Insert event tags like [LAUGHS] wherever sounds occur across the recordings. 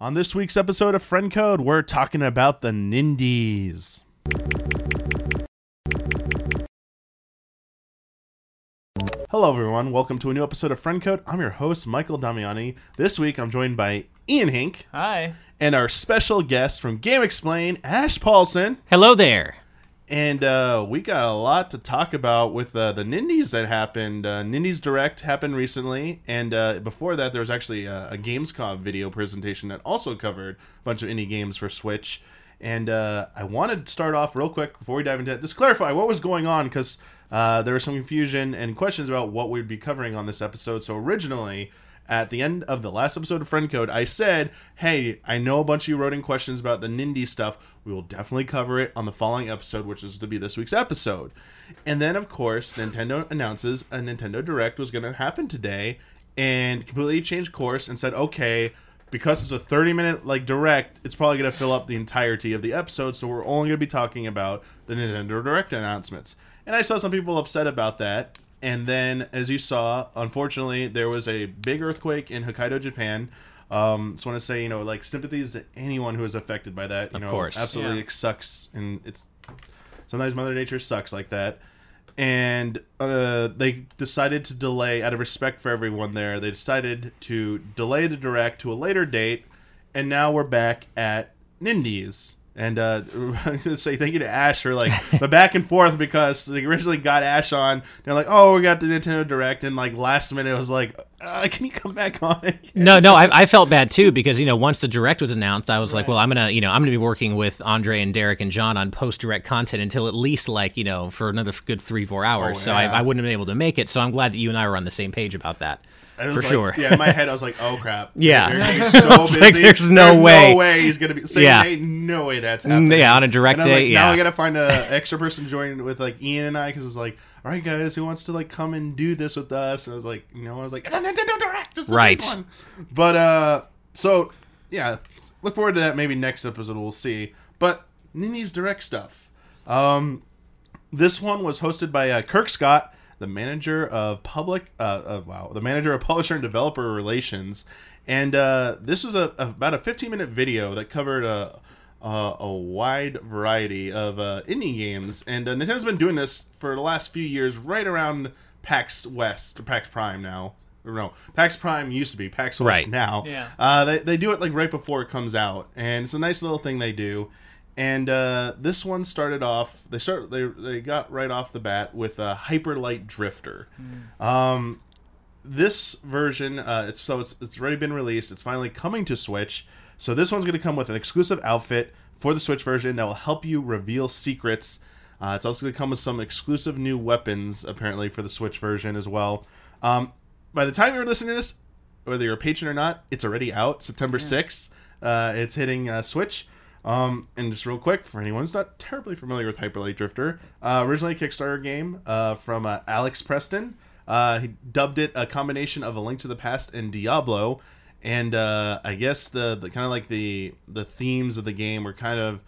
On this week's episode of Friend Code, we're talking about the Nindies. Hello, everyone. Welcome to a new episode of Friend Code. I'm your host, Michael Damiani. This week, I'm joined by Ian Hinck Hi. and our special guest from GameXplain, Ash Paulsen. Hello there. And uh, we got a lot to talk about with uh, the Nindies that happened. Uh, Nindies Direct happened recently, and uh, before that, there was actually a, a Gamescom video presentation that also covered a bunch of indie games for Switch. And uh, I wanted to start off real quick before we dive into it, just clarify what was going on because uh, there was some confusion and questions about what we'd be covering on this episode. So originally, at the end of the last episode of Friend Code, I said, "Hey, I know a bunch of you wrote in questions about the Nindy stuff. We will definitely cover it on the following episode, which is to be this week's episode." And then, of course, Nintendo announces a Nintendo Direct was going to happen today, and completely changed course and said, "Okay." Because it's a 30 minute like direct, it's probably going to fill up the entirety of the episode, so we're only going to be talking about the Nintendo Direct announcements. And I saw some people upset about that. And then, as you saw, unfortunately, there was a big earthquake in Hokkaido, Japan. Um, just want to say, you know, like sympathies to anyone who is affected by that. You Of know, course. absolutely, Yeah. it sucks, and it's sometimes Mother Nature sucks like that. And uh, they decided to delay, out of respect for everyone there, they decided to delay the direct to a later date. And now we're back at Nindies. And uh, [LAUGHS] I'm gonna say thank you to Ash for like the back and forth because they originally got Ash on. They're like, "Oh, we got the Nintendo Direct," and like last minute, it was like, uh, "Can you come back on?" Again? No, no, I, I felt bad too because you know once the direct was announced, I was like, well, I'm gonna, you know, I'm gonna be working with Andre and Derek and John on post direct content until at least like you know for another good three four hours. Oh, So I. I wouldn't have been able to make it. So I'm glad that you and I were on the same page about that. For like- sure. Yeah, in my head, I was like, "Oh crap!" [LAUGHS] Yeah. [LAUGHS] So busy. like, there's no way. no way he's gonna be. Same Yeah. day, no way that's happening. yeah, on a direct day, like, Now yeah. I gotta find a extra person to join with like Ian and I because it's like, all right, guys, who wants to like come and do this with us? And I was like, you know, I was like, it's a Nintendo Direct, it's Right. But uh, so yeah, look forward to that. Maybe next episode we'll see. But Nindies Direct stuff. Um, this one was hosted by uh, Kirk Scott, the manager of public, uh, of, wow, the manager of publisher and developer relations, and uh, this was a, about a 15 minute video that covered a a, a wide variety of uh, indie games, and uh, Nintendo's been doing this for the last few years, right around PAX West or PAX Prime now. No, PAX Prime used to be PAX West Right. now. Yeah. Uh, they, they do it like right before it comes out, and it's a nice little thing they do. And uh, this one started off. They start. They they got right off the bat with a Hyper Light Drifter. Um, this version, uh, it's so it's, it's already been released. It's finally coming to Switch. So this one's going to come with an exclusive outfit for the Switch version that will help you reveal secrets. Uh, it's also going to come with some exclusive new weapons, apparently, for the Switch version as well. Um, by the time you're listening to this, whether you're a patron or not, it's already out September 6th. Uh, it's hitting uh, Switch. Um, and just real quick, for anyone who's not terribly familiar with Hyper Light Drifter, uh, originally a Kickstarter game uh, from uh, Alex Preston. Uh, he dubbed it a combination of A Link to the Past and Diablo. And uh, I guess the, the kind of like the the themes of the game were kind of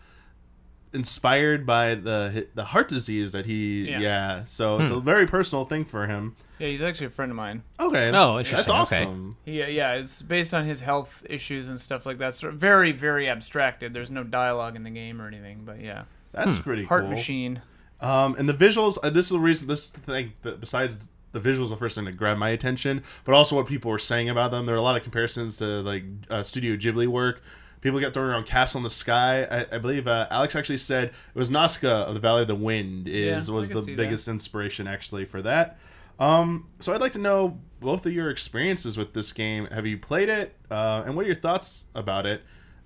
inspired by the the heart disease that he yeah. Yeah. so it's a very personal thing for him. Yeah, he's actually a friend of mine. Okay. Oh, That's interesting. Okay. awesome. He, uh, yeah, it's based on his health issues and stuff like that. Sort of very, very abstracted. There's no dialogue in the game or anything, but yeah, That's pretty heart cool. machine. Um, and the visuals. Uh, this is the reason. This thing. That besides the visuals, the first thing that grabbed my attention, but also what people were saying about them. There are a lot of comparisons to like uh, Studio Ghibli work. People get throwing around Castle in the Sky. I, I believe uh, Alex actually said it was Nausicaä of the Valley of the Wind is Yeah, was the see that. biggest inspiration actually for that. Um, so I'd like to know both of your experiences with this game. Have you played it? Uh, and what are your thoughts about it?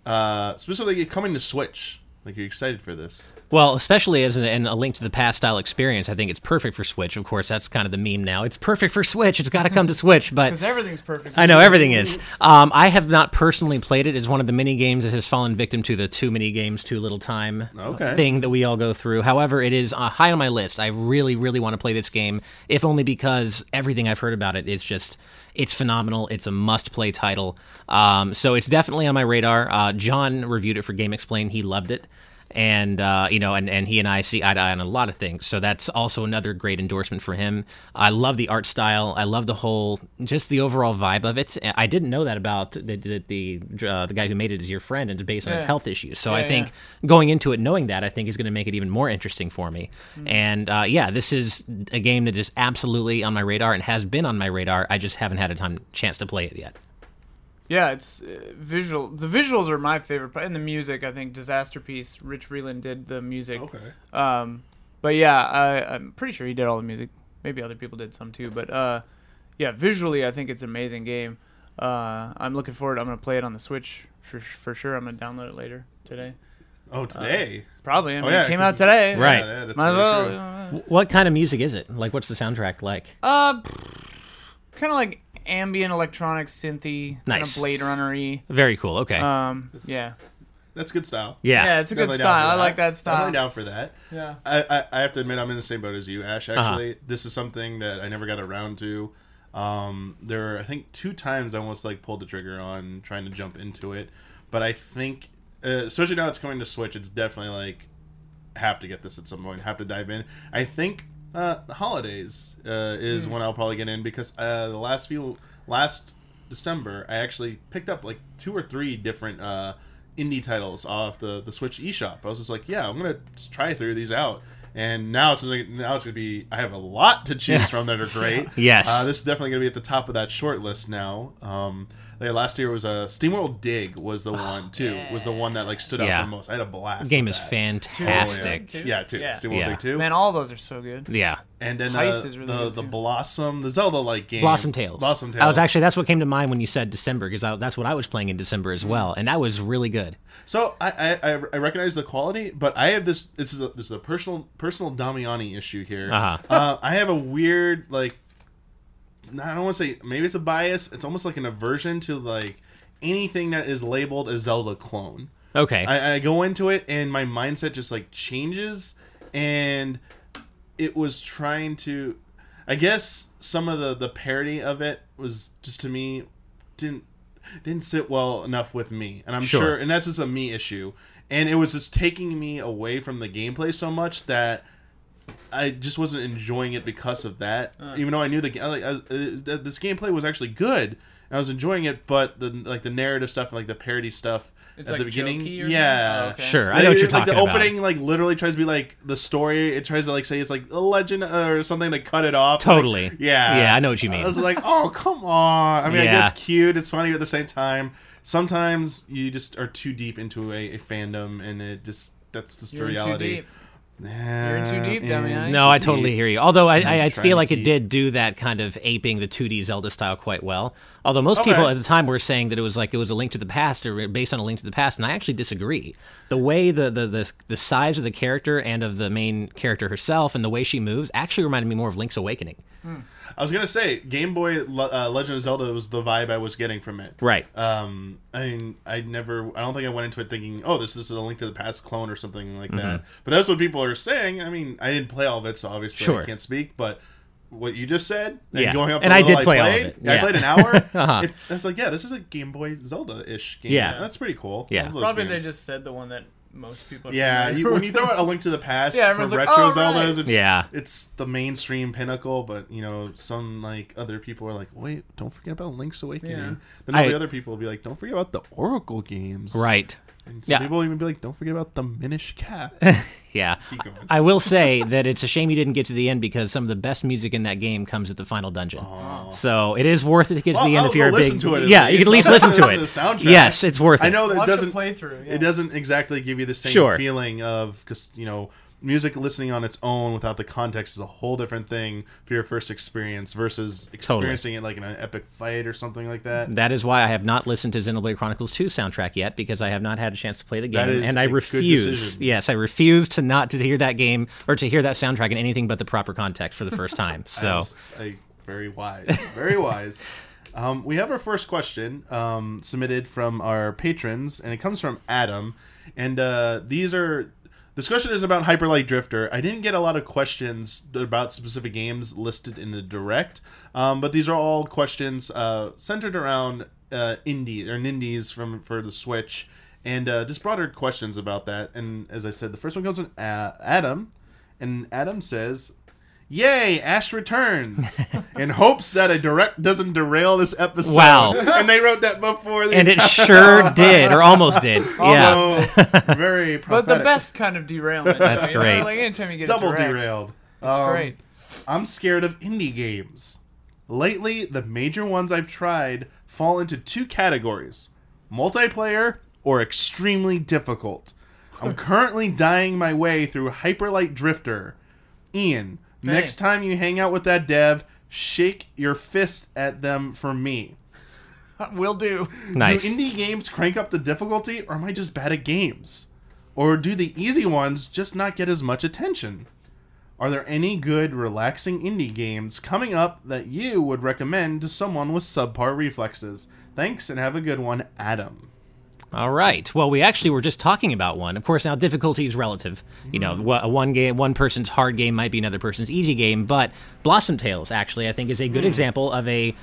Uh, specifically coming to Switch. Like, you're excited for this? Well, especially as an, an, a link to the past style experience, I think it's perfect for Switch. Of course, that's kind of the meme now. It's perfect for Switch. It's got to come to Switch, but Because everything's perfect. I know everything is. Um, I have not personally played it. It's one of the mini games that has fallen victim to the too many games, too little time Okay. thing that we all go through. However, it is uh, high on my list. I really, really want to play this game, if only because everything I've heard about it is just. It's phenomenal. It's a must-play title. Um, so it's definitely on my radar. Uh, John reviewed it for GameXplain. He loved it. And uh, you know, and, and he and I see eye to eye on a lot of things. So that's also another great endorsement for him. I love the art style. I love the whole, just the overall vibe of it. I didn't know that about the the the, uh, the guy who made it is your friend, and it's based on his health issues. So Yeah, I think yeah. going into it knowing that, I think is going to make it even more interesting for me. Hmm. And uh, yeah, this is a game that is absolutely on my radar and has been on my radar. I just haven't had a time chance to play it yet. Yeah, it's uh, visual. The visuals are my favorite, part, and the music. I think Disasterpeace. Rich Vreeland did the music. Okay. Um, but yeah, I, I'm pretty sure he did all the music. Maybe other people did some too. But uh, yeah, visually, I think it's an amazing game. Uh, I'm looking forward. I'm gonna play it on the Switch for, for sure. I'm gonna download it later today. Oh, today. Probably. I mean, Oh, yeah, it came 'cause- out today. Right. Yeah, yeah, that's Might well. true. uh, What kind of music is it? Like, what's the soundtrack like? Uh, kind of like ambient electronic synthy, kind Nice. of Blade Runner-y. Very cool. Okay. Um, yeah, That's good style. yeah. yeah, it's a good Definitely down style. I like that style. Definitely down for that. Yeah. I, I, I have to admit I'm in the same boat as you, Ash. Uh-huh. Actually, this is something that I never got around to. Um, there were I think two times I almost like pulled the trigger on trying to jump into it, but I think uh, especially now it's coming to Switch, it's definitely like have to get this at some point, have to dive in. I think uh, the holidays uh, is when I'll probably get in because uh, the last few last December I actually picked up like two or three different uh, indie titles off the the Switch eShop. I was just like, yeah, I'm gonna just try through these out. And now it's like, now it's gonna be. I have a lot to choose from that are great. [LAUGHS] Yes. uh, this is definitely gonna be at the top of that short list now. Um, like, last year was a SteamWorld Dig was the one too. Was the one that like stood out Yeah. the most. I had a blast. The game is that. fantastic. Two? Yeah, two. Yeah. SteamWorld Yeah. Dig two. Man, all those are so good. Yeah. And then Heist uh, is really the good, the too. Blossom, the Zelda like game, Blossom Tales. Blossom Tales. I was actually that's what came to mind when you said December because that's what I was playing in December Mm. as well, and that was really good. So I, I I I recognize the quality, but I have this. This is a, this is a personal personal Damiani issue here. Uh-huh. Uh, I have a weird like. I don't want to say maybe it's a bias. It's almost like an aversion to like anything that is labeled a Zelda clone. Okay. I, I go into it and my mindset just like changes, and it was trying to. I guess some of the the parody of it was just to me didn't didn't sit well enough with me, and I'm Sure. sure, and that's just a me issue, and it was just taking me away from the gameplay so much that. I just wasn't enjoying it because of that. Even though I knew the ga- like I, was- uh, this gameplay was actually good, and I was enjoying it, but the like the narrative stuff, and like the parody stuff It's at like the beginning, jokey or yeah. Oh, okay. sure. I know what you're like talking the about. opening like literally tries to be like the story it tries to like say it's like a legend or something they cut it off like, Totally. yeah Yeah, I know what you mean. i was like oh come on i mean Yeah. guess it's cute it's funny but at the same time sometimes you just are too deep into a, a fandom and it just that's just You're the too reality deep. You're too deep, Damiani. No, I totally hear you. Although I, I, I feel like it keep- did do that kind of aping the 2D Zelda style quite well. Although most Okay. people at the time were saying that it was like it was a link to the past or based on a link to the past, and I actually disagree. The way the the, the, the size of the character and of the main character herself and the way she moves actually reminded me more of Link's Awakening. I was gonna say game boy uh, legend of zelda was the vibe i was getting from it Right. Um, I mean, I never, I don't think I went into it thinking, oh, this, this is a link to the past clone or something like that. But that's what people are saying. I mean, I didn't play all of it, so obviously Sure. I can't speak. But what you just said, and Yeah. going up, And the I little did play all of played, it. yeah, I played an hour. [LAUGHS] Uh-huh. it, I was like, yeah, this is a Game Boy Zelda ish game. Yeah. that's pretty cool. Yeah. Probably games. they just said the one that most people. Are Yeah, you, when you throw out a link to the past [LAUGHS] Yeah, for everyone's like, retro "Oh, Zeldas, right." it's Yeah. it's the mainstream pinnacle. But you know, some like other people are like, wait, don't forget about Link's Awakening. Yeah. Then all I- the other people will be like, don't forget about the Oracle games. Right. And some Yeah. people will even be like, don't forget about the Minish Cap. [LAUGHS] Yeah. I will say that it's a shame you didn't get to the end because some of the best music in that game comes at the final dungeon. Oh. So it is worth it to get to the end I'll if you're go a big listen to it at yeah. You can at least least. listen to it. listen [LAUGHS] to the soundtrack. Yes, it's worth it. I know that it doesn't the playthrough. Yeah. it doesn't exactly give you the same Sure. feeling of because you know music listening on its own without the context is a whole different thing for your first experience versus experiencing it like in an epic fight or something like that. That is why I have not listened to Xenoblade Chronicles 2 soundtrack yet because I have not had a chance to play the game, and I refuse. Yes, I refuse to not to hear that game or to hear that soundtrack in anything but the proper context for the first time. I [LAUGHS] So was, like, very wise, very wise. [LAUGHS] Um, we have our first question um, submitted from our patrons, and it comes from Adam. And uh, these are this question is about Hyper Light Drifter. I didn't get a lot of questions about specific games listed in the direct, um, but these are all questions uh, centered around uh, indie or nindies from for the Switch. and uh, just broader questions about that. And as I said, the first one comes from Adam, and Adam says, "Yay, Ash returns!" [LAUGHS] in hopes that a direct doesn't derail this episode. Wow. [LAUGHS] and they wrote that before. The and it [LAUGHS] sure did, or almost did. Yeah. So, very But the best kind of derailment. That's you know? great. Like anytime you get double a direct, derailed. It's Um, great. I'm scared of indie games. Lately, the major ones I've tried fall into two categories multiplayer or extremely difficult. I'm currently dying my way through Hyperlight Drifter. Ian, next time you hang out with that dev, shake your fist at them for me. [LAUGHS] Will do. Nice. Do indie games crank up the difficulty, or am I just bad at games? Or do the easy ones just not get as much attention? Are there any good, relaxing indie games coming up that you would recommend to someone with subpar reflexes? Thanks and have a good one, Adam. All right. Well, we actually were just talking about one. Of course, now difficulty is relative. You know, mm. a one game, one person's hard game might be another person's easy game. But Blossom Tales, actually, I think, is a good mm. example of a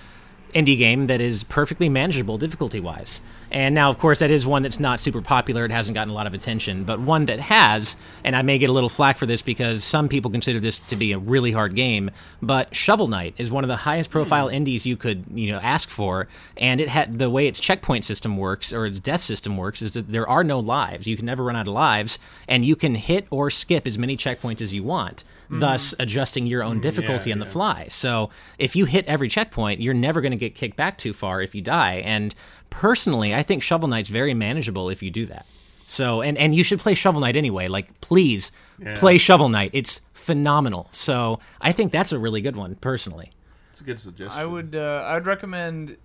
indie game that is perfectly manageable difficulty wise. And now, of course, that is one that's not super popular. It hasn't gotten a lot of attention, but one that has, and I may get a little flack for this because some people consider this to be a really hard game, but Shovel Knight is one of the highest hmm. profile indies you could, you know, ask for. And it had the way its checkpoint system works or its death system works is that there are no lives. You can never run out of lives, and you can hit or skip as many checkpoints as you want thus adjusting your own difficulty on the yeah. fly. So if you hit every checkpoint, you're never going to get kicked back too far if you die. And personally, I think Shovel Knight's very manageable if you do that. So and and you should play Shovel Knight anyway. Like please play Shovel Knight. It's phenomenal. So I think that's a really good one personally. It's a good suggestion. I would uh, I would recommend.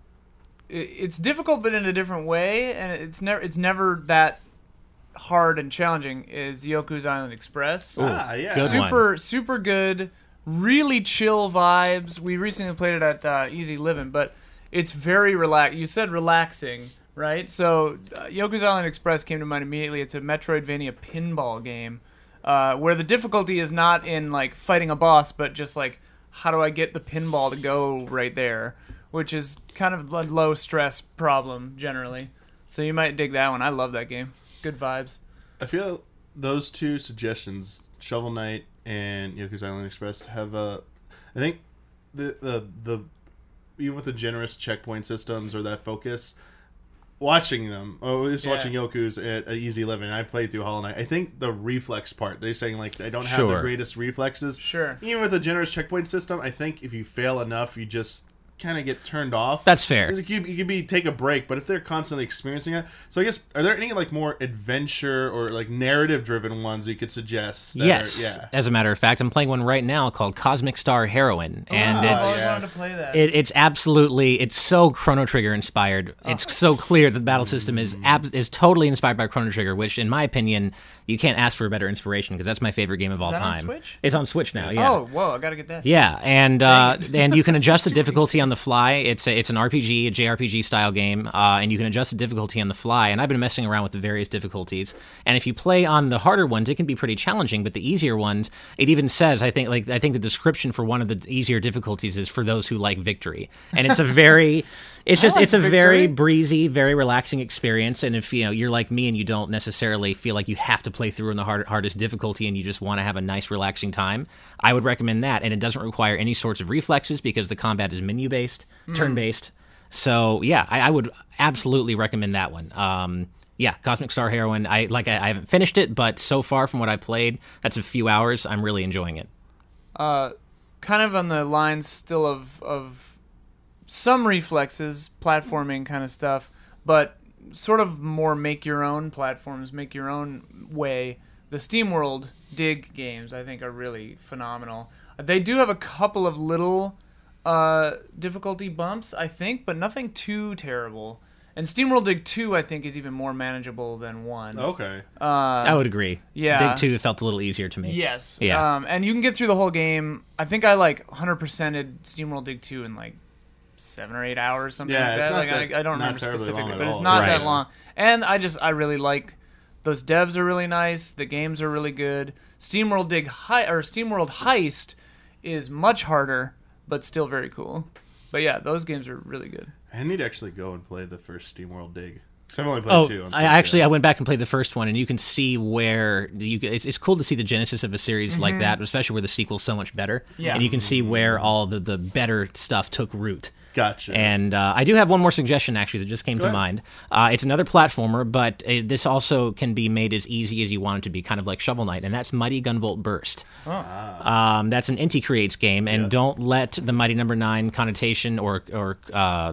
i- It's difficult, but in a different way, and it's never it's never that hard and challenging. Is Yoku's Island Express? Ah, yeah. Good one. super super good really chill vibes we recently played it at uh, easy living but it's very relax you said relaxing right so uh, yoku's island express came to mind immediately it's a metroidvania pinball game uh, where the difficulty is not in like fighting a boss but just like how do i get the pinball to go right there which is kind of a low stress problem generally so you might dig that one i love that game good vibes I feel those two suggestions, Shovel Knight and Yoku's Island Express, have a. I think the the the even with the generous checkpoint systems or that focus, watching them, or at least Yeah. watching Yoku's at, at Easy Living, I played through Hollow Knight. I think the reflex part, they're saying like I don't have the greatest reflexes. Sure. Even with a generous checkpoint system, I think if you fail enough, you just kind of get turned off. That's fair. You could, you could be take a break, but if they're constantly experiencing it, so I guess are there any like more adventure or like narrative driven ones you could suggest? that are- yes. yeah. As a matter of fact, I'm playing one right now called Cosmic Star Heroine, and Oh, it's always yeah. wanted to play that It, it's absolutely it's so Chrono Trigger inspired. Oh. It's so clear that the battle system is ab- is totally inspired by Chrono Trigger, which in my opinion you can't ask for a better inspiration because that's my favorite game of all that on time. Switch? It's on Switch now. Yeah. Oh, whoa! I gotta get that. Yeah, and uh, and you can adjust the [LAUGHS] difficulty on the fly. It's a, it's an RPG, a JRPG style game, uh, and you can adjust the difficulty on the fly. And I've been messing around with the various difficulties. And if you play on the harder ones, it can be pretty challenging. But the easier ones, it even says, I think like I think the description for one of the easier difficulties is for those who like victory. And it's a very it's just like it's a very breezy, very relaxing experience. And if you know you're like me and you don't necessarily feel like you have to play through in the hard, hardest difficulty and you just want to have a nice, relaxing time, I would recommend that. And it doesn't require any sorts of reflexes because the combat is menu based, turn based. So yeah, I, I would absolutely recommend that one. Um, yeah, Cosmic Star Heroine. I like. I, I haven't finished it, but so far from what I played, that's a few hours. I'm really enjoying it. Uh, kind of on the lines still of of some reflexes, platforming kind of stuff, but sort of more make your own platforms, make your own way. The SteamWorld Dig games, I think, are really phenomenal. They do have a couple of little uh, difficulty bumps, I think, but nothing too terrible. And SteamWorld Dig 2, I think, is even more manageable than 1. Okay. I would agree. yeah. Dig Two felt a little easier to me. Yes. Yeah. Um, and you can get through the whole game. I think I like 100%ed SteamWorld Dig 2 in like seven or eight hours, something Yeah, like that. Like that- I, I don't remember specifically, but it's not Right. that long. And I just I really like those devs are really nice. The games are really good. SteamWorld Dig High or SteamWorld Heist is much harder, but still very cool. But yeah, those games are really good. I need to actually go and play the first SteamWorld Dig. 'Cause I've only played Oh, two. on I actually. I went back and played the first one, and you can see where you. can- It's, it's cool to see the genesis of a series like mm-hmm. that, especially where the sequel's so much better. Yeah. and you can see mm-hmm. where all the the better stuff took root. Gotcha. And uh, I do have one more suggestion actually that just came to ahead. mind. Uh, it's another platformer, but uh, this also can be made as easy as you want it to be, kind of like Shovel Knight, and that's Mighty Gunvolt Burst. Um, that's an Inti Creates game, and don't let the Mighty Number Nine connotation or or uh,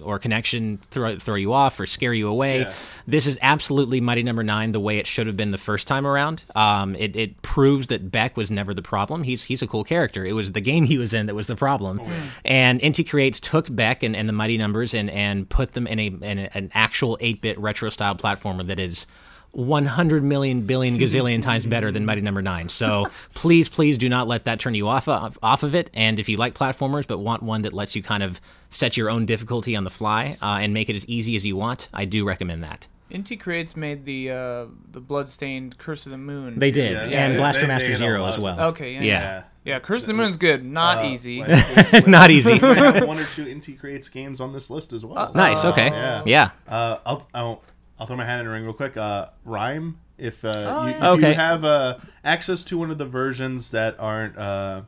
or connection throw throw you off or scare you away. Yeah. This is absolutely Mighty Number Nine the way it should have been the first time around. Um, it, it proves that Beck was never the problem. He's he's a cool character. It was the game he was in that was the problem. And Inti Creates took Beck and, and the Mighty Numbers and and put them in a in an actual eight bit retro style platformer that is. 100 million billion [LAUGHS] gazillion times better than Mighty Number 9. So [LAUGHS] please, please do not let that turn you off of, off of it. And if you like platformers but want one that lets you kind of set your own difficulty on the fly uh, and make it as easy as you want, I do recommend that. Inti Creates made the uh, the bloodstained Curse of the Moon. They did, Yeah, and they- Blaster they- Master they Zero as well. Okay, yeah, Yeah. yeah, yeah. Curse of the Moon's good, not Uh, easy. like, we- we- Not easy. have one or two Inti Creates games on this list as well. Nice. Okay. Yeah. Yeah. Uh, I'll, I'll I'll throw my hand in the ring real quick. Uh, Rhyme, if, uh, Oh, you, yeah. if Okay. you have uh, access to one of the versions that aren't uh,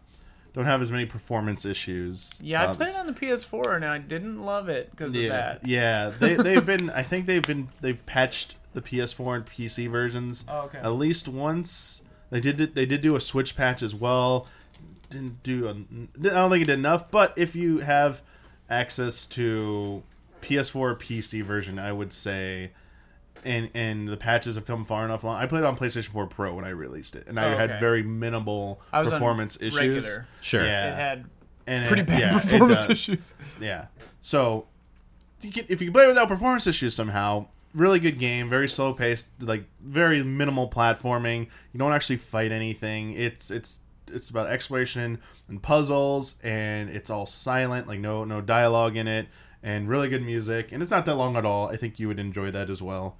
don't have as many performance issues. yeah, I uh, played on the PS4 and I didn't love it because of that. yeah. They [LAUGHS] they've been. I think they've been. They've patched the PS4 and PC versions. Oh, okay. At least once. They did. They did do a Switch patch as well. Didn't do. A, I don't think it did enough. But if you have access to PS4 or PC version, I would say. And, and the patches have come far enough along. I played it on PlayStation 4 Pro when I released it, and I Oh, had very minimal I was on performance issues. regular. Sure. Yeah. It had and pretty it- bad yeah, performance issues. Yeah. So, you can, if you can play without performance issues somehow, really good game, very slow paced, like very minimal platforming. You don't actually fight anything. It's it's it's about exploration and puzzles, and it's all silent, like no no dialogue in it, and really good music. And it's not that long at all. I think you would enjoy that as well.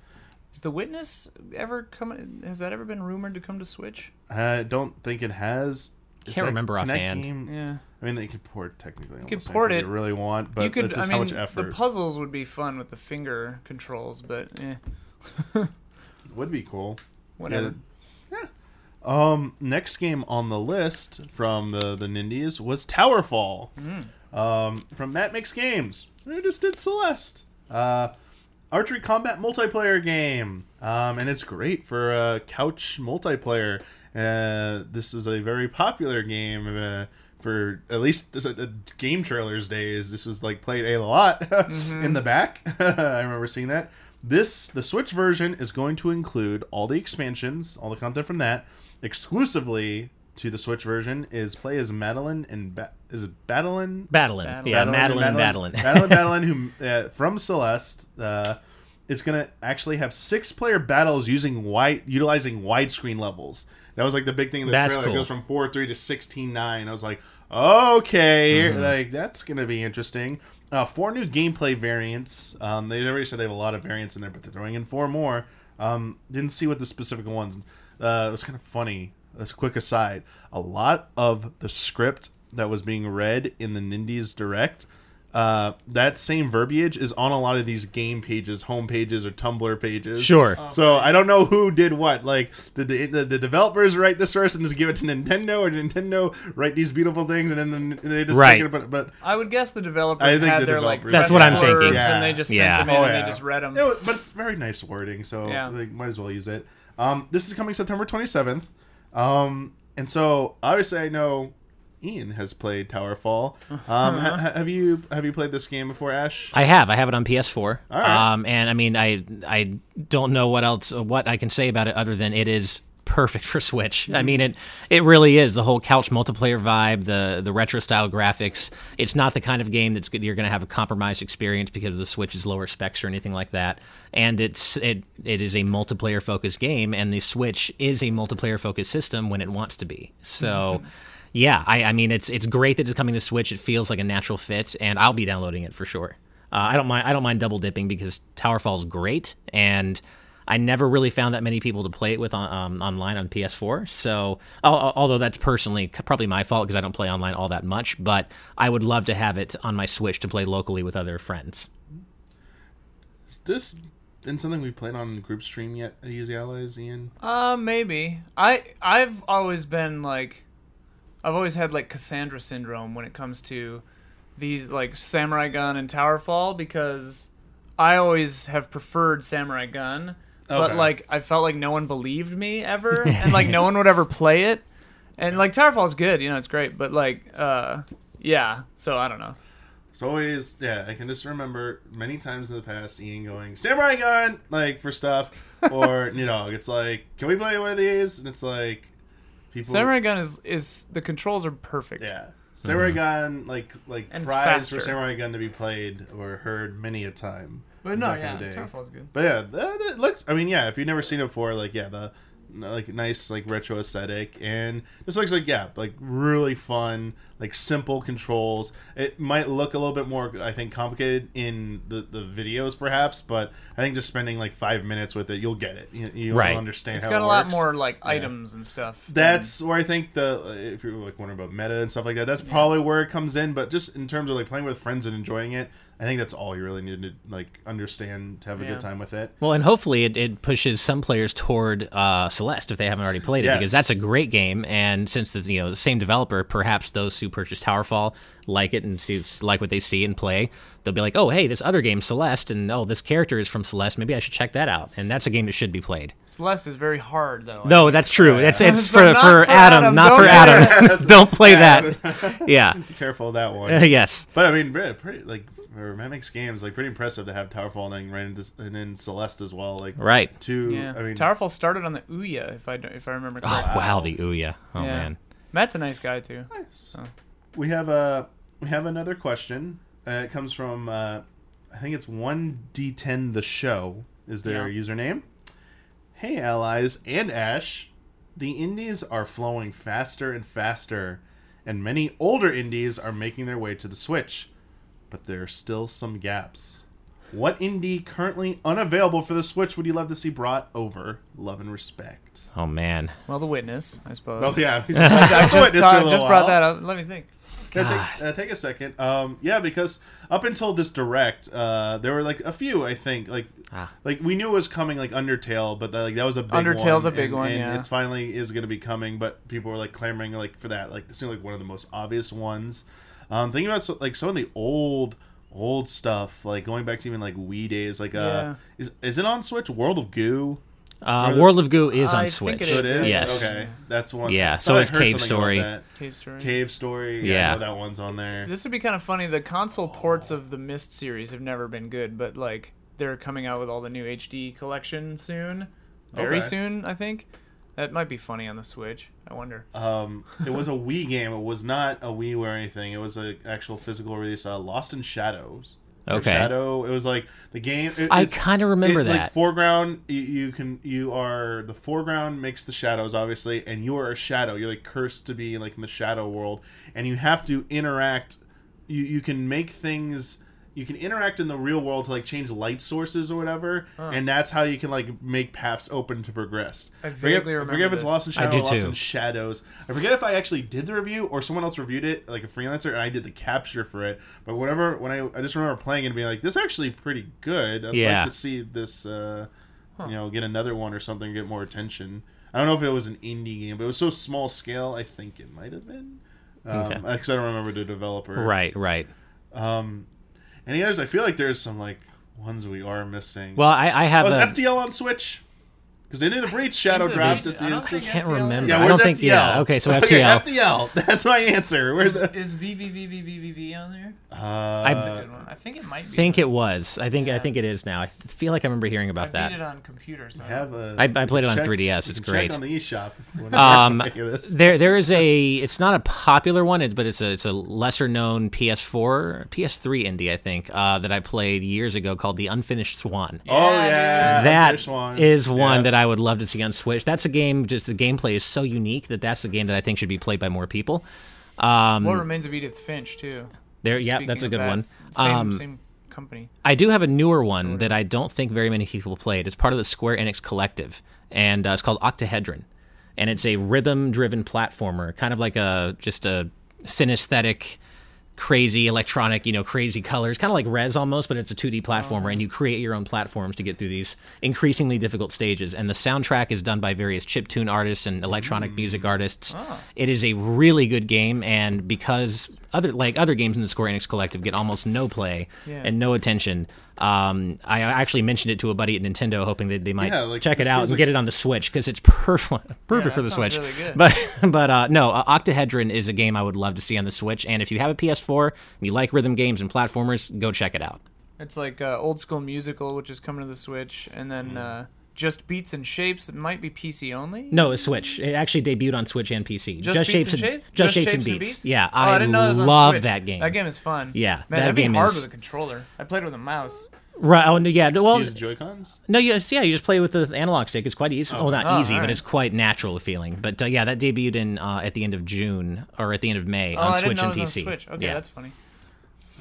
Is the Witness ever come? Has that ever been rumored to come to Switch? I don't think it has. Is Can't that remember Kinect offhand. game- Yeah, I mean, they could port technically. could port it. You really want, but you could. it's I just mean, how much the puzzles would be fun with the finger controls, but eh, [LAUGHS] would be cool. whatever. Yeah. Um, next game on the list from the the Nindies was Towerfall. Um, from Matt Makes Games. We just did Celeste. Uh, archery combat multiplayer game. Um, and it's great for uh, couch multiplayer. Uh, this is a very popular game. Uh, for at least uh, uh, game trailers days, this was like played a lot [LAUGHS] in the back. [LAUGHS] I remember seeing that. This the Switch version is going to include all the expansions, all the content from that, exclusively to the Switch version. Is play as Madeline and ba- is it Badeline? Battling. Battle- Yeah, Madeline and Madeline, Madeline, Madeline, [LAUGHS] who uh, from Celeste, uh, is gonna actually have six player battles using wide, utilizing widescreen levels. That was like the big thing in the That's trailer. It goes from four three to sixteen nine. I was like, okay, Mm-hmm. like that's gonna be interesting. Uh, four new gameplay variants. Um, they already said they have a lot of variants in there, but they're throwing in four more. Um, didn't see what the specific ones. Uh, it was kind of funny. As a quick aside, a lot of the script that was being read in the Nindies Direct, uh, that same verbiage is on a lot of these game pages, home pages, or Tumblr pages. Sure. So I don't know who did what. Like, did the, the, the developers write this first and just give it to Nintendo, or did Nintendo write these beautiful things and then the- they just Right. take it? But, but I would guess the developers I think had the their like That's what I'm thinking. Yeah. and they just Yeah. sent them in Oh, and they just read them. it was, but it's very nice wording, so Yeah. they might as well use it. Um, this is coming September 27th. Um, and so obviously I know Ian has played Towerfall. Um, ha- ha- have you have you played this game before, Ash? I have. I have it on PS4. All right. Um, and I mean, I I don't know what else what I can say about it other than it is perfect for Switch. I mean, it it really is the whole couch multiplayer vibe, the the retro style graphics. It's not the kind of game that's good, you're going to have a compromised experience because the Switch is lower specs or anything like that. And it's it it is a multiplayer focused game, and the Switch is a multiplayer focused system when it wants to be. So. Yeah, I, I mean it's it's great that it's coming to Switch. It feels like a natural fit, and I'll be downloading it for sure. Uh, I don't mind I don't mind double dipping because Towerfall's great, and I never really found that many people to play it with on, um, online on PS4. So although that's personally probably my fault because I don't play online all that much, but I would love to have it on my Switch to play locally with other friends. Is this been something we've played on the group stream yet at Easy Allies, Ian? Uh, maybe. I I've always been like, I've always had like Cassandra syndrome when it comes to these like Samurai Gun and Towerfall because I always have preferred Samurai Gun, but Okay. like I felt like no one believed me ever, [LAUGHS] and like no one would ever play it, and like Towerfall's good, you know, it's great, but like, uh, yeah. So I don't know. It's always yeah. I can just remember many times in the past Ian going Samurai Gun like for stuff, [LAUGHS] or you know it's like can we play one of these? And it's like people Samurai Gun is is the controls are perfect. yeah. Samurai Gun like like And it's cries faster. for Samurai Gun to be played or heard many a time. But no, back yeah, in the day. Towerfall's good. But yeah, that, that looks. I mean, yeah. If you've never seen it before, like yeah, the like nice like retro aesthetic, and this looks like yeah, like really fun, like simple controls. It might look a little bit more, I think, complicated in the the videos perhaps, but I think just spending like five minutes with it, you'll get it. You, you'll Right. understand. It's how got it a lot more like items and stuff. than- That's where I think the if you're like wondering about meta and stuff like that, that's probably where it comes in. But just in terms of like playing with friends and enjoying it, I think that's all you really need to like understand to have a Yeah. good time with it. Well, and hopefully it, it pushes some players toward uh, Celeste if they haven't already played it, Yes. because that's a great game. And since it's you know the same developer, perhaps those who purchase Towerfall like it and see, like what they see and play, they'll be like, oh hey, this other game Celeste, and oh this character is from Celeste, maybe I should check that out. And that's a game that should be played. Celeste is very hard though. No, that's true. It's it's [LAUGHS] So for, for, for Adam, Adam. not Don't for Adam. [LAUGHS] Don't play that. [LAUGHS] Yeah. Careful of that one. yes. But I mean, pretty, pretty like for Matt Makes games, like pretty impressive to have Towerfall and right into and in Celeste as well. Like Right. two. Yeah, I mean, Towerfall started on the Ouya, if I if I remember Oh correctly. wow, the Ouya. Oh Yeah. man. Matt's a nice guy too. Nice. we have a we have another question. Uh, it comes from uh, I think it's one D10 the show is their Yeah. username. Hey allies and Ash, the indies are flowing faster and faster, and many older indies are making their way to the Switch, but there are still some gaps. What indie currently unavailable for the Switch would you love to see brought over? Love and respect. Oh man. Well, The Witness, I suppose. Well, yeah, [LAUGHS] [LAUGHS] he's I just, just, witness ta- for a little just brought that up. Let me think. Yeah, take, uh, take a second. Um, yeah, because up until this direct, uh, there were like a few. I think like Ah. like we knew it was coming, like Undertale, but that, like that was a big Undertale's one, a big and, one, and yeah. it's finally is going to be coming. But people were like clamoring like for that. Like it seemed like one of the most obvious ones. Um, thinking about so, like some of the old old stuff, like going back to even like Wii days. Like uh, Yeah. is is it on Switch? World of Goo. Uh, World of Goo is I on think Switch. it So it is, is. Yes. Okay, that's one. Yeah, so thought is Cave Story. Cave Story. Cave Story. Yeah, I Yeah. know that one's on there. This would be kind of funny. The console ports of the Myst series have never been good, but like they're coming out with all the new HD collection soon, very Okay. soon, I think. That might be funny on the Switch. I wonder. Um, it was a [LAUGHS] Wii game. It was not a Wii or anything. It was an actual physical release. Uh, Lost in Shadows. Okay. Shadow. It was like the game. it- I kind of remember it's that. Like foreground, you, you can you are the foreground makes the shadows obviously, and you are a shadow. You're like cursed to be like in the shadow world, and you have to interact. You you can make things. You can interact in the real world to like change light sources or whatever, and that's how you can like make paths open to progress. I forget, vaguely I remember forget if it's. Lost in I Shadow do or Lost too. in Shadows. I forget if I actually did the review or someone else reviewed it, like a freelancer, and I did the capture for it. But whatever, when I I just remember playing it and being like, this is actually pretty good. I'd Yeah. like to see this, uh, you know, get another one or something, get more attention. I don't know if it was an indie game, but it was so small scale. I think it might have been. Um, Okay. Because I don't remember the developer. Right, right. Um, any others? I feel like there's some like ones we are missing. Well, I, I have oh, was a. FTL on Switch? Because Into the Breach Shadow Into dropped Breach. at I the don't end. think can't FTL remember. Yeah, I where's don't think- FTL? yeah, okay, so Okay, FTL. FTL. That's my answer. Where's it? Is VVVVVV on there? Uh, That's a. I think it might be. think it was. I think I think it is now. I feel like I remember hearing I about beat that. it on computer. So have a, I- I played it on check- 3DS, you it's can check great. on the eShop. Um, you think of this. there there is a. It's not a popular one, it- but it's a it's a lesser known PS4 PS3 indie I think uh, that I played years ago called The Unfinished Swan. oh yeah, That Fish one. is one Yeah. that I would love to see on Switch. That's a game. Just the gameplay is so unique that that's a game that I think should be played by more people. Um, What remains of Edith Finch too? there, yeah, that's a good that, one. Same Um, same company. I do have a newer one that I don't think very many people played. It's part of the Square Enix collective, and uh, it's called Octahedron, and it's a rhythm-driven platformer, kind of like a just a synesthetic crazy electronic, you know, crazy colors, kind of like Rez almost, but it's a 2D platformer, oh. and you create your own platforms to get through these increasingly difficult stages. And the soundtrack is done by various chiptune artists and electronic music mm. artists. Oh. It is a really good game, and because other like other games in the Square Enix collective get almost no play Yeah. and no attention. Um, I actually mentioned it to a buddy at Nintendo, hoping that they might Yeah, like, check it it out seems and get it on the Switch because it's [LAUGHS] perfect, perfect for the Switch. really good. But [LAUGHS] but uh, no, uh, Octahedron is a game I would love to see on the Switch. And if you have a PS4 and you like rhythm games and platformers, go check it out. It's like uh, old school musical, which is coming to the Switch, and then uh, just beats and shapes. It might be PC only. No, it's Switch. It actually debuted on Switch and PC. Just, beats shapes and shapes. just, shapes, and beats. Yeah, Oh, I, didn't know it on love that game. That game is fun. Yeah, man, that that'd game be hard is- with a controller. I played with a mouse. Right. Oh no, yeah. Well, Use Joy Cons. No, yes, yeah, you just play with the analog stick. It's quite easy. Oh, not Oh, easy, but it's quite natural feeling. But uh, yeah, that debuted in uh, at the end of June or at the end of May Oh, on I Switch didn't know and it was PC. on Switch. Okay, yeah, that's funny.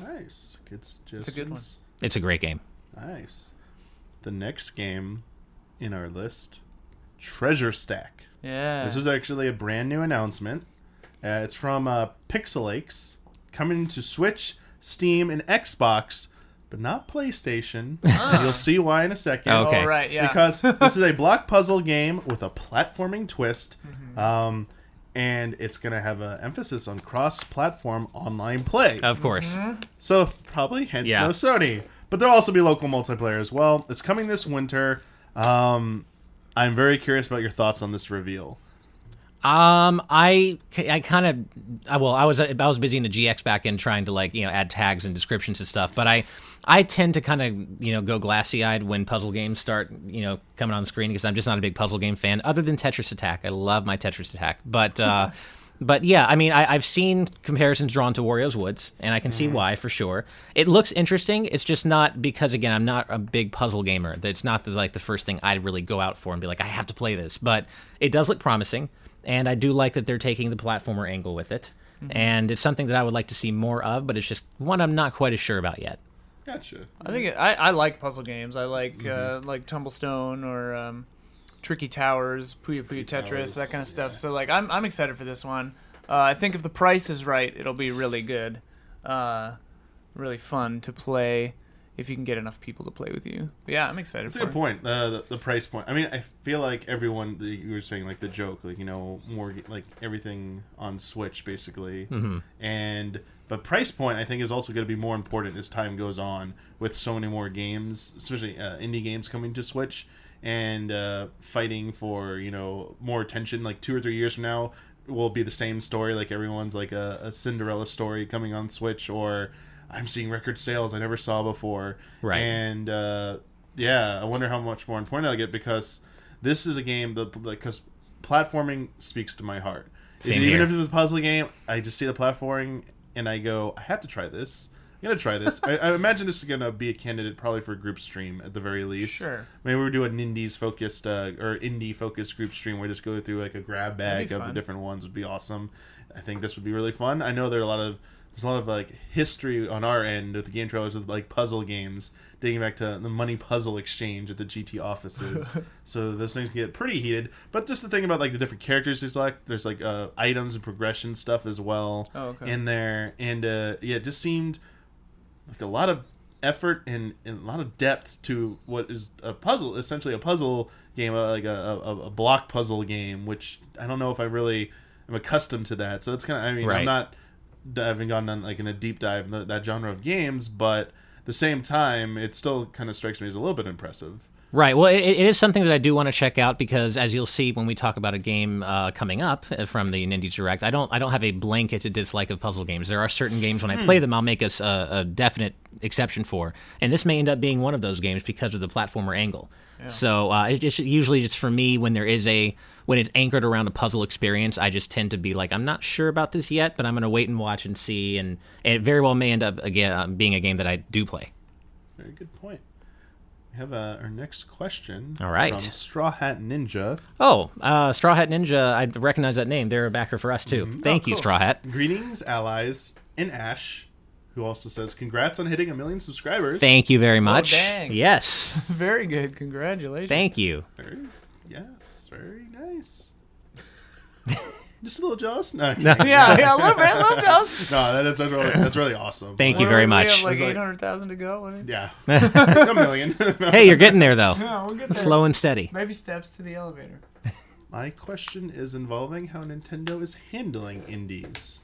Nice. Good It's a good one. it's a great game. Nice. The next game in our list, Treasure Stack. Yeah. This is actually a brand new announcement. Uh, it's from uh, Pixelaches, coming to Switch, Steam, and Xbox, but not PlayStation. You'll see why in a second. Okay. Oh, right. Yeah. Because [LAUGHS] this is a block puzzle game with a platforming twist, Mm-hmm. um, and it's going to have an emphasis on cross-platform online play. Of course. Mm-hmm. So probably hence Yeah. no Sony. But there'll also be local multiplayer as well. It's coming this winter. Um, I'm very curious about your thoughts on this reveal. Um, I I kind of I, well, I was I was busy in the GX back end trying to like you know add tags and descriptions and stuff, but I I tend to kind of you know go glassy eyed when puzzle games start you know coming on the screen because I'm just not a big puzzle game fan. Other than Tetris Attack, I love my Tetris Attack, but. uh [LAUGHS] But yeah, I mean, I, I've seen comparisons drawn to Wario's Woods, and I can see why for sure. It looks interesting. It's just not because again, I'm not a big puzzle gamer. That's not the, like the first thing I'd really go out for and be like, I have to play this. But it does look promising, and I do like that they're taking the platformer angle with it. And it's something that I would like to see more of, but it's just one I'm not quite as sure about yet. Gotcha. I think it, I I like puzzle games. I like Mm-hmm. uh, like Tumblestone or um, Tricky Towers, Puyo Puyo Tetris, Towers, that kind of stuff. So like I'm I'm excited for this one. Uh, I think if the price is right, it'll be really good, uh, really fun to play if you can get enough people to play with you. But yeah, I'm excited That's a good it. point. Uh, the, the price point. I mean, I feel like everyone the, you were saying like the joke, like you know, more like everything on Switch basically, mm-hmm. and but price point I think is also going to be more important as time goes on with so many more games, especially uh, indie games coming to Switch and uh, fighting for you know more attention. Like two or three years from now, will be the same story. Like everyone's like a, a Cinderella story coming on Switch, or I'm seeing record sales I never saw before. Right. And uh, yeah, I wonder how much more important I'll get because this is a game that because platforming speaks to my heart. Same Even here. if it's a puzzle game, I just see the platforming and I go, I have to try this. I'm gonna try this. I, I imagine this is gonna be a candidate probably for a group stream at the very least. Sure. Maybe we do an indies focused uh, or indie focused group stream where we just go through like a grab bag of the different ones would be awesome. I think this would be really fun. I know there are a lot of there's a lot of like history on our end with the game trailers with like puzzle games dating back to the money puzzle exchange at the GT offices. [LAUGHS] so those things get pretty heated. But just the thing about like the different characters you select, there's like uh, items and progression stuff as well Oh, okay. in there, and uh, yeah, it just seemed like a lot of effort and, and a lot of depth to what is a puzzle, essentially a puzzle game, uh, like a, a, a block puzzle game, which I don't know if I really am accustomed to that. So it's kind of, I mean, Right. I'm not, I haven't gone on like in a deep dive in the, that genre of games, but at the same time, it still kind of strikes me as a little bit impressive. Right. Well, it, it is something that I do want to check out because, as you'll see when we talk about a game uh, coming up uh, from the Nindies Direct, I don't I don't have a blanketed dislike of puzzle games. There are certain games when I play them, I'll make a definite exception for, and this may end up being one of those games because of the platformer angle. So uh, it just usually just for me when there is a when it's anchored around a puzzle experience, I just tend to be like I'm not sure about this yet, but I'm going to wait and watch and see, and, and it very well may end up again uh, being a game that I do play. Very good point. We have uh, our next question. All right. From Straw Hat Ninja. Oh, uh, Straw Hat Ninja, I recognize that name. They're a backer for us too. Thank you, cool. Straw Hat. Greetings, allies, and Ash, who also says, Congrats on hitting a million subscribers. Thank you very much. dang. Yes, [LAUGHS] Very good. Congratulations. thank you. Very, yes, very nice. [LAUGHS] Just a little jealous. [LAUGHS] No, yeah, yeah, a little bit, a little [LAUGHS] jealous. no, that is that's really, that's really awesome. Thank you very do we have, much. like It's like- eight hundred thousand to go. I mean, Yeah, [LAUGHS] a million. Hey, you're getting there though. yeah, we'll get there. Slow and steady. Baby steps to the elevator. My question is involving how Nintendo is handling indies.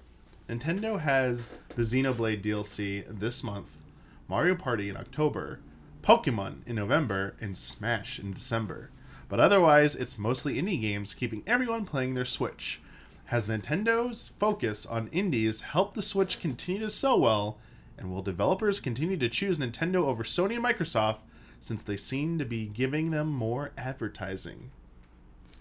Nintendo has the Xenoblade DLC this month, Mario Party in October, Pokemon in November, and Smash in December. But otherwise, it's mostly indie games keeping everyone playing their Switch. Has Nintendo's focus on indies helped the Switch continue to sell well? And will developers continue to choose Nintendo over Sony and Microsoft since they seem to be giving them more advertising?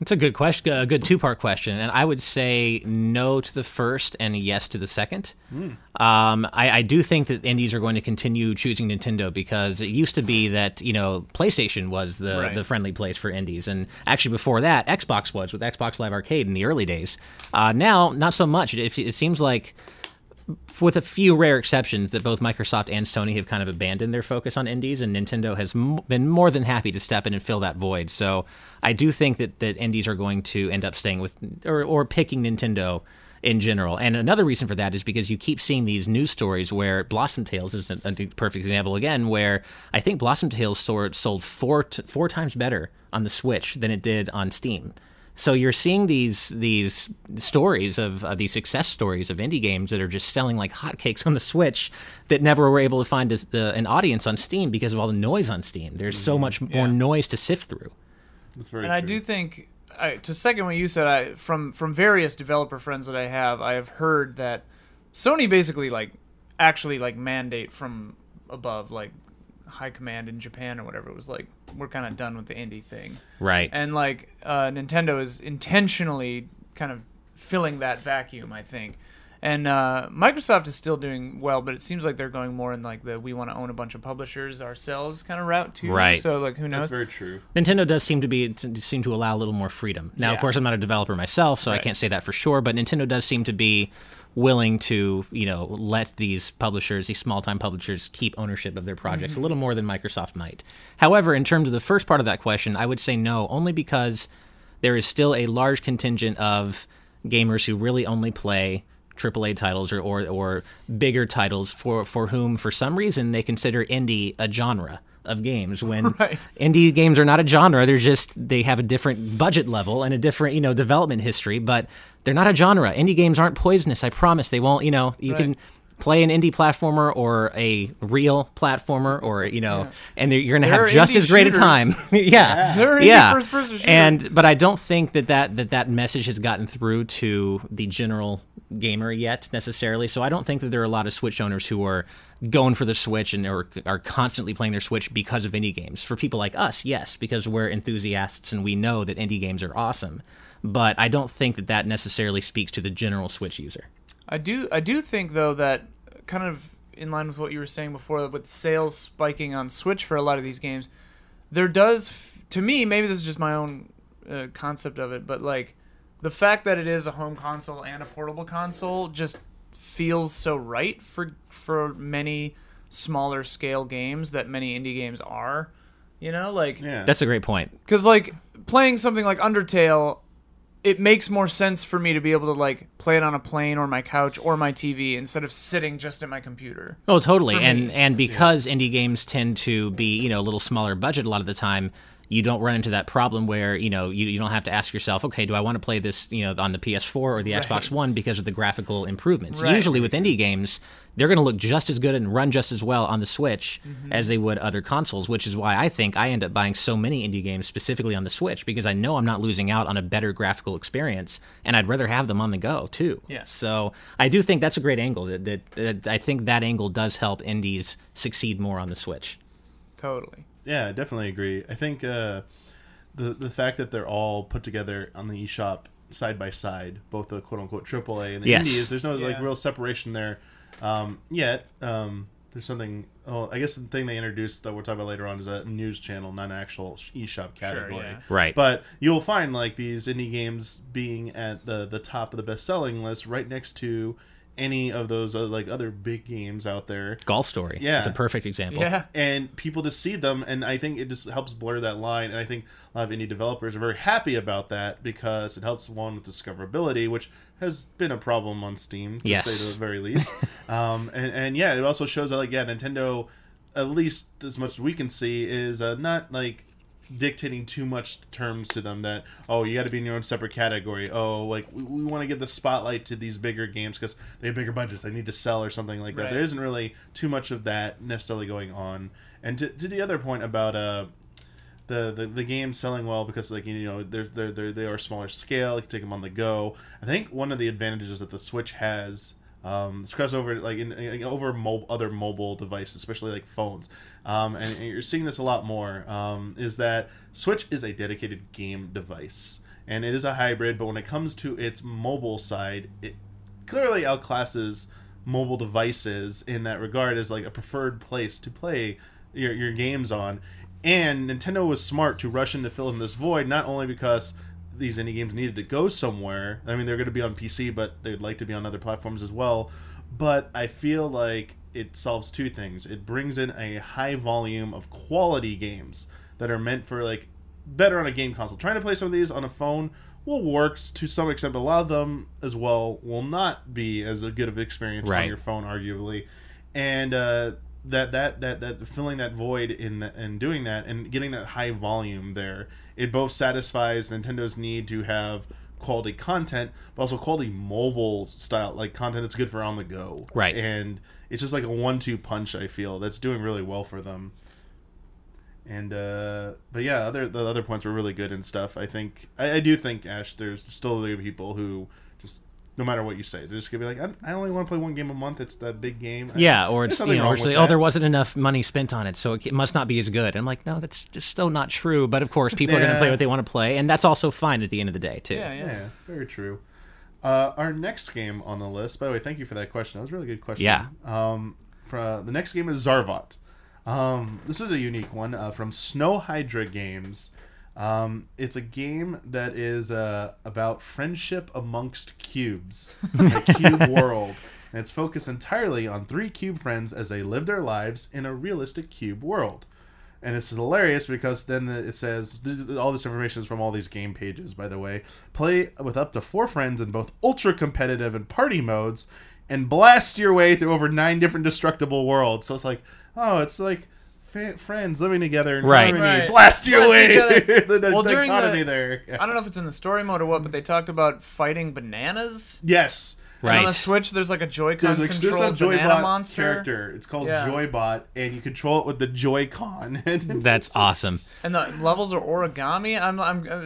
It's a good question, a good two-part question, and I would say no to the first and yes to the second. Um, I, I do think that indies are going to continue choosing Nintendo because it used to be that you know PlayStation was the Right. the friendly place for indies, and actually before that, Xbox was with Xbox Live Arcade in the early days. Uh, now, not so much. It, it seems like with a few rare exceptions, that both Microsoft and Sony have kind of abandoned their focus on indies, and Nintendo has m- been more than happy to step in and fill that void. So I do think that, that indies are going to end up staying with or, or picking Nintendo in general. And another reason for that is because you keep seeing these news stories where Blossom Tales is a, a perfect example again, where I think Blossom Tales sold, four t- four times better on the Switch than it did on Steam. So you're seeing these these stories of uh, these success stories of indie games that are just selling like hotcakes on the Switch that never were able to find a, the, an audience on Steam because of all the noise on Steam. There's so much more Yeah. noise to sift through. That's very and I do think, I, to second what you said, I, from from various developer friends that I have, I have heard that Sony basically like actually like mandate from above, like high command in Japan or whatever. It was like we're kind of done with the indie thing, Right. and like uh, Nintendo is intentionally kind of filling that vacuum, I think. And uh, Microsoft is still doing well, but it seems like they're going more in like the we want to own a bunch of publishers ourselves kind of route too. Right. So like who knows? That's very true. Nintendo does seem to be to seem to allow a little more freedom. Now, of course, I'm not a developer myself, so I can't say that for sure. But Nintendo does seem to be willing to, you know, let these publishers, these small-time publishers, keep ownership of their projects mm-hmm. a little more than Microsoft might. However, in terms of the first part of that question, I would say no, only because there is still a large contingent of gamers who really only play AAA titles or, or, or bigger titles for, for whom, for some reason, they consider indie a genre of games when [LAUGHS] Right. indie games are not a genre. They're just they have a different budget level and a different you know development history but they're not a genre. Indie games aren't poisonous i promise. They won't you know you can play an indie platformer or a real platformer or you know and you're gonna There have just as great shooters. a time. [LAUGHS] Yeah. Yeah. First-person and but i don't think that, that that that message has gotten through to the general gamer yet necessarily so i don't think that there are a lot of switch owners who are going for the switch and are, are constantly playing their switch because of indie games. For people like us yes because we're enthusiasts and we know that indie games are awesome but i don't think that that necessarily speaks to the general switch user. I do I do think though that kind of in line with what you were saying before with sales spiking on Switch for a lot of these games, there does to me maybe this is just my own uh, concept of it, but like the fact that it is a home console and a portable console just feels so right for for many smaller scale games that many indie games are. You know, like Yeah. that's a great point because like playing something like Undertale, it makes more sense for me to be able to like play it on a plane or my couch or my TV instead of sitting just at my computer. Oh, totally. for And me. and because indie games tend to be, you know, a little smaller budget a lot of the time, you don't run into that problem where, you know, you, you don't have to ask yourself, okay, do I want to play this, you know, on the PS4 or the Xbox One because of the graphical improvements? Right. Usually with indie games, they're going to look just as good and run just as well on the Switch Mm-hmm. as they would other consoles, which is why I think I end up buying so many indie games specifically on the Switch because I know I'm not losing out on a better graphical experience and I'd rather have them on the go too. Yeah. So I do think that's a great angle. That, that, that I think that angle does help indies succeed more on the Switch. Totally. Yeah, I definitely agree. I think uh, the the fact that they're all put together on the eShop side by side, both the quote unquote AAA and the Yes. indies, there's no like real separation there um, yet. Um, there's something. Oh, I guess the thing they introduced that we'll talk about later on is a news channel, not an actual sh- eShop category. yeah. Right. But you'll find like these indie games being at the the top of the best selling list, right next to any of those uh, like other big games out there Golf Story. Yeah. It's a perfect example. Yeah. and people to see them and i think it just helps blur that line and i think a lot of indie developers are very happy about that because it helps one with discoverability which has been a problem on steam to Yes. say the very least [LAUGHS] um, and, and yeah it also shows that like yeah nintendo at least as much as we can see is uh, not like dictating too much terms to them that oh you got to be in your own separate category. Oh like we, we want to give the spotlight to these bigger games because they have bigger budgets. They need to sell or something like that. Right. there isn't really too much of that necessarily going on. And to, to the other point about uh the, the the game selling well because like you know they're they're, they're they are smaller scale you can take them on the go. I think one of the advantages that the switch has um, this crossover like in, in- over mo- other mobile devices especially like phones um, and, and you're seeing this a lot more um, is that switch is a dedicated game device and it is a hybrid but when it comes to its mobile side it clearly outclasses mobile devices in that regard as like a preferred place to play your, your games on. And nintendo was smart to rush in to fill in this void not only because these indie games needed to go somewhere i mean they're going to be on pc but they'd like to be on other platforms as well but i feel like it solves two things. It brings in a high volume of quality games that are meant for like better on a game console. Trying to play some of these on a phone will work to some extent but a lot of them as well will not be as a good of experience on your phone arguably. And uh that that that that filling that void in and doing that and getting that high volume there it both satisfies nintendo's need to have quality content but also quality mobile style like content that's good for on the go. Right. and it's just like a one-two punch i feel that's doing really well for them and uh but yeah other the other points were really good and stuff i think i, I do think ash there's still the people who just no matter what you say they're just gonna be like i, I only want to play one game a month it's the big game I- Yeah, or there's it's nothing you know, or like, oh, there wasn't enough money spent on it, so it must not be as good. And I'm like, no, that's just still not true. But of course, people are going to play what they want to play, and that's also fine at the end of the day, too. Yeah, yeah. Yeah, very true. Uh, our next game on the list, by the way, thank you for that question. That was a really good question. Yeah. Um, for, the next game is Zarvot. Um, this is a unique one uh, from Snow Hydra Games. Um, it's a game that is uh, about friendship amongst cubes, a [LAUGHS] cube world. And it's focused entirely on three cube friends as they live their lives in a realistic cube world and it's hilarious because then it says all this information is from all these game pages by the way play with up to four friends in both ultra competitive and party modes and blast your way through over nine different destructible worlds so it's like oh it's like fa- friends living together in Right. harmony. Right. blast your Blast way the, [LAUGHS] the Well, during dichotomy the- there I don't know if it's in the story mode or what, but they talked about fighting bananas. yes And on the Switch, there's like a Joy-Con there's an controlled exclusive banana Joybot monster. character. It's called Yeah. Joybot, and you control it with the Joy-Con. [LAUGHS] [LAUGHS] That's awesome. and the levels are origami. I'm, I'm uh,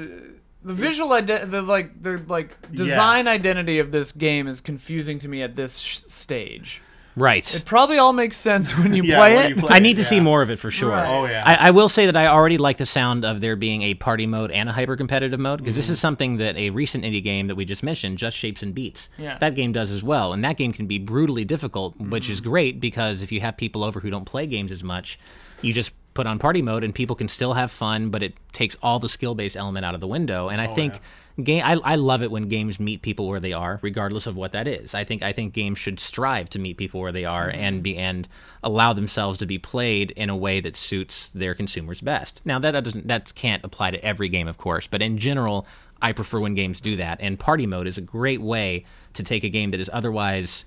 the visual ident, the like, the like design identity of this game is confusing to me at this sh- stage. Right. It probably all makes sense when you [LAUGHS] Yeah, play when it. you play I need to yeah. see more of it for sure. Right. Oh yeah. I, I will say that I already like the sound of there being a party mode and a hyper competitive mode because Mm-hmm. this is something that a recent indie game that we just mentioned, Just Shapes and Beats, Yeah. that game does as well. And that game can be brutally difficult, which Mm-hmm. is great because if you have people over who don't play games as much, you just put on party mode and people can still have fun, but it takes all the skill based element out of the window. And I think. Game, I, I love it when games meet people where they are, regardless of what that is. I think I think games should strive to meet people where they are and be and allow themselves to be played in a way that suits their consumers best. Now that, that doesn't that can't apply to every game, of course, but in general, I prefer when games do that. And party mode is a great way to take a game that is otherwise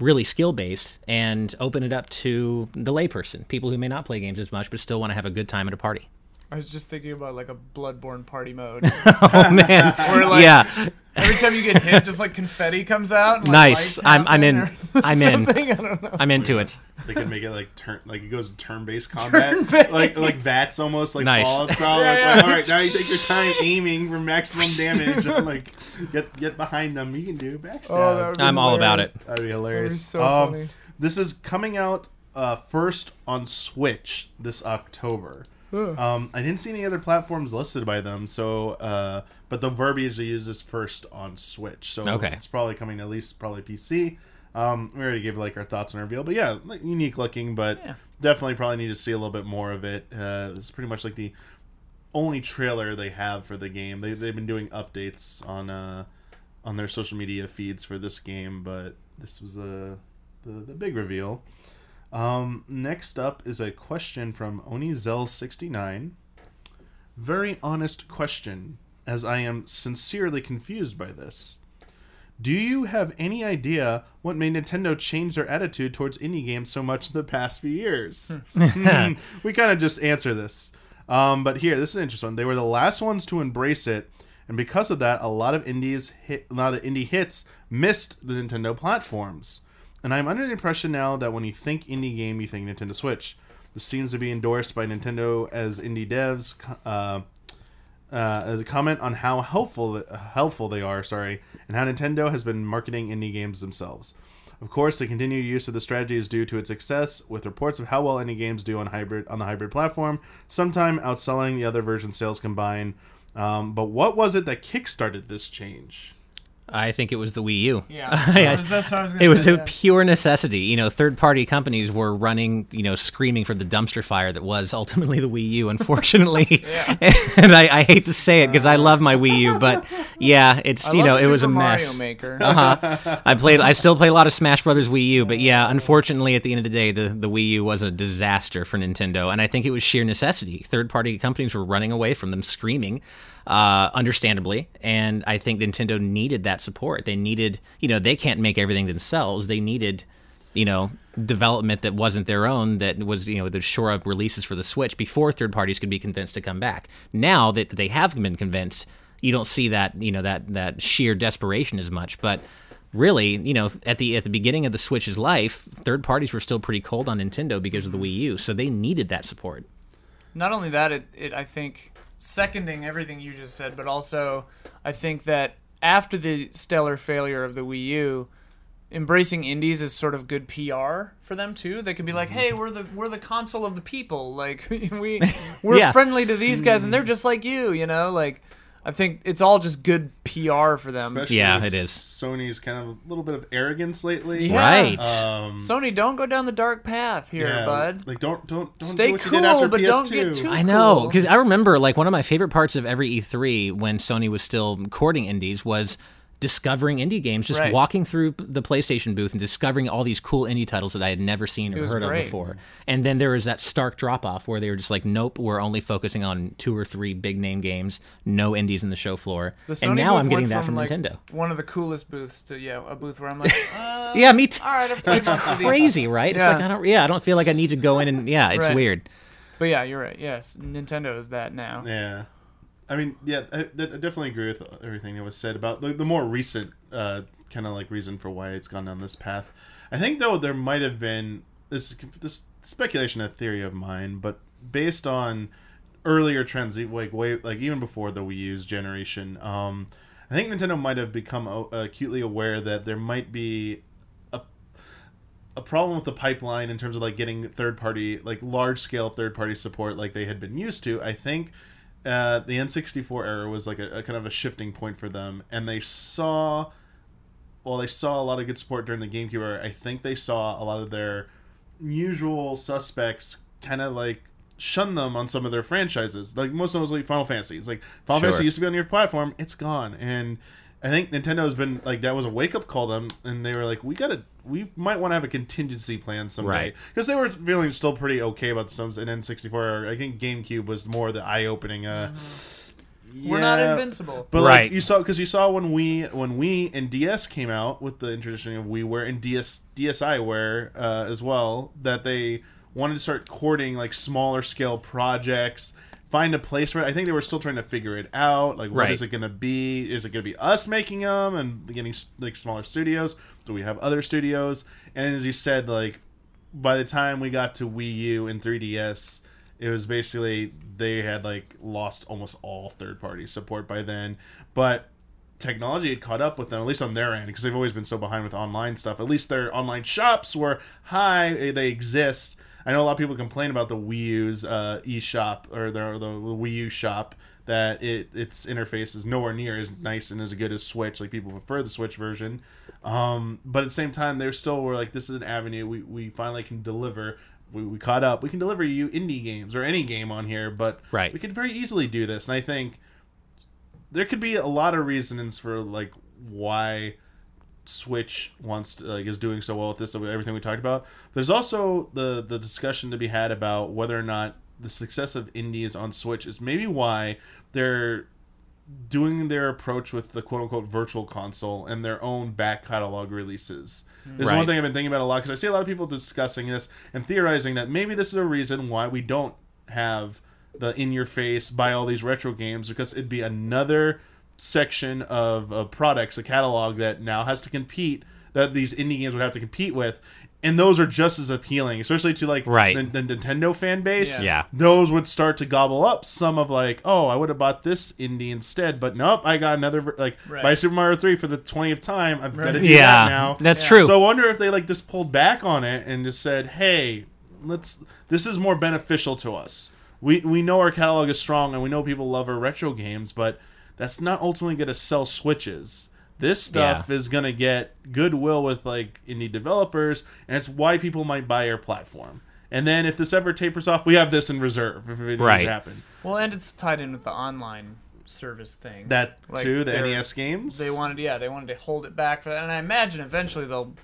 really skill based and open it up to the layperson, people who may not play games as much but still want to have a good time at a party. I was just thinking about like a Bloodborne party mode. [LAUGHS] Oh man, [LAUGHS] Where, like, yeah, Every time you get hit, just like confetti comes out. And, like, nice. I'm I'm in. [LAUGHS] I'm in. I don't know. I'm into it. They could make it like turn, like it goes turn-based combat, like like bats almost like Nice. Fallout style. Yeah, like, yeah. like, all right, now you take your time aiming for maximum damage. and, like get get behind them. You can do backstab. Oh, that would be I'm all about it. That'd be hilarious. That'd be so Um, funny. This is coming out uh, first on Switch this October. Um, I didn't see any other platforms listed by them, so uh, but the verbiage they use is first on Switch, so Okay. it's probably coming at least probably PC. Um, we already gave like our thoughts on reveal, but yeah, like, unique looking, but Yeah. definitely probably need to see a little bit more of it. Uh, it's pretty much like the only trailer they have for the game. They they've been doing updates on uh on their social media feeds for this game, but this was a the, the big reveal. Um, next up is a question from Onizel69. Very honest question, as I am sincerely confused by this. Do you have any idea what made Nintendo change their attitude towards indie games so much in the past few years? [LAUGHS] Hmm, we kind of just answer this. Um, but here, this is an interesting one. They were the last ones to embrace it, and because of that, a lot of indies hit, a lot of indie hits missed the Nintendo platforms. And I'm under the impression now that when you think indie game, you think Nintendo Switch. This seems to be endorsed by Nintendo as indie devs. Uh, uh, as a comment on how helpful helpful they are, sorry, and how Nintendo has been marketing indie games themselves. Of course, the continued use of the strategy is due to its success, with reports of how well indie games do on hybrid on the hybrid platform, sometime outselling the other version sales combined. Um, but what was it that kickstarted this change? I think it was the Wii U. Yeah, [LAUGHS] that was- that's what I was it was say, a yeah. pure necessity. You know, third-party companies were running, you know, screaming for the dumpster fire that was ultimately the Wii U. Unfortunately, [LAUGHS] [LAUGHS] and I, I hate to say it because I love my Wii U, but yeah, it's I you know, it was a mess. Mario Maker. uh-huh. I played. I still play a lot of Smash Brothers Wii U, but yeah, unfortunately, at the end of the day, the the Wii U was a disaster for Nintendo, and I think it was sheer necessity. Third party companies were running away from them, screaming, uh, understandably, and I think Nintendo needed that support. They needed, you know, they can't make everything themselves. They needed. You know, development that wasn't their own, that was, you know, the shore up releases for the Switch before third parties could be convinced to come back. Now that they have been convinced, you don't see that you know that that sheer desperation as much but really you know at the at the beginning of the switch's life third parties were still pretty cold on nintendo because of the wii u so they needed that support Not only that, it, it I think seconding everything you just said, but also I think that after the stellar failure of the Wii U, embracing indies is sort of good PR for them too. They can be like, mm-hmm. "Hey, we're the we're the console of the people. Like [LAUGHS] we [LAUGHS] we're Yeah. friendly to these guys, and they're mm. just like you. You know, like." I think it's all just good PR for them. Especially Yeah, it is. Sony's kind of a little bit of arrogance lately. Yeah. right Um, Sony, don't go down the dark path here, yeah, bud. Like don't don't don't Stay do what you cool, did after but PS2. don't get too- I know cool. because I remember like one of my favorite parts of every E3 when Sony was still courting indies was discovering indie games, just Right. walking through the PlayStation booth and discovering all these cool indie titles that I had never seen or heard great. of before. And then there was that stark drop off where they were just like, nope, we're only focusing on two or three big name games, no indies in the show floor. The Sony and now I'm getting went that from, like, Nintendo. One of the coolest booths to yeah, a booth where I'm like, [LAUGHS] uh, Yeah, me too. all right, [LAUGHS] It's most of these. crazy, right? It's Yeah. like I don't, yeah, I don't feel like I need to go in and yeah, it's Right. weird. But yeah, you're right. Yes, Nintendo is that now. Yeah, I mean, yeah, I, I definitely agree with everything that was said about the, the more recent uh, kind of like reason for why it's gone down this path. I think though there might have been this this speculation, a theory of mine, but based on earlier trends, like way like even before the Wii U's generation, um, I think Nintendo might have become uh, acutely aware that there might be a problem with the pipeline in terms of like getting third party like large scale third party support like they had been used to i think uh, the n64 era was like a, a kind of a shifting point for them and they saw well they saw a lot of good support during the gamecube era. I think they saw a lot of their usual suspects kind of like shun them on some of their franchises. Like most notably final fantasy it's like final Sure. fantasy used to be on your platform it's gone. And I think Nintendo has been like that was a wake up call to them, and they were like, we gotta, we might want to have a contingency plan someday Right. because they were feeling still pretty okay about the SNES and N64. I think GameCube was more the eye opening. Uh, Mm-hmm. We're not invincible. But Right. like you saw, because you saw when we when Wii and DS came out with the introduction of WiiWare and DS DSiWare uh, as well, that they wanted to start courting like smaller scale projects, find a place for it. I think they were still trying to figure it out. Like, what Right. is it going to be? Is it going to be us making them and getting like smaller studios? Do we have other studios? And as you said, like by the time we got to Wii U and 3DS, it was basically they had like lost almost all third party support by then. But technology had caught up with them, at least on their end, because they've always been so behind with online stuff. At least their online shops were high; eh, they exist. I know a lot of people complain about the Wii U's uh, eShop or the, the Wii U shop that it its interface is nowhere near as nice and as good as Switch. Like people prefer the Switch version, um, but at the same time, they're still were like, "This is an avenue we, we finally can deliver." We, we caught up. We can deliver you indie games or any game on here, but Right. we could very easily do this. And I think there could be a lot of reasons for like why Switch wants to, like is doing so well with this everything we talked about. There's also the the discussion to be had about whether or not the success of indies on Switch is maybe why they're doing their approach with the quote unquote virtual console and their own back catalog releases. Hmm. There's one thing I've been thinking about a lot because I see a lot of people discussing this and theorizing that maybe this is a reason why we don't have the in your face buy all these retro games because it'd be another section of, of products, a catalog that now has to compete that these indie games would have to compete with. And those are just as appealing, especially to like Right. the, the Nintendo fan base. Yeah. Yeah. Those would start to gobble up some of like, oh, I would have bought this indie instead, but nope, I got another like Right. buy Super Mario Three for the twentieth time. I've got to do Yeah, that now. that's Yeah. true. So I wonder if they like just pulled back on it and just said, "Hey, let's. This is more beneficial to us. We we know our catalog is strong and we know people love our retro games, but that's not ultimately going to sell Switches. This stuff is going to get goodwill with like indie developers, and it's why people might buy your platform. And then if this ever tapers off, we have this in reserve if it Right. does happen. Well, and it's tied in with the online service thing. That Like, too, the NES games. they wanted, yeah, they wanted to hold it back for that, and I imagine eventually they'll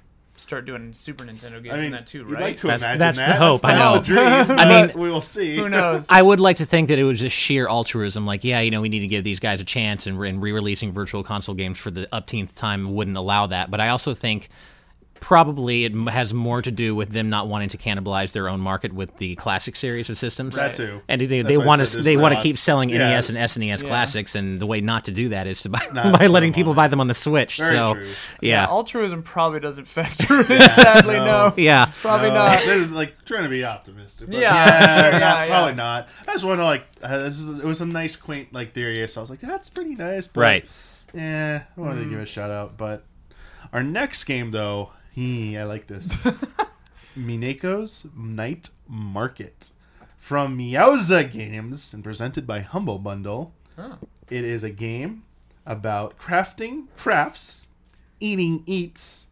start doing Super Nintendo games I mean, in that too, we'd right? like to That's- imagine that's the that. hope, I That's, know. the dream. [LAUGHS] I mean- we will see. Who knows? I would like to think that it was just sheer altruism. Like, yeah, you know, we need to give these guys a chance, and, and re-releasing virtual console games for the upteenth time wouldn't allow that. But I also think probably it has more to do with them not wanting to cannibalize their own market with the classic series of systems. That too. And they, they want to they want to keep selling Yeah. NES and SNES Yeah. classics, and the way not to do that is to buy, Not [LAUGHS] by letting people buy them on the Switch. Very so, true. yeah, altruism probably doesn't factor [LAUGHS] in. sadly, no. no. yeah. Probably No, not. This is like trying to be optimistic. But Yeah, yeah, [LAUGHS] not- yeah, yeah. probably not. I just want to like. Uh, this is, it was a nice, quaint like theory. So I was like, that's pretty nice. But, Right. Yeah, I wanted to give it a shout out. But our next game, though, he, I like this. [LAUGHS] Mineko's Night Market from Meowza Games and presented by Humble Bundle. It is a game about crafting crafts, eating eats,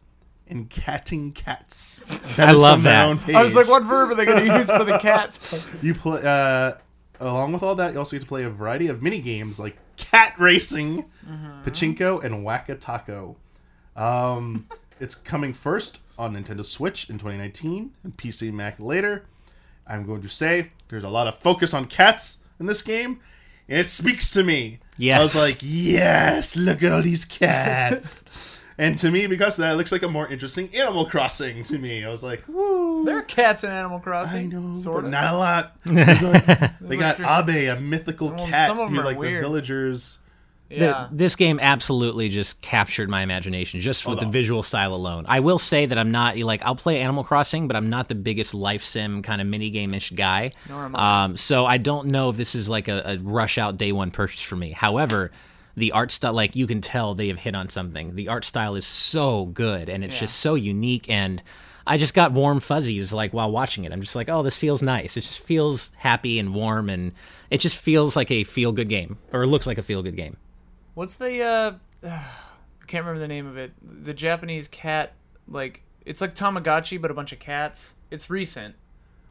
and catting cats. I love that. I was like, what verb are they going to use for the cats? [LAUGHS] You play uh, along with all that. You also get to play a variety of mini games like cat racing, pachinko, and whack a taco. Um, it's coming first on Nintendo Switch in 2019 and PC and Mac later. I'm going to say there's a lot of focus on cats in this game, and it speaks to me. I was like, yes, look at all these cats. [LAUGHS] and to me, because of that, it looks like a more interesting Animal Crossing to me. I was like, woo. There are cats in Animal Crossing. I know, sort but of. not a lot. [LAUGHS] Like- they got like Abe, a mythical Well, cat some of 'em who are like weird. the villagers. Yeah. Th- this game absolutely just captured my imagination just with Hold the on. visual style alone. I will say that I'm not like I'll play Animal Crossing, but I'm not the biggest life sim kind of mini game ish guy. Nor am I. Um, so I don't know if this is like a, a rush out day one purchase for me. However, the art style, like you can tell, they have hit on something. The art style is so good, and it's Yeah. just so unique and. I just got warm fuzzies like while watching it. I'm just like, oh, this feels nice. It just feels happy and warm, and it just feels like a feel good game, or it looks like a feel good game. What's the uh [SIGHS] I can't remember the name of it. The Japanese cat like it's like Tamagotchi but a bunch of cats. It's recent.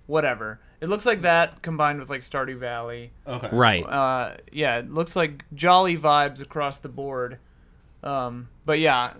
Whatever. It looks like that combined with like Stardew Valley. Okay, Right. Uh yeah, it looks like jolly vibes across the board. Um but yeah,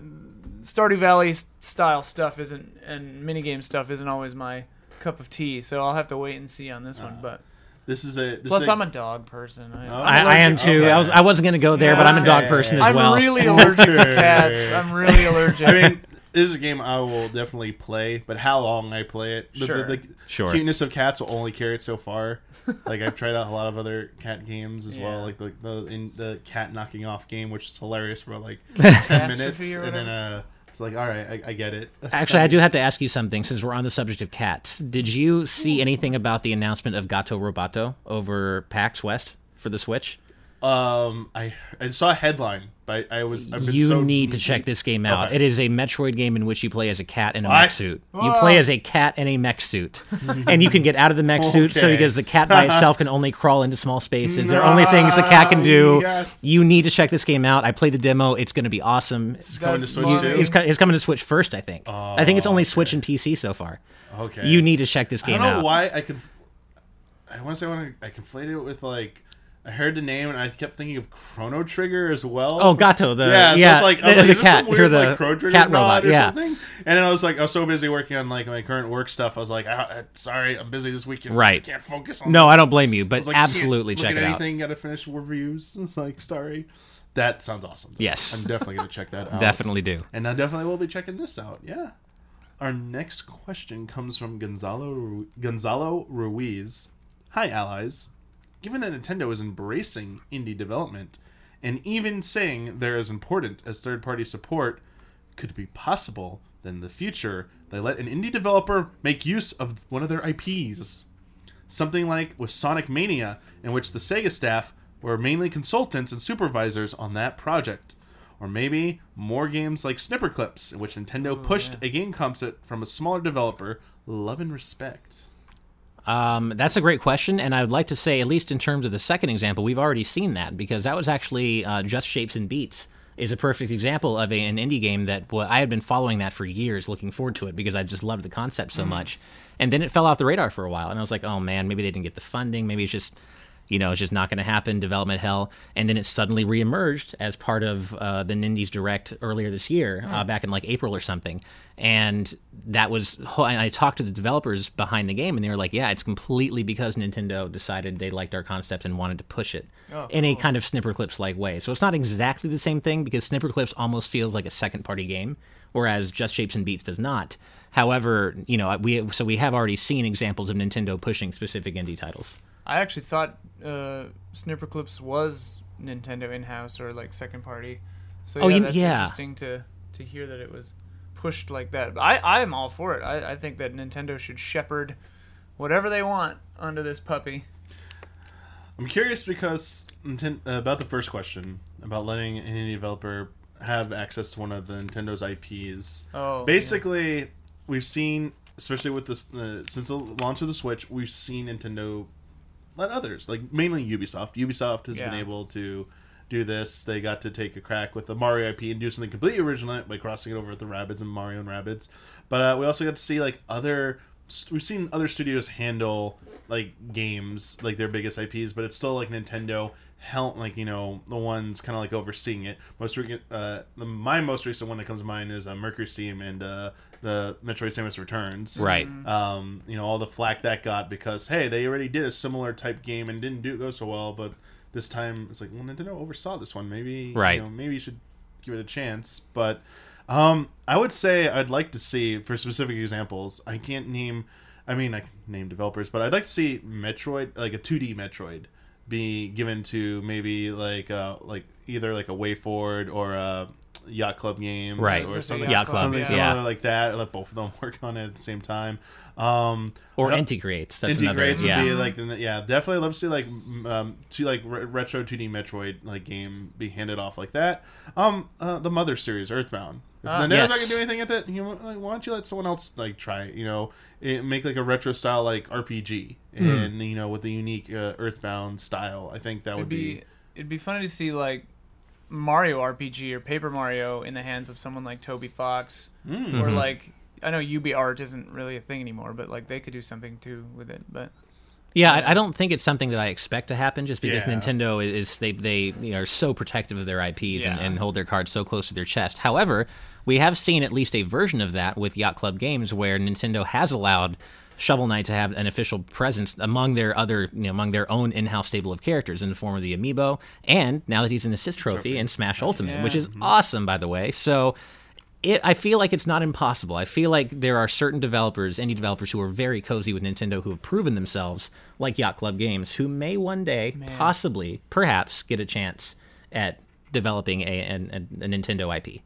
Stardew Valley style stuff isn't and minigame stuff isn't always my cup of tea, so I'll have to wait and see on this one. But This is a. This plus, is a, I'm a dog person. I, Oh. I, I am too. okay. I was I wasn't gonna go there, but I'm a dog Okay. person as well. I'm really allergic to cats. I'm [LAUGHS] really allergic. I mean, this is a game I will definitely play, but how long I play it, the, Sure. the, the Sure. cuteness of cats will only carry it so far. like I've tried out a lot of other cat games as Yeah. well, like the the in the cat knocking off game, which is hilarious for like [LAUGHS] ten minutes, and then whatever? uh, it's like, all right, I, I get it. [LAUGHS] Actually, I do have to ask you something since we're on the subject of cats. Did you see anything about the announcement of Gato Roboto over PAX West for the Switch? Um, I I saw a headline, but I was I've been You so need to check this game out. Okay. It is a Metroid game in which you play as a cat in a What? mech suit. You play as a cat in a mech suit, [LAUGHS] and you can get out of the mech suit. So because the cat by itself can only crawl into small spaces, there are only things the cat can do. Yes. You need to check this game out. I played the demo. It's going to be awesome. It's coming to That's Switch funny. too. It's, co- it's coming to Switch first, I think. I think it's only Switch and PC so far. Okay, You need to check this game out. I don't know out. why I could. I want to say I want to. I conflated it with like. I heard the name and I kept thinking of Chrono Trigger as well. Oh, Gato, the yeah, yeah, so like, I was the, like, the is this cat, weird, the like, Chrono Trigger cat robot, or yeah. something? And then I was like, I was so busy working on like my current work stuff. I was like, ah, I, I, sorry, I'm busy this weekend. Right. I can't focus on. No, this. I don't blame you, I but was like, absolutely check it out. anything. Got to finish reviews. [LAUGHS] It's like, sorry. That sounds awesome. though. Yes. I'm definitely gonna check that [LAUGHS] out. Definitely do. And I definitely will be checking this out. Yeah. Our next question comes from Gonzalo Ru- Gonzalo Ruiz. Hi, allies. Given that Nintendo is embracing indie development and even saying they're as important as third-party support, could be possible that in the future they let an indie developer make use of one of their IPs? Something like with Sonic Mania, in which the Sega staff were mainly consultants and supervisors on that project. Or maybe more games like Snipperclips, in which Nintendo oh, pushed a game concept from a smaller developer, Love and Respect. Um, that's a great question, and I would like to say, at least in terms of the second example, we've already seen that because that was actually uh, Just Shapes and Beats is a perfect example of a, an indie game that well, I had been following that for years, looking forward to it because I just loved the concept so much, and then it fell off the radar for a while, and I was like, oh man, maybe they didn't get the funding, maybe it's just you know, it's just not going to happen, development hell. And then it suddenly reemerged as part of uh, the Nindies Direct earlier this year, uh, back in like April or something. And that was, and I talked to the developers behind the game, and they were like, yeah, it's completely because Nintendo decided they liked our concept and wanted to push it in a kind of Snipperclips like way. So it's not exactly the same thing because Snipperclips almost feels like a second party game, whereas Just Shapes and Beats does not. However, you know, we so we have already seen examples of Nintendo pushing specific indie titles. I actually thought uh, Snipperclips was Nintendo in-house or like second party. So yeah, Oh, you- that's yeah. interesting to to hear that it was pushed like that. But I I am all for it. I, I think that Nintendo should shepherd whatever they want onto this puppy. I'm curious because uh, about the first question about letting an indie developer have access to one of the Nintendo's IPs. Oh, Basically, we've seen, especially with this, uh, since the launch of the Switch, we've seen Nintendo let others, like mainly Ubisoft. Ubisoft has been able to do this. They got to take a crack with the Mario IP and do something completely original by crossing it over with the Rabbids and Mario and Rabbids. But uh, we also got to see like other. We've seen other studios handle like games, like their biggest IPs, but it's still like Nintendo help like you know the ones kind of like overseeing it. Most recent, uh, the, my most recent one that comes to mind is uh, MercurySteam and uh, the Metroid Samus Returns. Right. Um, you know all the flack that got because hey, they already did a similar type game and didn't do go so well, but this time it's like well, Nintendo oversaw this one. Maybe Right. You know, maybe you should give it a chance. But um, I would say I'd like to see for specific examples. I can't name. I mean, I can name developers, but I'd like to see Metroid, like a 2D Metroid, be given to maybe like uh like either like a WayForward or a Yacht Club game Right. Or something, Yacht Club, something yeah. similar like that. Or let both of them [LAUGHS] work on it at the same time. Um, Or I don't- integrates. That's integrates another. would Yeah. be like yeah definitely love to see like um to like re- retro 2d metroid like game be handed off like that um uh, the mother series earthbound if Ah. Nintendo's not gonna do anything with it you know like, why don't you let someone else like try it you know it, make like a retro style like rpg Hmm. and you know with the unique uh, earthbound style i think that would It'd be, be it'd be funny to see like Mario RPG or Paper Mario in the hands of someone like Toby Fox Mm. or like I know UbiArt isn't really a thing anymore, but like they could do something too with it. But Yeah, I, I don't think it's something that I expect to happen just because Yeah. Nintendo is, they they you know, are so protective of their IPs and, Yeah. and hold their cards so close to their chest. However, we have seen at least a version of that with Yacht Club Games where Nintendo has allowed Shovel Knight to have an official presence among their other you know among their own in-house stable of characters in the form of the amiibo and now that he's an assist trophy in Smash Ultimate, Yeah. which is mm-hmm. awesome by the way. So it, I feel like it's not impossible. I feel like there are certain developers, indie developers, who are very cozy with Nintendo, who have proven themselves, like Yacht Club Games, who may one day, possibly, perhaps, get a chance at developing a, a, a Nintendo IP.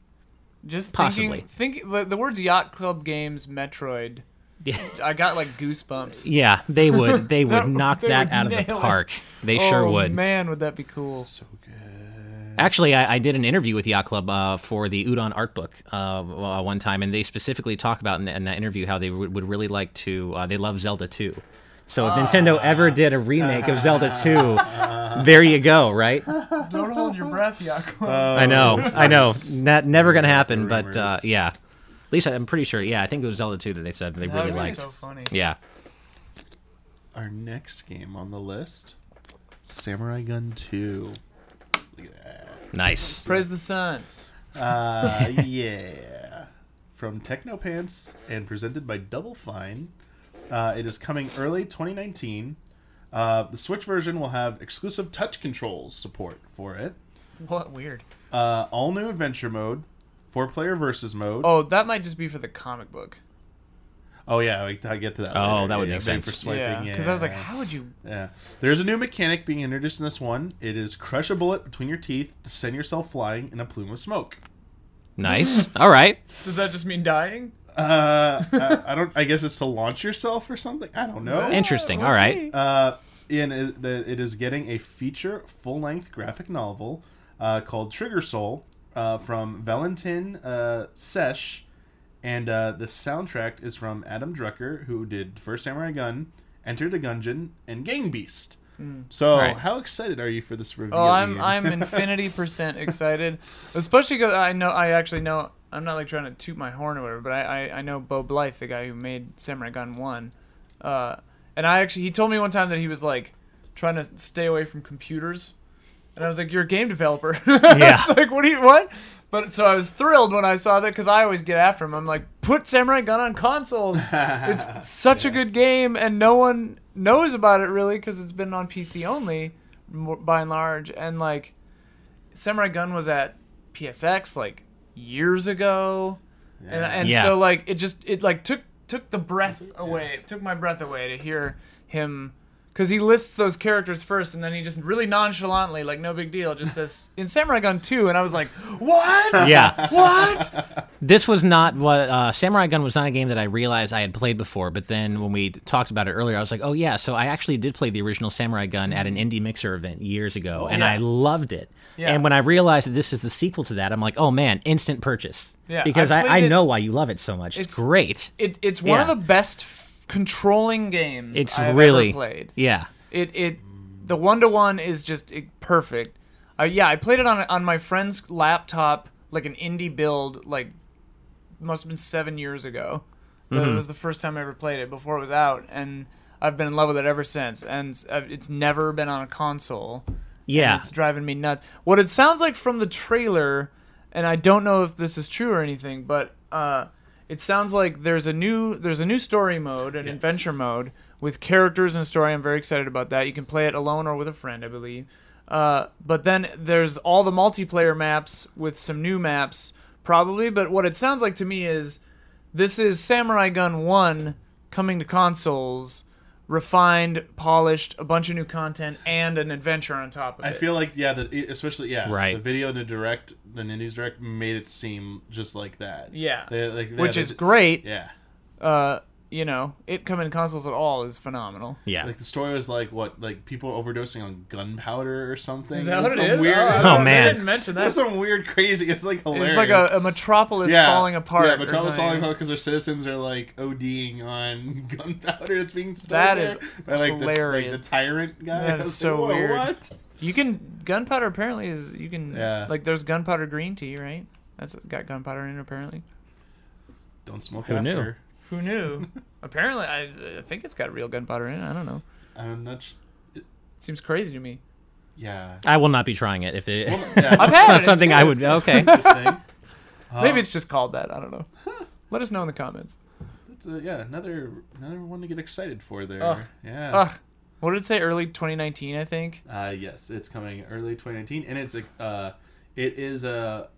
just Possibly. thinking, think the, the words Yacht Club Games Metroid. Yeah, I got like goosebumps. yeah, they would, they [LAUGHS] would That- knock they that would out of the nail it. park. They sure oh, would. Man, would that be cool? so good Actually, I, I did an interview with Yacht Club uh, for the Udon art book uh, uh, one time, and they specifically talk about in, in that interview how they would, would really like to. Uh, they love Zelda 2. So if Nintendo ever did a remake of Zelda 2, there you go, right? Don't hold your breath, Yacht Club. I know, I know. Not never gonna happen, but uh, yeah. At least I'm pretty sure. Yeah, I think it was Zelda 2 that they said they That really would be liked. so funny. Yeah. our next game on the list Samurai Gunn 2. Look at that. Nice. Praise the sun. Uh, [LAUGHS] yeah. From Teknopants and presented by Double Fine. Uh, it is coming early 2019. Uh, the Switch version will have exclusive touch controls support for it. What weird. Uh, all new adventure mode, four player versus mode. Oh, that might just be for the comic book. Oh, yeah, I, I get to that. Oh, later. that would Yeah, make sense. For swiping, yeah, yeah, because I was like, how would you? Yeah. There's a new mechanic being introduced in this one. It is crush a bullet between your teeth to send yourself flying in a plume of smoke. Nice. [LAUGHS] All right. Does that just mean dying? Uh, I, I don't. I guess it's to launch yourself or something. I don't know. Interesting. We'll All right. see. Uh, and it, the, it is getting a feature full length graphic novel uh, called Trigger Soul uh, from Valentin uh, Sesh, and uh, the soundtrack is from Adam Drucker, who did First Samurai Gunn, Enter the Gungeon, and Gang Beast. So, Right. how excited are you for this review? Oh, I'm I'm [LAUGHS] infinity percent excited, especially because I know I actually know I'm not like trying to toot my horn or whatever, but I I, I know Beau Blyth, the guy who made Samurai Gunn One, uh, and I actually he told me one time that he was like trying to stay away from computers, and I was like, you're a game developer. [LAUGHS] Yeah. it's like what do you what? But so I was thrilled when I saw that because I always get after him. I'm like, put Samurai Gunn on consoles. [LAUGHS] it's such a good game, and no one knows about it really because it's been on PC only, by and large. And like, Samurai Gunn was at PSX like years ago, and and Yeah. so like it just it like took took the breath away, it took my breath away to hear him. Because he lists those characters first, and then he just really nonchalantly, like no big deal, just says [LAUGHS] in Samurai Gunn 2, and I was like, "What? Yeah. What?" This was not what uh, Samurai Gunn was not a game that I realized I had played before. But then when we talked about it earlier, I was like, oh yeah, so I actually did play the original Samurai Gunn at an indie mixer event years ago, and Yeah. I loved it. Yeah. And when I realized that this is the sequel to that, I'm like, oh man, instant purchase. Yeah, because I I, I, know why you love it so much. It's, It's- great. It, it's one of the best f- controlling games It's I've really played. Yeah. It it the one to one is just it, perfect. Uh, yeah, I played it on on my friend's laptop, like an indie build, like must have been seven years ago. Mm-hmm. It was the first time I ever played it before it was out, and I've been in love with it ever since. And uh, it's never been on a console. Yeah. it's driving me nuts. What it sounds like from the trailer, and I don't know if this is true or anything, but uh, it sounds like there's a new there's a new story mode, an Yes. adventure mode with characters and a story. I'm very excited about that. You can play it alone or with a friend, I believe. Uh, but then there's all the multiplayer maps with some new maps, probably. But what it sounds like to me is this is Samurai Gunn 1 coming to consoles, refined, polished, a bunch of new content, and an adventure on top of it. I feel like yeah, the, especially yeah, Right. The video in the direct, the Nindies direct made it seem just like that. Yeah. They, like, yeah, Which is did- great. Yeah, Uh, you know, it coming to consoles at all is phenomenal. Yeah. like the story was like what, like people overdosing on gunpowder or something. Is that It what was it some is? Weird, oh, Oh, sorry, man. I didn't mention that. That's some weird, crazy. It's like hilarious. It's like a, a metropolis falling apart. Yeah, or Metropolis something. falling apart because their citizens are like ODing on [LAUGHS] gunpowder that's being stored That there is by like the, like hilarious. the tyrant guy. That I is was so like, weird." What? You can gunpowder apparently is you can Yeah. like there's gunpowder green tea right? That's got gunpowder in it apparently. Don't smoke Who knew? After. Who knew? [LAUGHS] apparently, I, I think it's got real gunpowder in it. I don't know. I'm not. Sh- seems crazy to me. yeah. I will not be trying it if it. Well, yeah, [LAUGHS] I've had it. It's something good, I would. good. Okay. [LAUGHS] Interesting. Uh, Maybe it's just called that. I don't know. Let us know in the comments. it's, uh, yeah another another one to get excited for there. Ugh. Yeah. Ugh. What did it say? Early 2019, I think. Uh, yes, it's coming early 2019, and it's a uh, it is a,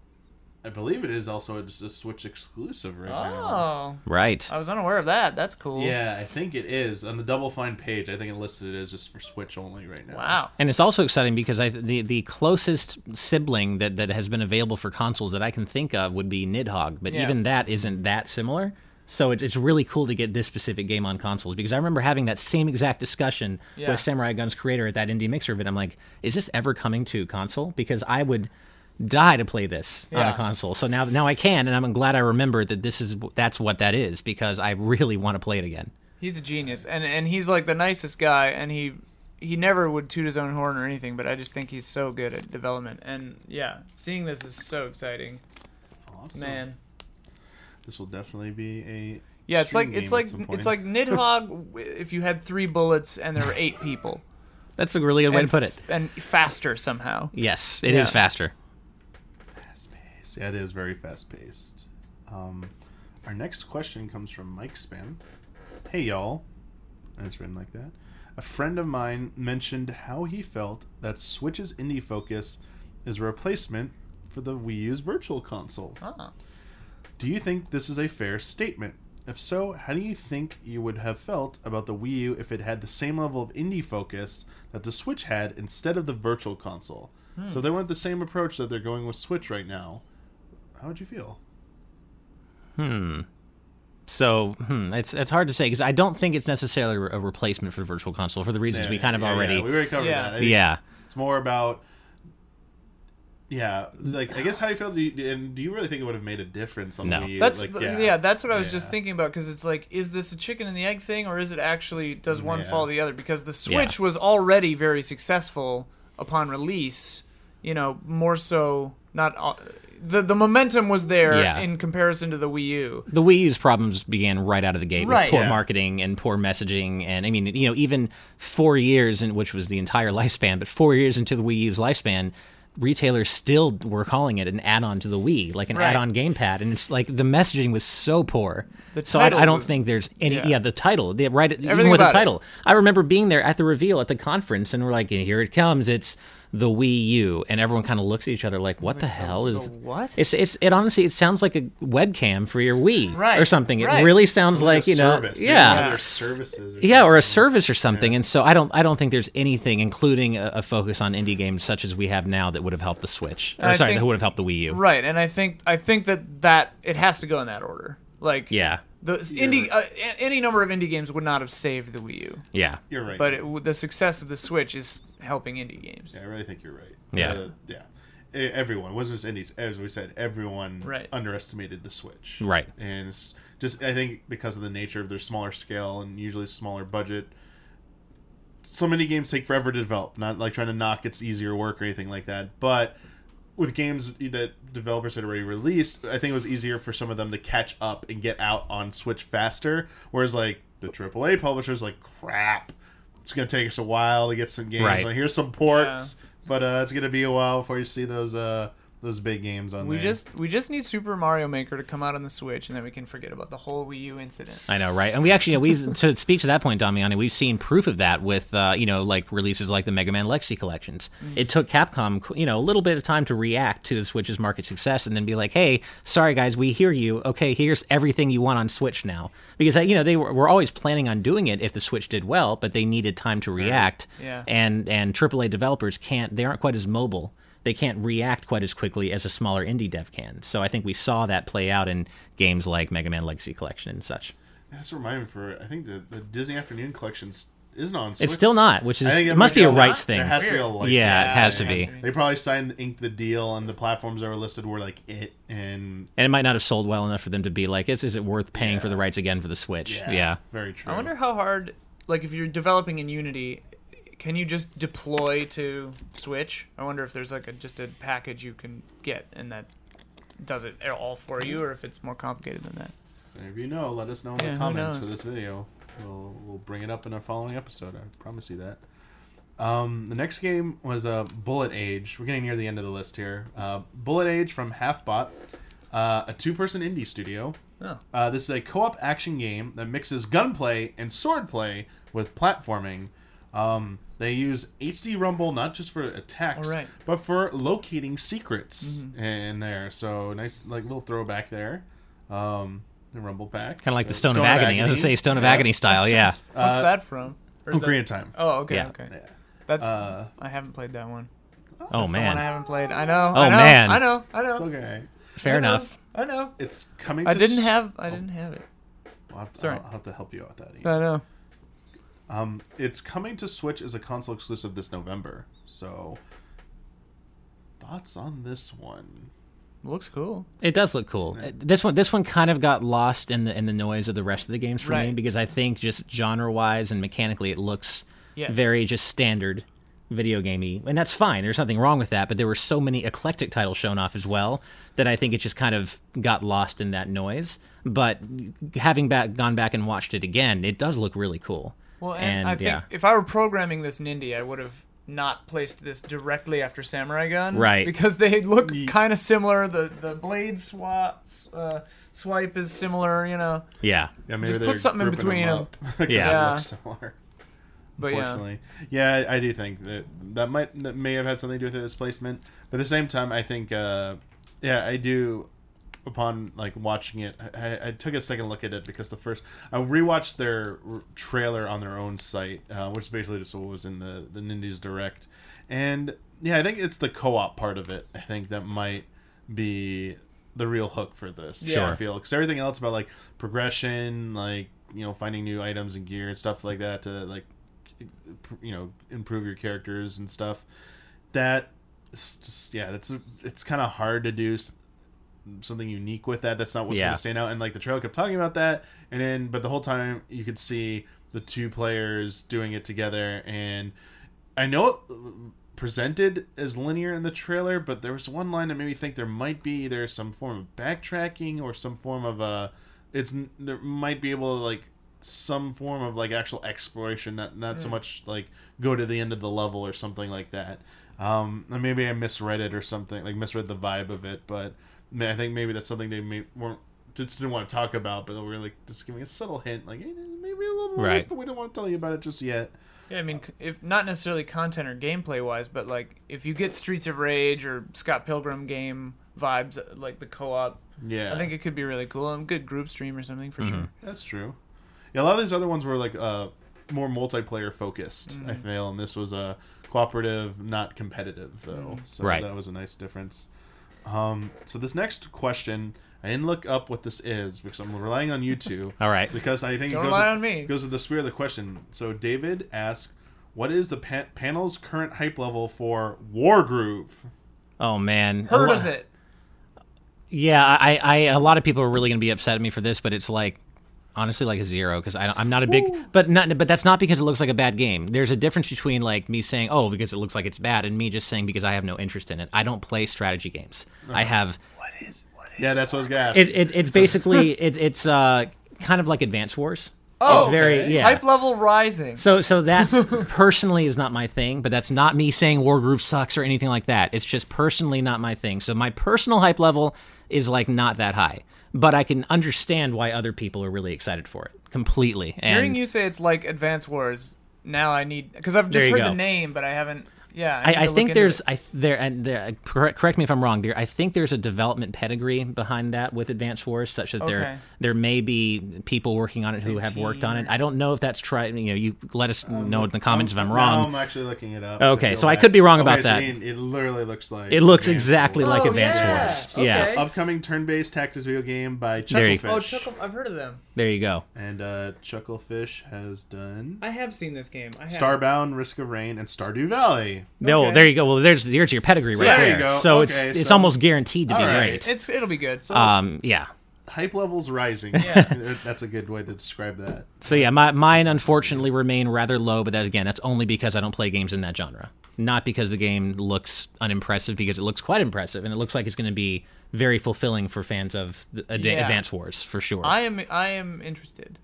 I believe it is also just a Switch exclusive right now. Oh, Right. I was unaware of that. That's cool. Yeah, I think it is on the Double Fine page. I think it listed it as just for Switch only right now. Wow. And it's also exciting because I the the closest sibling that, that has been available for consoles that I can think of would be Nidhogg, but Yeah. even that isn't that similar. So it's, it's really cool to get this specific game on consoles because I remember having that same exact discussion Yeah. with Samurai Gunn's creator at that indie mixer event. I'm like, is this ever coming to console? Because I would die to play this on a console. So now now I can, and I'm glad I remembered that this is that's what that is because I really want to play it again. He's a genius, and and he's like the nicest guy, and he he never would toot his own horn or anything. But I just think he's so good at development, and yeah, seeing this is so exciting, Awesome. man. This will definitely be a Yeah, it's like it's like it's like Nidhogg [LAUGHS] if you had three bullets and there were eight people. That's a really good way to put it. f- and faster somehow. Yes, it is Yeah. faster. Paced. Yeah, it is very fast paced. Um, our next question comes from Mike Spam. Hey y'all, and it's written like that. A friend of mine mentioned how he felt that Switch's indie focus is a replacement for the Wii U's Virtual Console. Ah. Do you think this is a fair statement? If so, how do you think you would have felt about the Wii U if it had the same level of indie focus that the Switch had instead of the Virtual Console? So if they went the same approach that they're going with Switch right now. How would you feel? Hmm. So hmm, it's it's hard to say because I don't think it's necessarily a replacement for the Virtual Console for the reasons we kind of Yeah, yeah, already. we already covered Yeah. that. I Yeah. It's more about. Yeah, like I guess how you feel. Do you, and do you really think it would have made a difference on No. the That's like, th- yeah. that's what I was just thinking about because it's like, is this a chicken and the egg thing, or is it actually does one Yeah. follow the other? Because the Switch was already very successful upon release. You know, more so not the the momentum was there Yeah. in comparison to the Wii U. the Wii U's problems began right out of the gate Right. with poor Yeah. marketing and poor messaging, and I mean, you know, even four years, in which was the entire [LAUGHS] lifespan, but four years into the Wii U's lifespan, retailers still were calling it an add-on to the Wii, like an Right. add-on gamepad, and it's like the messaging was so poor. The so I, I don't was- think there's any. yeah. Yeah, the title, the, right? even Everything with the about it. title, I remember being there at the reveal at the conference, and we're like, "Here it comes! It's the Wii U," and everyone kind of looked at each other like, "What the hell is the what? It's it's it honestly it sounds like a webcam for your Wii Right, or something. It right. really sounds Like like a you know, service. They yeah. Other services. Or Yeah, or a service or something, and so I don't, I don't think there's anything, including a, a focus on indie games such as we have now, that would have helped the Switch. Or sorry, think- that would have helped the Wii U. Right, and I think I think that that it has to go in that order. Like Yeah, the indie uh, any number of indie games would not have saved the Wii U, yeah, You're right. but it, the success of the Switch is helping indie games. Yeah, I really think you're right. Yeah. Uh, yeah. Everyone it wasn't just indies. As we said, everyone Right. underestimated the Switch. Right. And it's just I think because of the nature of their smaller scale and usually smaller budget, so many games take forever to develop. Not like trying to knock its easier work or anything like that, but with games that developers had already released, I think it was easier for some of them to catch up and get out on Switch faster. Whereas like the AAA publishers, like crap, it's gonna take us a while to get some games. Right. Like, here's some ports, but uh, it's gonna be a while before you see those uh, those big games on We there. just we just need Super Mario Maker to come out on the Switch, and then we can forget about the whole Wii U incident. I know, right? And we actually, we [LAUGHS] to speak to that point, Damiani, we've seen proof of that with, uh, you know, like releases like the Mega Man Legacy collections. It took Capcom, you know, a little bit of time to react to the Switch's market success, and then be like, "Hey, sorry guys, we hear you. Okay, here's everything you want on Switch now." Because uh, you know they were, were always planning on doing it if the Switch did well, but they needed time to react. Yeah. And and AAA developers can't, they aren't quite as mobile. They can't react quite as quickly as a smaller indie dev can. So I think we saw that play out in games like Mega Man Legacy Collection and such. That's reminded me for I think the, the Disney Afternoon collections isn't on. Switch. It's still not, which is it it must be a rights lot. thing. There has to be a license. Yeah, it has it to has be. to. They probably signed inked the deal, and the platforms that were listed were like it and And it might not have sold well enough for them to be like, is, is it worth paying for the rights again for the Switch? yeah, Yeah. very true. I wonder how hard, like, if you're developing in Unity, can you just deploy to Switch? I wonder if there's like a just a package you can get and that does it all for you, or if it's more complicated than that. If you know, let us know in Yeah, the comments for this video. We'll, we'll bring it up in a following episode. I promise you that. Um, the next game was uh, Bullet Age. We're getting near the end of the list here. Uh, Bullet Age from Halfbot, uh, a two-person indie studio. Oh. Uh, this is a co-op action game that mixes gunplay and swordplay with platforming. Um, they use HD Rumble not just for attacks, All right. but for locating secrets in there. So nice, like little throwback there. Um, the Rumble pack, Kind of like the Uh, Stone, of Agony. I was going to say Stone of Yeah. Agony style, yeah. [LAUGHS] What's Uh, that from? Or is that- Ocarina of Time. Oh, okay, Yeah. okay. Yeah. That's Uh, I haven't played that one. Oh, That's the one I haven't played. I know. Oh, I know, man. I know. I know. It's okay. Fair I know, enough. I know. It's coming. I didn't s- have. I didn't have it. I'll have to, Sorry. I'll, I'll have to help you out with that. Ian. I know. Um, it's coming to Switch as a console exclusive this November. So, thoughts on this one? Looks cool. It does look cool. Uh, This one, this one kind of got lost in the in the noise of the rest of the games for me because I think just genre wise and mechanically, it looks Yes. very just standard video gamey, and that's fine. There's nothing wrong with that. But there were so many eclectic titles shown off as well that I think it just kind of got lost in that noise. But having back gone back and watched it again, it does look really cool. Well, and, And, I think yeah. if I were programming this Nindie, I would have not placed this directly after Samurai Gunn, Right. Because they look Ye- kind of similar. The the blade swap uh, swipe is similar, you know. Yeah. Yeah, maybe Just put something in between between 'em. up [LAUGHS] because Yeah. they Yeah. similar. [LAUGHS] But yeah, Unfortunately, yeah, I, I do think that that might that may have had something to do with its placement. But at the same time, I think, uh, yeah, I do. Upon like watching it, I, I took a second look at it because the first I rewatched their trailer on their own site, uh, which basically just what was in the the Nindies Direct, and yeah, I think it's the co-op part of it. I think that might be the real hook for this. Yeah. I feel because everything else about like progression, like you know, finding new items and gear and stuff like that to like you know improve your characters and stuff that it's just yeah that's it's kind of hard to do something unique with that that's not what's Yeah. going to stand out. And like the trailer kept talking about that and then but the whole time you could see the two players doing it together. And i know it presented as linear in the trailer but there was one line that made me think there might be either some form of backtracking or some form of uh it's there might be able to like some form of like actual exploration not not so much like go to the end of the level or something like that. Um and maybe i misread it or something like misread the vibe of it but ma- i think maybe that's something they may, weren't just didn't want to talk about but they were like just giving a subtle hint like hey, maybe a little more of this, Right. but we don't want to tell you about it just yet yeah. I mean, if not necessarily content or gameplay wise, but like if you get Streets of Rage or Scott Pilgrim game vibes, uh, like the co-op, yeah I think it could be really cool and good group stream or something for sure. That's true. Yeah, a lot of these other ones were like uh, more multiplayer focused. I feel, and this was a uh, cooperative, not competitive though. So Right. that was a nice difference. Um, so this next question, I didn't look up what this is because I'm relying on you two. [LAUGHS] All right. Because I think Don't it goes rely with, on me. goes with the spirit of the question. So David asks, "What is the pa- panel's current hype level for Wargroove?" Oh man. Heard A lo- of it? Yeah, I, I, a lot of people are really going to be upset at me for this, but it's like honestly like a zero because I'm not a big, but not, but that's not because it looks like a bad game. There's a difference between like me saying, oh, because it looks like it's bad, and me just saying because I have no interest in it. I don't play strategy games. I have What is? What is Yeah, that's what I was gonna ask. it. it it's basically it, it's uh kind of like Advance Wars. Oh, it's very okay. yeah. Hype level rising. So so that [LAUGHS] personally is not my thing, but that's not me saying Wargroove sucks or anything like that. It's just personally not my thing. So my personal hype level is like not that high. But I can understand why other people are really excited for it completely. And Hearing you say it's like Advance Wars, now I need because I've just heard go. the name, but I haven't. Yeah, I, need I think there's it. I there and there correct, correct me if I'm wrong. There I think there's a development pedigree behind that with Advanced Wars, such that Okay. there there may be people working on it who have worked on it. I don't know if that's tried. You know, you let us um, know in the comments if I'm Now wrong. I'm actually looking it up. Okay, Go so I could be wrong Okay, about so that. I mean, it literally looks like It looks Advanced exactly Wars. like Oh, Advanced yeah. Wars. Okay. Yeah, upcoming turn-based tactics video game by There Chucklefish. Oh, Chuckle, I've heard of them. There you go. And uh, Chucklefish has done I have seen this game. I have. Starbound, Risk of Rain, and Stardew Valley. No, Okay. there you go. Well, there's there's your pedigree right there there. you go. So it's Okay, it's so- almost guaranteed to be All right. great. It's it'll be good. Um, yeah. Hype levels rising. Yeah. [LAUGHS] That's a good way to describe that. So yeah, my, mine unfortunately remain rather low, but that again, that's only because I don't play games in that genre. Not because the game looks unimpressive, because it looks quite impressive, and it looks like it's going to be very fulfilling for fans of the, Ad- Yeah. Advance Wars for sure. I am I am interested.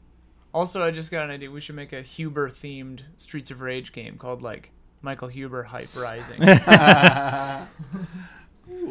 Also, I just got an idea. We should make a Huber themed Streets of Rage game called like Michael Huber Hype Rising. [LAUGHS] Ooh,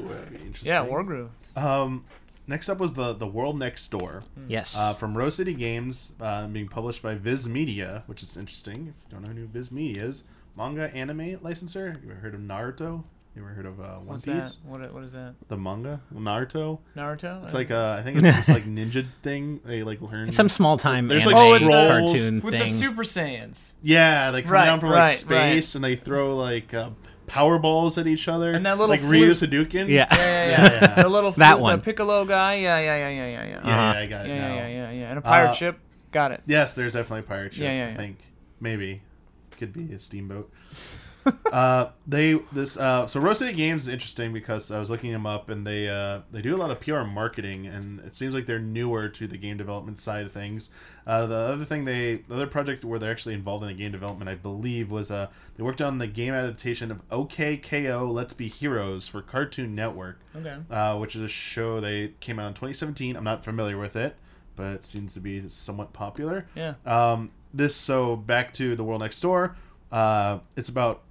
that'd be interesting. yeah, Wargroove. Um, next up was the the World Next Door. yes. Uh, from Rose City Games, uh, being published by Viz Media, which is interesting. If you don't know who Viz Media is, manga anime licensor. You ever heard of Naruto? You ever heard of uh, One What's Piece? that? What what is that? The manga Naruto. Naruto? It's like uh, I think it's this like ninja [LAUGHS] thing. They like learn Some small time There's, like, Oh, with the- cartoon with the. Super Saiyans. Yeah, they come Right, down from like right, space and they throw like uh, power balls at each other. And that little like Ryu flute- Hadouken. yeah. Yeah, yeah, Yeah, [LAUGHS] yeah. yeah. the little That one. the Piccolo guy. Yeah, yeah, yeah, yeah, yeah, yeah. yeah, Uh-huh. yeah, I got it Yeah, now. yeah, yeah, yeah, yeah. And a pirate Uh, ship. Got it. Yes, there's definitely a pirate ship. Yeah, yeah, I think maybe could be a steamboat. [LAUGHS] uh, they this uh, so Rose City Games is interesting because I was looking them up and they uh, they do a lot of PR marketing and it seems like they're newer to the game development side of things. Uh, the other thing they the other project where they're actually involved in the game development I believe was uh, they worked on the game adaptation of OK K.O. Let's Be Heroes for Cartoon Network Okay. uh, which is a show they came out in 2017. I'm not familiar with it, but it seems to be somewhat popular. Yeah. Um, this so back to the world next door. Uh, it's about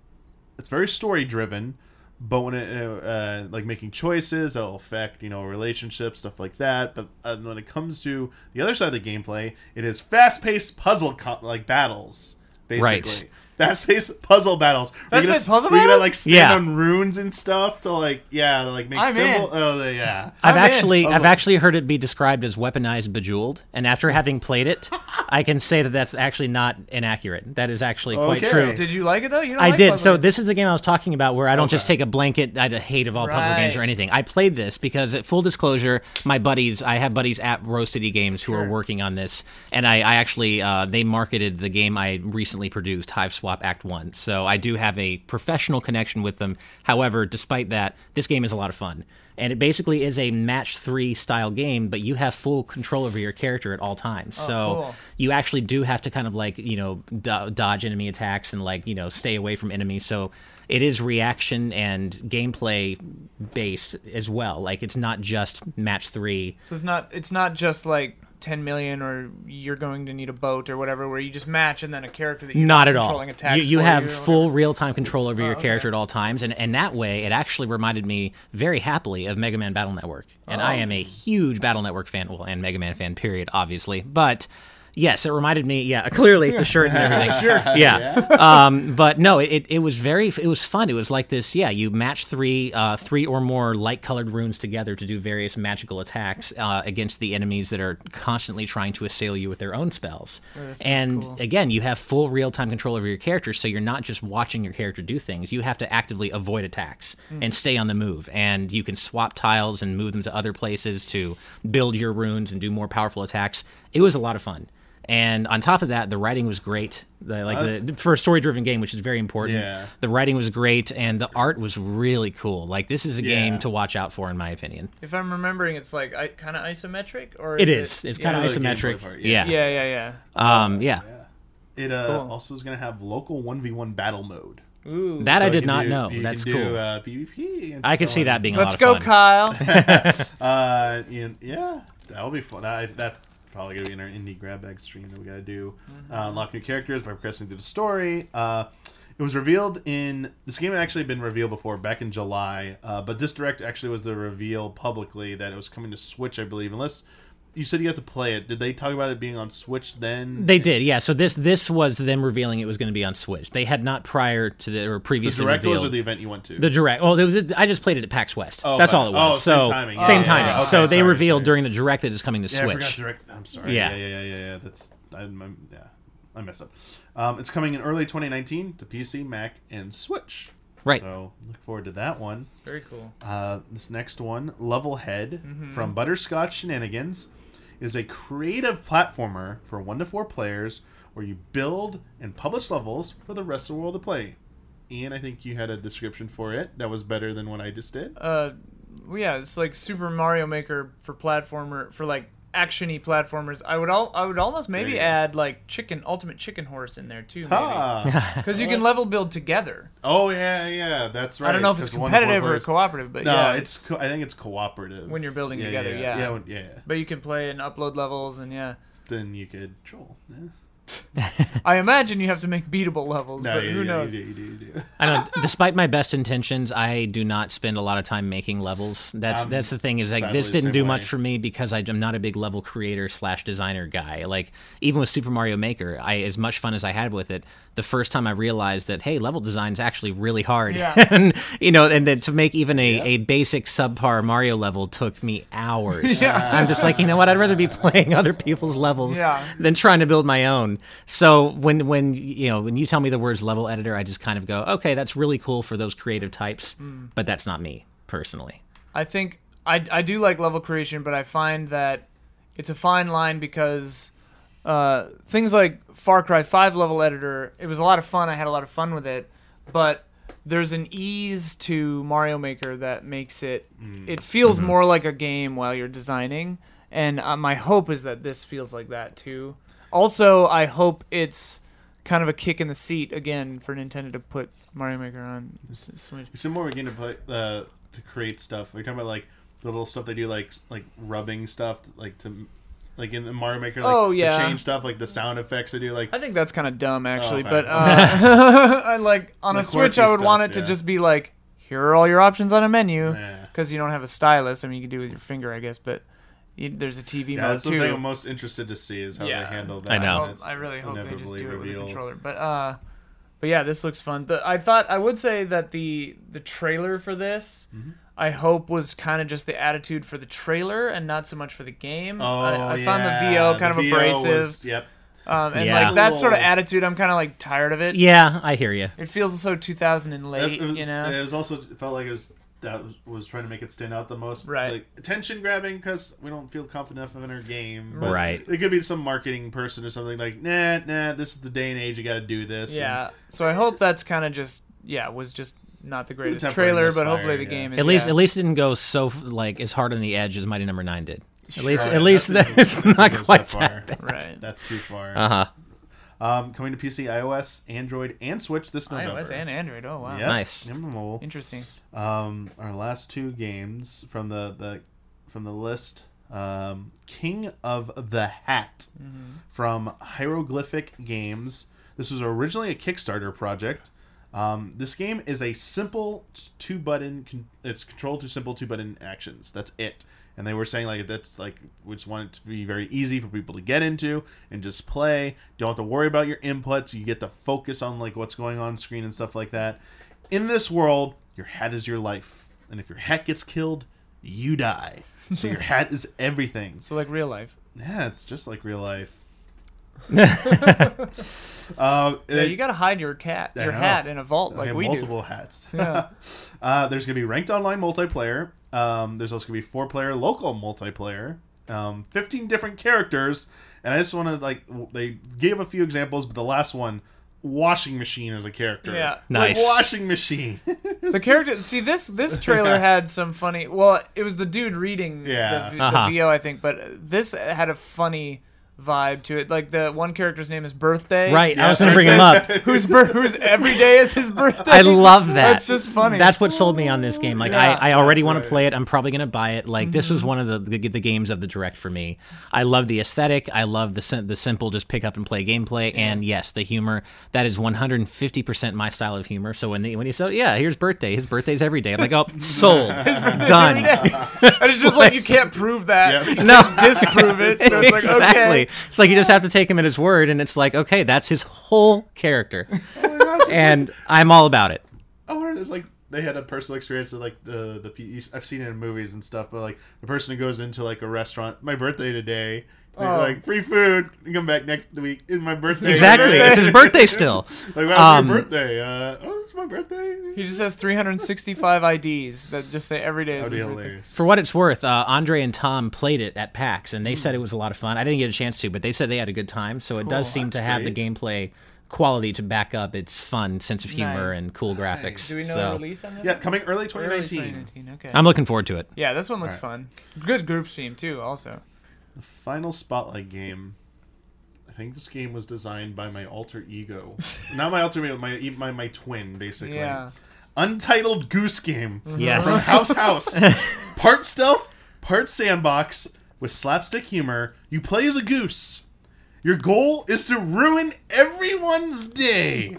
it's very story driven, but when it uh, uh, like making choices that'll affect you know relationships stuff like that. But uh, when it comes to the other side of the gameplay, it is fast paced puzzle co- like battles basically. Right. Fast-paced puzzle battles. We're gonna, Fast-paced puzzle we're gonna like stand Yeah. on runes and stuff to like yeah like make I'm symbol. in. Oh yeah. I've I'm actually Oh, I've look. actually heard it be described as weaponized bejeweled, and after having played it, [LAUGHS] I can say that that's actually not inaccurate. That is actually quite Okay. true. Did you like it though? You don't I like did. puzzle So games. this is a game I was talking about where I don't just take a blanket I hate of all puzzle games or anything. I played this because, at full disclosure, my buddies, I have buddies at Rose City Games who are working on this, and I, I actually uh, they marketed the game I recently produced, Hiveswap Act One. So I do have a professional connection with them. However, despite that, this game is a lot of fun. And it basically is a match three style game, but you have full control over your character at all times. Oh, so Oh, cool. you actually do have to kind of like you know do- dodge enemy attacks and like you know stay away from enemies so it is reaction and gameplay based as well like it's not just match three So it's not it's not just like 10 million or you're going to need a boat or whatever where you just match and then a character that you're not at all you, you have or full real-time control over your oh, okay. character at all times and, and that way it actually reminded me very happily of mega man battle network and i Oh. am a huge battle network fan well and mega man fan period obviously but Yes, it reminded me. Yeah, clearly the shirt and [LAUGHS] everything. Sure. Yeah. um, but no, it, it was very it was fun. It was like this. Yeah, you match three uh, three or more light colored runes together to do various magical attacks uh, against the enemies that are constantly trying to assail you with their own spells. that sounds and cool. again, you have full real time control over your character, so you're not just watching your character do things. You have to actively avoid attacks Hmm. and stay on the move. And you can swap tiles and move them to other places to build your runes and do more powerful attacks. It was a lot of fun. And on top of that, the writing was great. The, like That's- the, for a story-driven game, which is very important. Yeah. The writing was great, and the art was really cool. Like this is a Yeah. game to watch out for, in my opinion. If I'm remembering, it's like I, kind of isometric, or It is is. It's kind of Yeah, isometric. part, yeah. yeah. Yeah, yeah, yeah. Um. Yeah. It uh, Cool. also is going to have local 1v1 battle mode. Ooh. That So I did not do- know. you That's can cool. Do, uh, PvP. And I could see on. that being Let's lot go, of fun. Kyle. [LAUGHS] [LAUGHS] Uh, yeah, yeah, that'll be fun. I, that's probably gonna be in our indie grab bag stream that we gotta do. Uh, unlock new characters by progressing through the story. Uh, it was revealed in this game had actually been revealed before back in July, uh, but this direct actually was the reveal publicly that it was coming to Switch, I believe. Unless you said you had to play it, did they talk about it being on Switch then? They did, yeah. So this this was them revealing it was going to be on Switch. They had not prior to the or the previously direct was revealed or the event you went to? the direct. Well, there was, I just played it at PAX West. Oh, That's fine. all it was. Oh, same so timing. same Yeah, timing. yeah, yeah. so they sorry, revealed sorry. during the direct that it's coming to Yeah, I forgot Switch. direct. I'm sorry. Yeah. Yeah, yeah, yeah, yeah. yeah. That's I'm, I'm, yeah. I messed up. Um, it's coming in early 2019 to PC, Mac, and Switch. Right. So look forward to that one. Very cool. Uh, this next one, Levelhead Mm-hmm. from Butterscotch Shenanigans, is a creative platformer for one to four players where you build and publish levels for the rest of the world to play. Ian, I think you had a description for it that was better than what I just did. Uh, yeah, it's like Super Mario Maker for platformer for like actiony platformers. I would all I would almost maybe add like chicken ultimate chicken horse in there too, maybe Ah. [LAUGHS] because you can level build together. oh yeah, yeah, that's right. I don't know if it's 'cause one competitive or players- cooperative, but No, yeah, it's. Co- I think it's cooperative When you're building Yeah, together, yeah, yeah. yeah, when- yeah. but you can play and upload levels and yeah. Then you could troll. Yeah. [LAUGHS] I imagine you have to make beatable levels, No, but yeah, who yeah, knows? You do, you do, you do. I know. Despite my best intentions, I do not spend a lot of time making levels. That's I'm that's the thing. Is like this didn't do way. much for me because I, am not a big level creator slash designer guy. Like even with Super Mario Maker, I as much fun as I had with it, the first time I realized that hey, level design is actually really hard. Yeah. [LAUGHS] and you know, and then to make even a, a basic subpar Mario level took me hours. [LAUGHS] Yeah. I'm just like, you know what? I'd rather be playing other people's levels Yeah. than trying to build my own. So when when you know when you tell me the words level editor, I just kind of go, okay, that's really cool for those creative types, but that's not me personally. I think I, I do like level creation, but I find that it's a fine line because uh, things like Far Cry 5 level editor, it was a lot of fun. I had a lot of fun with it, but there's an ease to Mario Maker that makes it it feels more like a game while you're designing, and uh, my hope is that this feels like that too. Also, I hope it's kind of a kick in the seat again for Nintendo to put Mario Maker on Switch. Said more again to play uh, to create stuff. Are you talking about like the little stuff they do, like like rubbing stuff, like to Like in the Mario Maker, like Oh, yeah. change stuff, like the sound effects they do, like I think that's kind of dumb, actually. okay. But [LAUGHS] uh, [LAUGHS] I like on The a Switch, I would stuff, want it to yeah. just be like, here are all your options on a menu, because you don't have a stylus. I mean, you can do it with your finger, I guess, but there's a TV yeah, mode that's the too. thing I'm most interested to see is how Yeah. they handle that. I know. when it's I really hope they just inevitably do it with a controller. But uh, but yeah, this looks fun. The, I thought I would say that the the trailer for this, Mm-hmm. I hope was kind of just the attitude for the trailer and not so much for the game. Oh, I, I found the VO kind the of VO abrasive, was- yep. um, and Yeah. like that sort of attitude, I'm kind of like tired of it. Yeah, I hear you. It feels so 2000 and late, It was, you know. it was also it felt like it was that was, was trying to make it stand out the most. Right. Like attention grabbing because we don't feel confident enough in our game. But Right. It could be some marketing person or something like, nah, nah. This is the day and age. You got to do this. yeah. So I hope that's kind of just yeah was just not the greatest Tempering trailer, misfire, but hopefully the yeah. game is At least, yeah. at least it didn't go so like as hard on the edge as Mighty Number Nine did. At least, Right, at least that's- [LAUGHS] that, it's not goes quite that that. far. right. That's too far. Uh huh. Um, coming to PC, iOS, Android, and Switch this November. iOS and Android. Oh wow. Yep. Nice. And mobile. Interesting. Um, our last two games from the, the from the list. Um, King of the Hat from Hieroglyphic Games. This was originally a Kickstarter project. Um, this game is a simple two button. Con- it's controlled through simple two button actions. That's it. And they were saying like that's like we just want it to be very easy for people to get into and just play. Don't have to worry about your inputs. You get to focus on like what's going on screen and stuff like that. In this world, your hat is your life, and if your hat gets killed, you die. So your [LAUGHS] hat is everything. So like real life. Yeah, it's just like real life. [LAUGHS] [LAUGHS] uh, Yeah, you gotta hide your cat, your hat in a vault I like have we multiple hats. Yeah. uh, there's gonna be ranked online multiplayer. Um, there's also gonna be four player local multiplayer. Um, 15 different characters, and I just want to like they gave a few examples, but the last one, washing machine as a character. Yeah. Nice. Like, washing machine. [LAUGHS] The character. See this this trailer had some funny. Well, it was the dude reading Yeah. the, the Uh-huh. VO, I think, but this had a funny vibe to it. Like the one character's name is Birthday. Right. I was gonna bring him up. [LAUGHS] Whose bir- whose every day is his birthday. I love that. That's just funny. That's what sold me on this game. Like Yeah. I, I already want Right. to play it. I'm probably gonna buy it. Like this Mm-hmm. was one of the, the the games of the direct for me. I love the aesthetic. I love the the simple just pick up and play gameplay. And yes, the humor. That is 150 percent my style of humor. So when they, when you say yeah, here's birthday. His birthday's every day. I'm like oh [LAUGHS] sold done. and it's just like you can't prove that. [LAUGHS] Yeah. You can't disprove it. So it's like exactly. okay. It's like you just have to take him at his word, and it's like okay, that's his whole character, [LAUGHS] Oh gosh, it's and I'm all about it. I wonder if there's like they had a personal experience of like the the pe- I've seen it in movies and stuff, but like the person who goes into like a restaurant, my birthday today, they're Oh. like free food, and come back next week, is my birthday. Exactly, it's his birthday [LAUGHS] still. Like, wow, Um, your birthday? Uh, oh, it's my birthday. He just has 365 IDs that just say every day is That'd be his birthday. For what it's worth, uh, Andre and Tom played it at PAX, and they said it was a lot of fun. I didn't get a chance to, but they said they had a good time. So it does Cool, seem to that's have great. the gameplay quality to back up its fun sense of humor Nice. and cool graphics. Do we know so the release on this? Yeah, coming early Early 2019. 2019. Okay. I'm looking forward to it. yeah, this one looks Alright. fun. Good group stream too. Also. The final spotlight game. I think this game was designed by my alter ego, not my alter ego, my my my twin, basically. Yeah. Untitled Goose Game. Mm-hmm. from House House. [LAUGHS] part stealth, part sandbox with slapstick humor. You play as a goose. Your goal is to ruin everyone's day.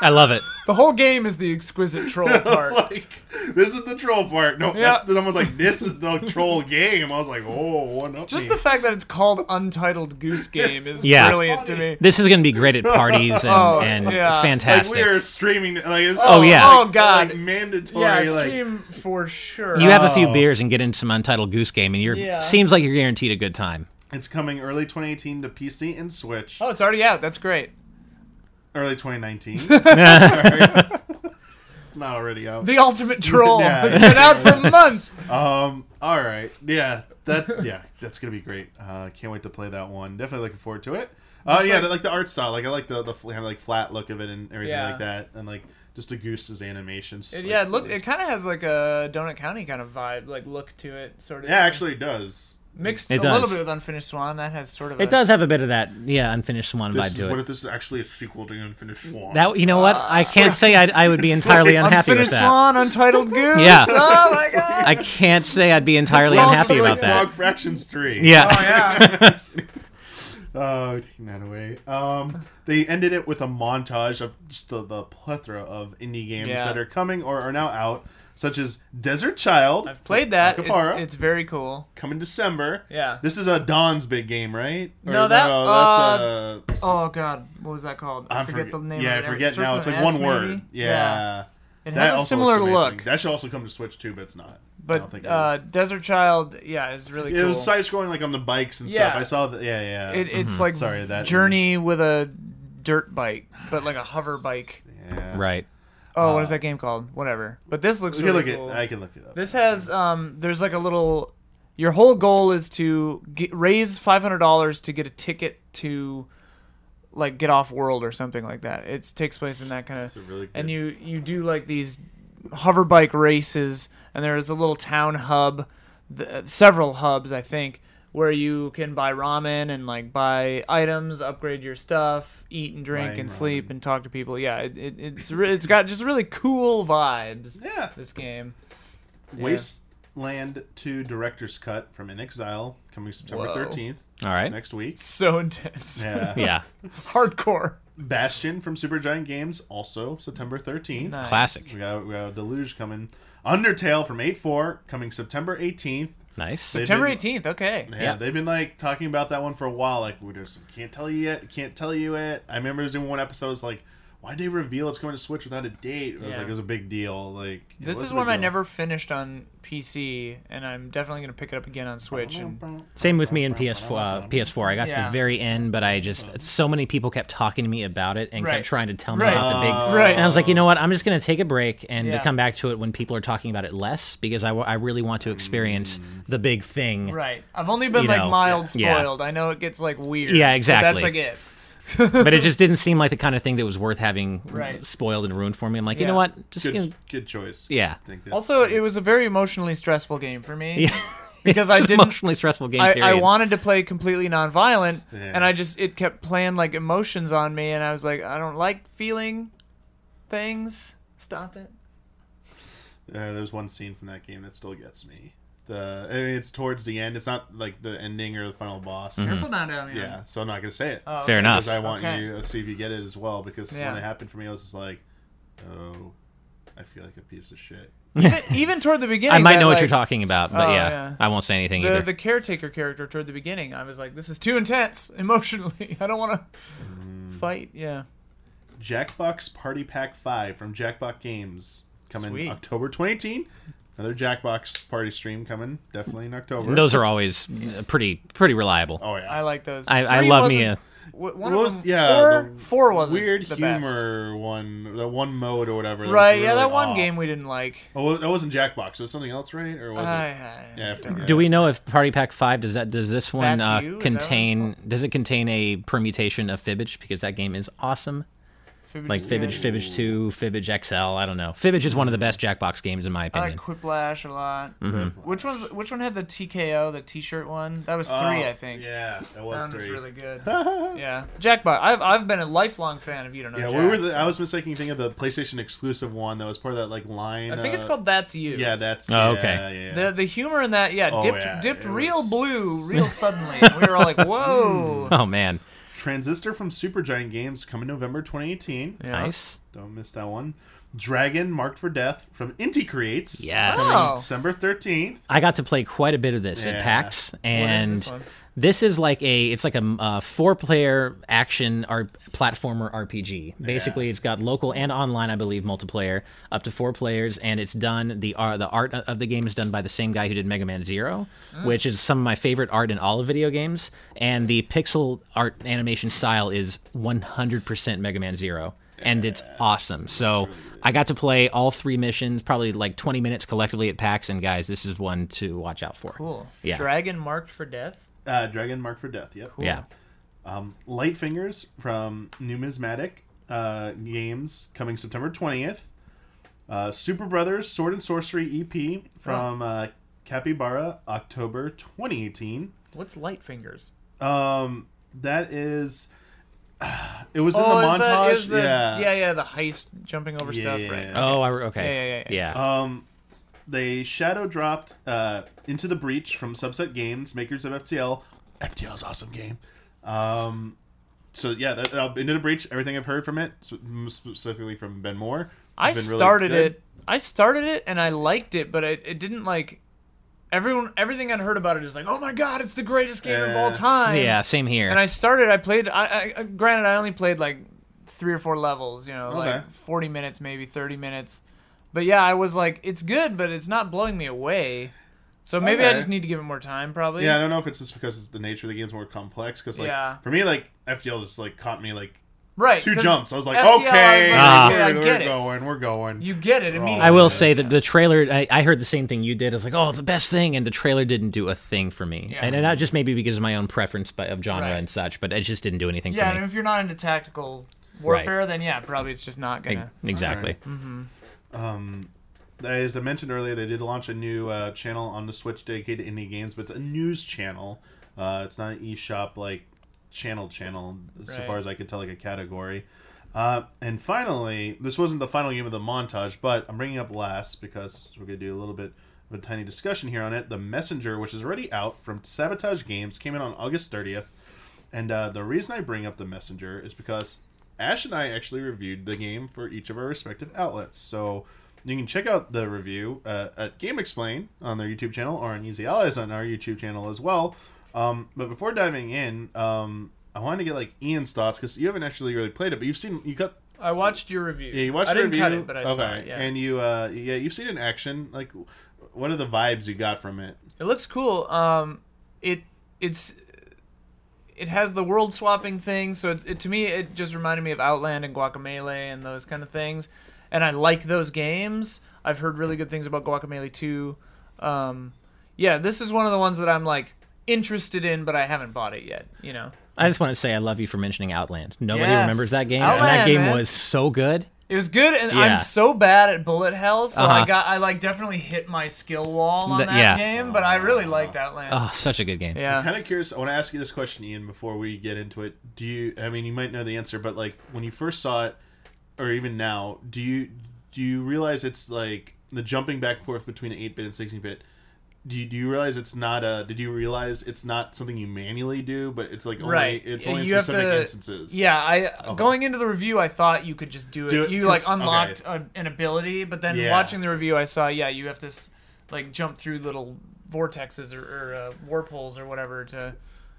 I love it. The whole game is the exquisite [LAUGHS] troll I was part. like, this is the troll part. No, Yeah. that's almost like this is the troll game. I was like, oh, one up. Just me. the fact that it's called Untitled Goose [LAUGHS] Game is Yeah. brilliant to me. This is going to be great at [LAUGHS] parties and, Oh, and yeah. it's like fantastic. we're streaming. Like, it's, Oh, yeah. Oh god. like mandatory. yeah, like, stream for sure. you have a few Oh. beers and get into some Untitled Goose Game, and you're Yeah. seems like you're guaranteed a good time. It's coming early 2018 to PC and Switch. Oh, it's already out. That's great. Early 2019. [LAUGHS] [LAUGHS] It's not already out. The ultimate troll. [LAUGHS] Yeah. it's been out for months. Um. All right. Yeah. That. Yeah. That's gonna be great. Uh. Can't wait to play that one. Definitely looking forward to it. Uh. It's Yeah. like- the- like the art style. Like I like the the kind of like flat look of it and everything Yeah. like that. And like just the goose's animations. It, like, yeah, look. It kind of has like a Donut County kind of vibe, like look to it, sort of. Yeah. Actually, it does. Mixed It a little bit with Unfinished Swan. That has sort of. It a, does have a bit of that, yeah, unfinished Swan This vibe is, to what it. if this is actually a sequel to Unfinished Swan? That you know what? I can't say I'd, I would be [LAUGHS] entirely unhappy with Unfinished that. Swan, Untitled Goose. [LAUGHS] Yeah. Oh my god. I can't say I'd be entirely It's also unhappy like about that. Frog Fractions Three. Yeah. Oh yeah. [LAUGHS] Oh, taking that away. Um, they ended it with a montage of just the, the plethora of indie games Yeah. that are coming or are now out, such as Desert Child. I've played that. It- it's very cool. coming December. Yeah. This is a Dawn's big game, right? No, that- that's uh, Oh god, what was that called? I I'm forget forget- the name. Yeah, of it. I forget starts now. It's like S, one word. maybe? Yeah. It That has a similar look, That should also come to Switch too, but it's not. I don't but think uh. Desert Child, yeah, is really It cool. was side scrolling like on the bikes and Yeah. stuff. I saw that. Yeah, yeah. It, it's like Sorry, that- Journey with a dirt bike, but like a hover bike. yeah. Right. Oh, what Uh, is that game called? Whatever. But this looks We really look cool. it. I can look it up. This has um there's like a little your whole goal is to get, raise $500 to get a ticket to like get off world or something like that. It takes place in that kind of It's a really good. and you you do like these hover bike races and there's a little town hub th- several hubs I think where you can buy ramen and like buy items upgrade your stuff eat and drink Buying and sleep ramen. and talk to people yeah it, it, it's re- it's got just really cool vibes yeah. this game Yeah. Wasteland 2 Director's Cut from inXile coming September Whoa. 13th All right. next week. so [LAUGHS] intense Yeah. Yeah. hardcore Bastion from Supergiant Games also September 13th. Nice. Classic. We got, we got a Deluge coming. Undertale from 8-4 coming September 18th. Nice. They've September been- 18th okay Yeah, Yeah. they've been like talking about that one for a while. Like we just can't tell you yet, can't tell you it. I remember doing one episode. It's like, why did they reveal it's going to Switch without a date? It was Yeah. like it was a big deal. Like this is one I never finished on PC, and I'm definitely gonna pick it up again on Switch. And Same with me in PS4. Uh, PS4. I got to the very end, but I just so many people kept talking to me about it and Right. kept trying to tell me Right. about the big. Uh, Right. And I was like, you know what? I'm just going to take a break and Yeah. come back to it when people are talking about it less because I, I really want to experience the big thing. right, I've only been You like know, mild yeah. spoiled. I know it gets like weird. Yeah, but exactly. that's like it. [LAUGHS] but it just didn't seem like the kind of thing that was worth having Right. spoiled and ruined for me. I'm like, you know what? Just good, gonna, good choice. yeah. I think that's- Also, it was a very emotionally stressful game for me [LAUGHS] Yeah. [LAUGHS] because It's I didn't. emotionally stressful game. I. I wanted to play completely non-violent, Yeah. and I just it kept playing like emotions on me, and I was like, I don't like feeling things. Stop it. Uh, there's one scene from that game that still gets me. The I mean, it's towards the end. It's not like the ending or the final boss. Careful down, down, Yeah, so I'm not gonna say it Oh, Fair okay. enough. because I want Okay. you to see if you get it as well. Because Yeah. when it happened for me, I was just like, oh, I feel like a piece of shit. Even, even toward the beginning, [LAUGHS] I might that, know what like, you're talking about, but Oh, yeah, yeah. I won't say anything the either. the caretaker character toward the beginning, I was like, this is too intense [LAUGHS] emotionally. [LAUGHS] I don't want to Mm. fight. Yeah. Jackbox Party Pack 5 from Jackbox Games coming Sweet. October 2018. Another Jackbox party stream coming definitely in October. Those are always uh, pretty pretty reliable. oh yeah, I like those. I, I Three love me wasn't- a w- one What of was- them, yeah, four, the four wasn't weird the best. humor one, the one mode or whatever. that was Right? yeah, really that one off. game we didn't like. Oh, that wasn't Jackbox. It was something else, right? Or was I, it? I- Yeah, I forget. Do we know if Party Pack Five does that? Does this one That's uh, You? Is that what it's contain? Does it contain a permutation of Fibbage? Because that game is awesome. Fibbage Like Fibbage, good. Fibbage Two, Fibbage XL. I don't know. Fibbage is one of the best Jackbox games in my I opinion. like Quiplash a lot. Mm-hmm. Which was which one had the TKO, the T-shirt one? That was three, Oh, I think. Yeah, that That was one was three. really good. [LAUGHS] yeah, Jackbox. I've I've been a lifelong fan of you don't know. yeah, Jack, we were. The, so- I was mistaking thing of the PlayStation exclusive one that was part of that like line. I think it's uh, called That's You. Yeah, that's. Oh, yeah, okay. Yeah, yeah. The the humor in that, yeah, Oh, dipped yeah, dipped it real was- blue, real suddenly. And we were all like, [LAUGHS] whoa. [LAUGHS] oh man, Transistor from Supergiant Games coming November 2018. Yeah. nice. Don't miss that one. Dragon Marked for Death from Inti Creates. Yes. Oh. December 13th. I got to play quite a bit of this Yeah. at PAX, What is and this is like a it's like a uh, four player action R- platformer RPG. Basically, it's got local and online, I believe, multiplayer up to four players, and it's done the uh, the art of the game is done by the same guy who did Mega Man Zero, which is some of my favorite art in all of video games. And the pixel art animation style is 100% Mega Man Zero, and it's awesome. So. I got to play all three missions, probably like 20 minutes collectively at PAX, and guys, this is one to watch out for. Cool. Yeah. Dragon marked for death. Uh, Dragon Mark for Death. Yep. Yeah. Um, Light Fingers from Numismatic uh, Games coming September 20th. Uh, Superbrothers Sword and Sworcery EP from uh, Capybara, October 2018. What's Light Fingers? Um, that is. [SIGHS] It was in oh, the the, montage. is the, yeah. yeah, yeah, the heist jumping over stuff, Yeah. right? Oh, I, okay. Yeah, yeah, yeah, Um, they shadow dropped uh, into the breach from Subset Games, makers of FTL. FTL's awesome game. Um, so yeah, that, uh, into the breach. Everything I've heard from it, specifically from Ben Moore, I has been really started it. I started it and I liked it, but it, it didn't like everyone. Everything I'd heard about it is like, oh my god, it's the greatest game of all time. Yeah, same here. And I started. I played. I, I granted, I only played like three or four levels. You know, Okay. like forty minutes, maybe thirty minutes. But yeah, I was like, it's good, but it's not blowing me away. So maybe I just need to give it more time, probably. Yeah, I don't know if it's just because it's the nature of the game game's more complex. Because like Yeah. for me, like FTL just like caught me like right. two jumps. I was like, FTL, I was okay, like, okay, I we're, we're it. going, we're going. You get it immediately. I will say that the trailer, I, I heard the same thing you did. I was like, oh, the best thing. And the trailer didn't do a thing for me. Yeah. And, and that just maybe because of my own preference by, of genre Right. and such, but it just didn't do anything Yeah, for and if you're not into tactical warfare, then yeah, probably it's just not gonna. Exactly. Mm-hmm. Um, as I mentioned earlier, they did launch a new uh, channel on the Switch dedicated to indie games, but it's a news channel. Uh, it's not an eShop like channel channel, so far as I could tell, like a category. Uh, and finally, this wasn't the final game of the montage, but I'm bringing up last because we're going to do a little bit of a tiny discussion here on it. The Messenger, which is already out from Sabotage Games, came in on August 30th. And uh, the reason I bring up the Messenger is because Ash and I actually reviewed the game for each of our respective outlets. So you can check out the review uh, at GameXplain on their YouTube channel or on Easy Allies on our YouTube channel as well. Um, but before diving in, um, I wanted to get like Ian's thoughts because you haven't actually really played it, but you've seen you got I watched your review. yeah you watched I didn't review cut it, but I okay saw it. Yeah. and you uh yeah you've seen it in action like what are the vibes you got from it? It looks cool. Um, it it's it has the world swapping thing. So it, it to me it just reminded me of Outland and Guacamelee and those kind of things. And I like those games. I've heard really good things about Guacamelee 2. Um, yeah, this is one of the ones that I'm like interested in, but I haven't bought it yet. You know, I just want to say I love you for mentioning Outland. Nobody Yeah. remembers that game, and Outland, that game man. was so good. It was good, and Yeah. I'm so bad at bullet hell, so I Uh-huh. got I like definitely hit my skill wall on Th- that yeah. game. But I really liked Outland. Oh, such a good game. yeah. I'm kind of curious. I want to ask you this question, Ian, before we get into it. Do you? I mean, you might know the answer, but like when you first saw it, or even now, do you do you realize it's like the jumping back and forth between the eight bit and sixteen bit? Do you, do you realize it's not a? Did you realize it's not something you manually do, but it's like only Right. it's only you have specific to- instances. Yeah, I going into the review, I thought you could just do it. Do it, you like unlocked a, an ability, but then Yeah. watching the review, I saw yeah, you have to like jump through little vortexes or, or uh, warp holes or whatever to.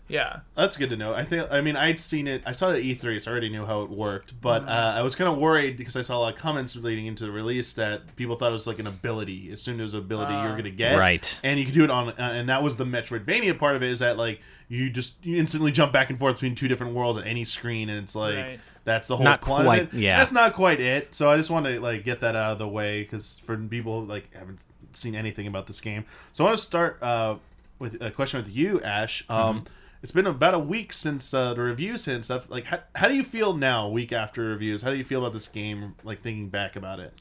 Yeah, That's good to know. I think. I mean, I'd seen it. I saw it at E3, so I already knew how it worked. But Mm-hmm. uh, I was kind of worried because I saw a lot of comments leading into the release that people thought it was like an ability. As soon as an ability you were Uh, going to get, Right. And you could do it on, uh, and that was the Metroidvania part of it. Is that like you just you instantly jump back and forth between two different worlds at any screen, and it's like Right. that's the whole Not plot quite, of it. yeah. that's not quite it. So I just want to like get that out of the way because for people who like haven't seen anything about this game, so I want to start uh, with a question with you, Ash. Um, Mm-hmm. It's been about a week since uh, the reviews hit and stuff. Like, how, how do you feel now, week after reviews? How do you feel about this game? Like thinking back about it.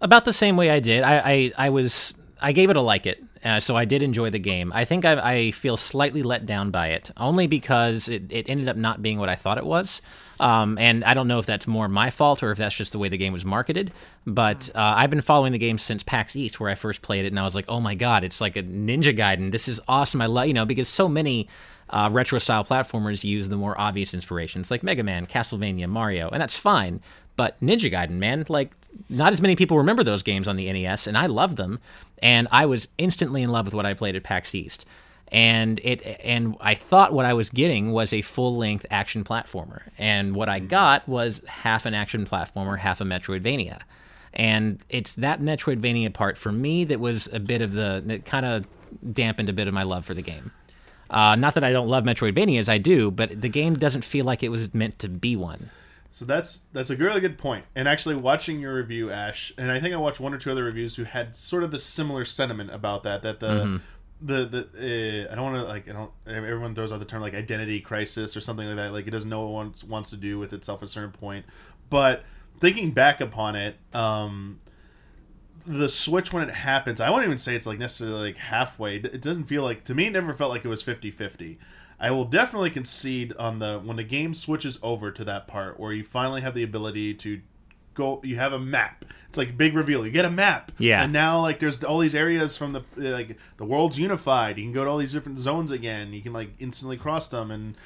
About the same way I did. I I, I was I gave it a like it, uh, so I did enjoy the game. I think I, I feel slightly let down by it, only because it, it ended up not being what I thought it was. Um, and I don't know if that's more my fault or if that's just the way the game was marketed. But uh, I've been following the game since PAX East, where I first played it, and I was like, oh my god, it's like a Ninja Gaiden. This is awesome. I love you know because so many uh, retro style platformers use the more obvious inspirations like Mega Man, Castlevania, Mario, and that's fine. But Ninja Gaiden, man, like not as many people remember those games on the NES, and I loved them, and I was instantly in love with what I played at PAX East. And it and I thought what I was getting was a full length action platformer, and what I got was half an action platformer, half a Metroidvania. And it's that Metroidvania part for me that was a bit of the that kind of dampened a bit of my love for the game. Uh, not that I don't love Metroidvanias, I do, but the game doesn't feel like it was meant to be one. So that's that's a really good point. And actually, watching your review, Ash, and I think I watched one or two other reviews who had sort of the similar sentiment about that. That the Mm-hmm. the the uh, I don't want to like I don't everyone throws out the term like identity crisis or something like that. Like it doesn't know what it wants, wants to do with itself at a certain point. But thinking back upon it, um, the switch when it happens i won't even say it's like necessarily like halfway. It doesn't feel like to me it never felt like it was 50-50 i will definitely concede on the when the game switches over to that part where you finally have the ability to go you have a map. It's like big reveal. You get a map. Yeah. and now like there's all these areas from the like the world's unified. You can go to all these different zones again. You can like instantly cross them. And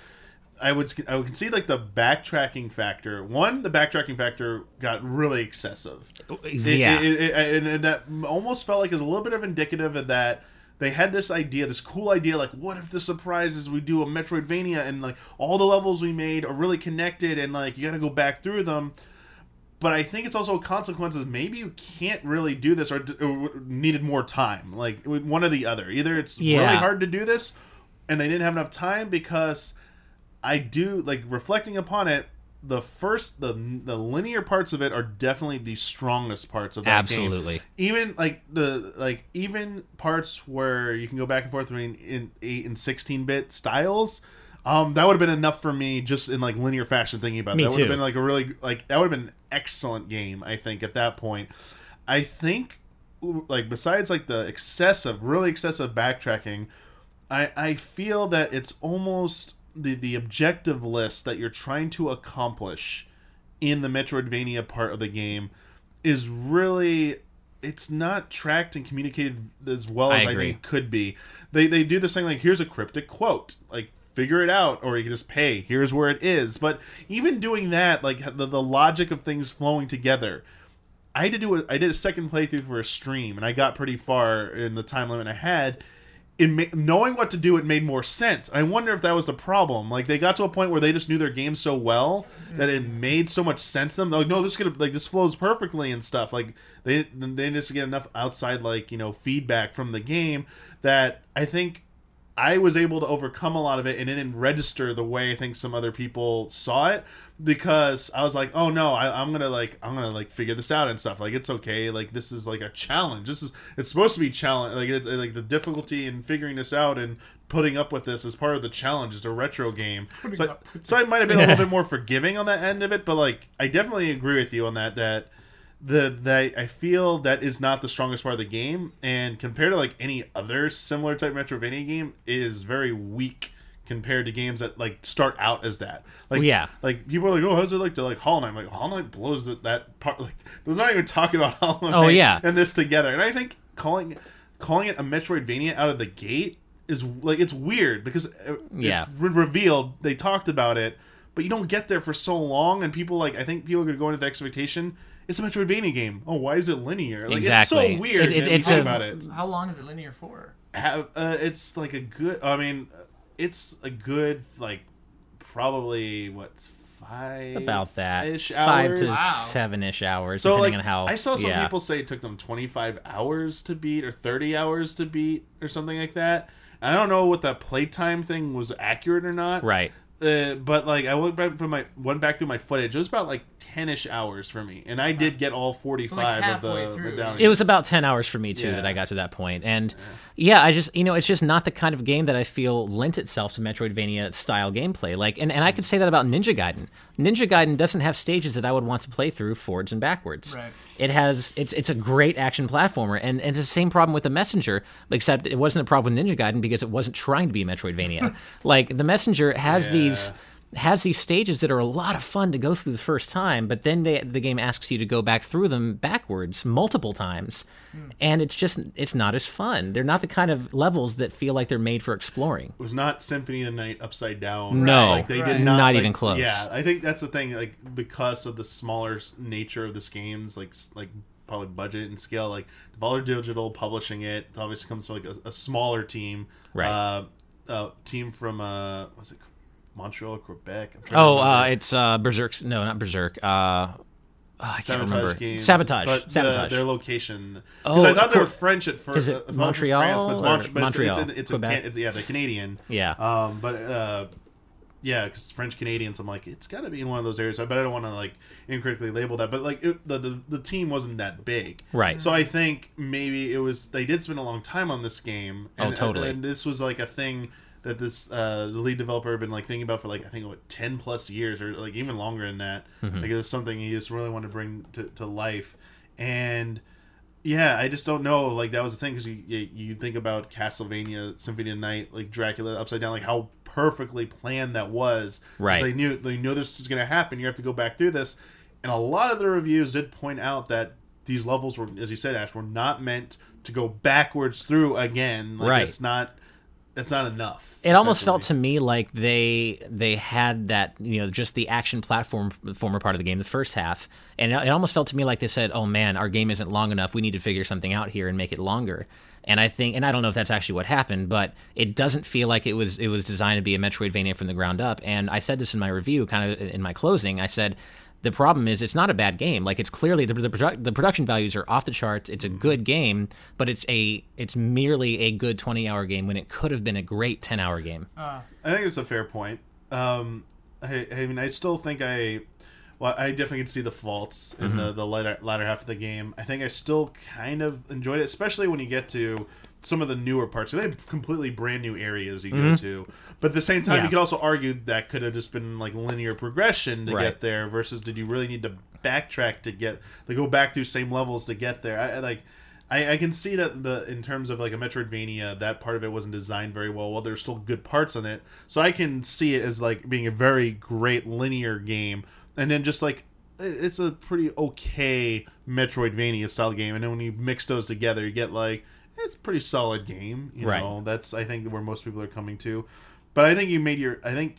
I would I would concede like the backtracking factor. One, the backtracking factor got really excessive. Oh, it- yeah. it- it- and, and that almost felt like it was a little bit of indicative of that they had this idea, this cool idea, like what if the surprise is we do a Metroidvania and like all the levels we made are really connected and like you got to go back through them. But I think it's also consequences. Maybe you can't really do this, or, or needed more time. Like one or the other. Either it's really hard to do this, and they didn't have enough time because I do like reflecting upon it. The first, the the linear parts of it are definitely the strongest parts of that game. Absolutely. Even like the like even parts where you can go back and forth between in eight and sixteen bit styles. Um, that would have been enough for me just in like linear fashion thinking about Me that would have been like a really like that would have been an excellent game I think at that point. I think like besides like the excessive really excessive backtracking I I feel that it's almost the the objective list that you're trying to accomplish in the Metroidvania part of the game is really it's not tracked and communicated as well I as I agree. think it could be. They they do this thing like here's a cryptic quote, like figure it out, or you can just pay. Here's where it is. But even doing that, like the, the logic of things flowing together, I had to do a, I did a second playthrough for a stream, and I got pretty far in the time limit I had. It ma- knowing what to do, it made more sense. I wonder if that was the problem. Like they got to a point where they just knew their game so well that it made so much sense to them. Like, no, this is gonna like this flows perfectly and stuff. Like they they just get enough outside like you know feedback from the game that I think I was able to overcome a lot of it and it didn't register the way I think some other people saw it because I was like, oh no, I, I'm gonna like I'm gonna like figure this out and stuff. Like it's okay. Like this is like a challenge. This is it's supposed to be challenge. Like it's like the difficulty in figuring this out and putting up with this is part of the challenge. It's a retro game. So, I, so I might have been a little [LAUGHS] bit more forgiving on that end of it, but like I definitely agree with you on that. That the that I feel that is not the strongest part of the game, and compared to like any other similar type Metroidvania game, it is very weak compared to games that like start out as that. Like Well, yeah. like people are like, oh, how's it like to like Hollow Knight? I'm like Hollow Knight blows that, that part. [LAUGHS] Like, let's not even talk about [LAUGHS] Hollow Knight. Oh, yeah. and this together. And I think calling calling it a Metroidvania out of the gate is like it's weird because uh, Yeah. re- revealed they talked about it, but you don't get there for so long, and people like I think people are going to go into the expectation. It's a Metroidvania game. Oh, why is it linear? Like Exactly. it's so weird. It- it- man, it's think a- about it How long is it linear for? have uh, it's like a good i mean it's a good like probably what's five About that. ish Five hours to Wow. seven ish hours, so depending like on how. i saw some yeah. people say it took them 25 hours to beat or 30 hours to beat or something like that i don't know what that playtime thing was accurate or not Right. uh, but like I went back from my went back through my footage. It was about like ten ish hours for me, and I did get all forty five of halfway the through. medallions. It was about 10 hours for me too Yeah. that I got to that point. And yeah. I just, you know, it's just not the kind of game that I feel lent itself to Metroidvania style gameplay. Like and, and I could say that about Ninja Gaiden. Ninja Gaiden doesn't have stages that I would want to play through forwards and backwards. Right. It has it's it's a great action platformer and, and it's the same problem with the Messenger, except it wasn't a problem with Ninja Gaiden because it wasn't trying to be Metroidvania. [LAUGHS] like the Messenger has these has these stages that are a lot of fun to go through the first time, but then they, the game asks you to go back through them backwards multiple times, and it's just it's not as fun. They're not the kind of levels that feel like they're made for exploring. It was not Symphony of the Night upside down. No, like they Right. did not, Not like- even close. Yeah, I think that's the thing. Like because of the smaller nature of this games, like like probably budget and scale, like Devolver Digital publishing it, it obviously comes from like a, a smaller team, Right. Uh, uh, team from uh, what's it, Montreal, Quebec. I'm Oh, uh, it's uh, Berserk. No, not Berserk. Uh, oh, I can't Sabotage remember. Games, Sabotage. but the- Sabotage. their location. Because Oh, I thought they were French at first. Is it I Montreal France, but it's Mont- but Montreal? It's, it's, a Quebec? Can- yeah, the Canadian. yeah. Um, but uh, yeah, because French Canadians, I'm like, it's got to be in one of those areas. I bet I don't want to like incorrectly label that, but like it, the, the the team wasn't that big, Right. So I think maybe it was they did spend a long time on this game. Oh, And, totally. And this was like a thing that this uh, the lead developer had been like thinking about for like I think what ten plus years or like even longer than that. Mm-hmm. Like it was something he just really wanted to bring to, to life, and Yeah, I just don't know. Like that was the thing because you, you you think about Castlevania Symphony of the Night, like Dracula Upside Down, like how perfectly planned that was. Right. They knew they knew this was going to happen. You have to go back through this, and a lot of the reviews did point out that these levels were, as you said, Ash, were not meant to go backwards through again. Like Right. It's not. It's not enough. It almost felt to me like they they had that you know just the action platform former part of the game, the first half, and it, it almost felt to me like they said, "Oh man, our game isn't long enough. We need to figure something out here and make it longer." And I think, and I don't know if that's actually what happened, but it doesn't feel like it was it was designed to be a Metroidvania from the ground up. And I said this in my review, kind of in my closing. I said. The problem is, it's not a bad game. Like it's clearly the the, produ- the production values are off the charts. It's a mm-hmm. good game, but it's a it's merely a good twenty hour game when it could have been a great ten hour game. Uh. I think it's a fair point. Um, I, I mean, I still think I, well, I definitely can see the faults in the mm-hmm. the latter, latter half of the game. I think I still kind of enjoyed it, especially when you get to some of the newer parts. They have completely brand new areas you go mm-hmm. to, but at the same time, Yeah. you could also argue that could have just been like linear progression to Right. get there. Versus, did you really need to backtrack to get to go back through same levels to get there? I, I like. I, I can see that the in terms of like a Metroidvania, that part of it wasn't designed very well. Well, there's still good parts on it, so I can see it as like being a very great linear game, and then just like it's a pretty okay Metroidvania style game. And then when you mix those together, you get like it's a pretty solid game. You Right. know, that's I think where most people are coming to. But I think you made your I think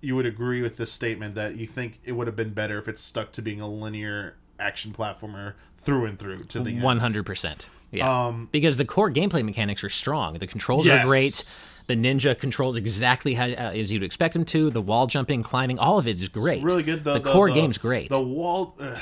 you would agree with this statement that you think it would have been better if it stuck to being a linear action platformer through and through to the end. One hundred percent. Yeah. Um, because the core gameplay mechanics are strong. The controls Yes. are great. The ninja controls exactly how uh, as you'd expect them to. The wall jumping, climbing, all of it is great. really good. The, The, core game's great. The wall, uh,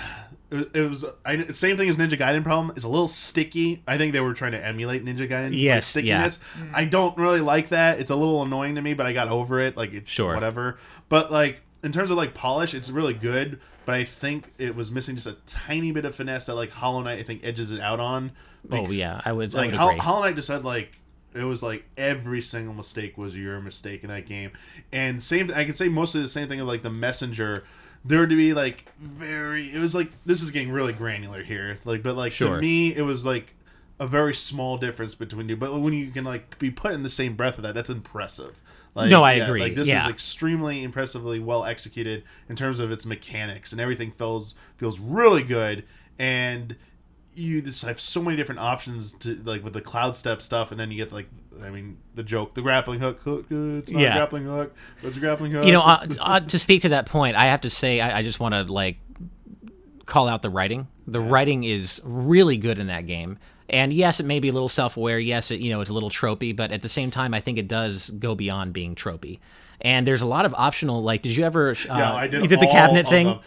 it, it was I, same thing as Ninja Gaiden. Problem it's a little sticky. I think they were trying to emulate Ninja Gaiden. Yes, like, yeah. stickiness. Mm. I don't really like that. It's a little annoying to me, but I got over it. Like it's Sure. whatever. But like in terms of like polish, it's really good. But I think it was missing just a tiny bit of finesse that like Hollow Knight I think edges it out on. oh yeah, I would. I like would Hol- agree. Hollow Knight just had like it was like every single mistake was your mistake in that game, and same. I can say mostly the same thing of like the messenger. There to be like very. It was like this is getting really granular here, like but like Sure. to me it was like a very small difference between you. But when you can like be put in the same breath of that, that's impressive. Like, No, I yeah, agree. Like this Yeah. is extremely impressively well executed in terms of its mechanics and everything feels feels really good and you just have so many different options to like with the cloud step stuff and then you get like I mean the joke the grappling hook, hook it's not Yeah. a grappling hook but it's a grappling hook you know, uh, uh, to speak to that point, I have to say, I, I just want to like call out the writing. The writing is really good in that game. And yes, it may be a little self-aware. Yes, it, you know, it's a little tropey, but at the same time, I think it does go beyond being tropey. And there's a lot of optional. Like, did you ever? Uh, yeah, I did. You did the cabinet thing.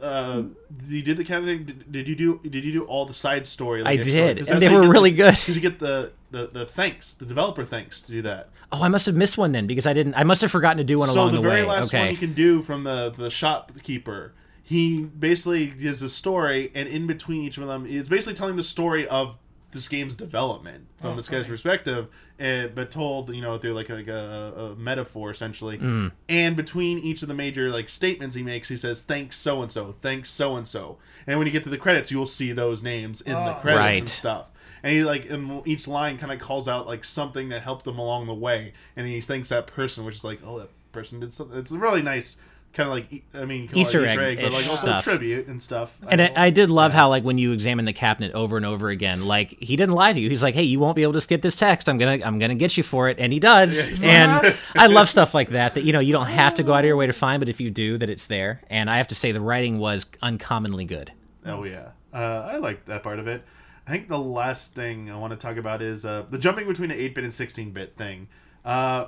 Uh, you did the cabinet thing. Did, you do? Did you do all the side story? I did, and they were really the- good. Because you get the, the the thanks, the developer thanks to do that. Oh, I must have missed one then because I didn't. I must have forgotten to do one so along the, the, way. So the very last okay. one you can do from the the shopkeeper he basically gives a story and in between each of them it's basically telling the story of this game's development from Oh, this guy's okay. perspective uh, but told you know through like a, like a, a metaphor essentially Mm. and between each of the major like statements he makes he says thanks so and so thanks so and so and when you get to the credits you'll see those names in the Oh. credits Right. and stuff and he like in each line kind of calls out like something that helped them along the way, and he thanks that person, which is like, oh, that person did something. It's a really nice kind of like I mean, you can call it Easter Easter egg, but like also stuff. tribute and stuff. And I, I did love how, like, when you examine the cabinet over and over again, like he didn't lie to you. He's like, "Hey, you won't be able to skip this text. I'm gonna, I'm gonna get you for it," and he does. he's and I love stuff like that. That you know, you don't have to go out of your way to find, but if you do, that it's there. And I have to say, the writing was uncommonly good. Oh yeah, uh, I like that part of it. I think the last thing I want to talk about is uh, the jumping between the eight bit and sixteen bit thing. Uh,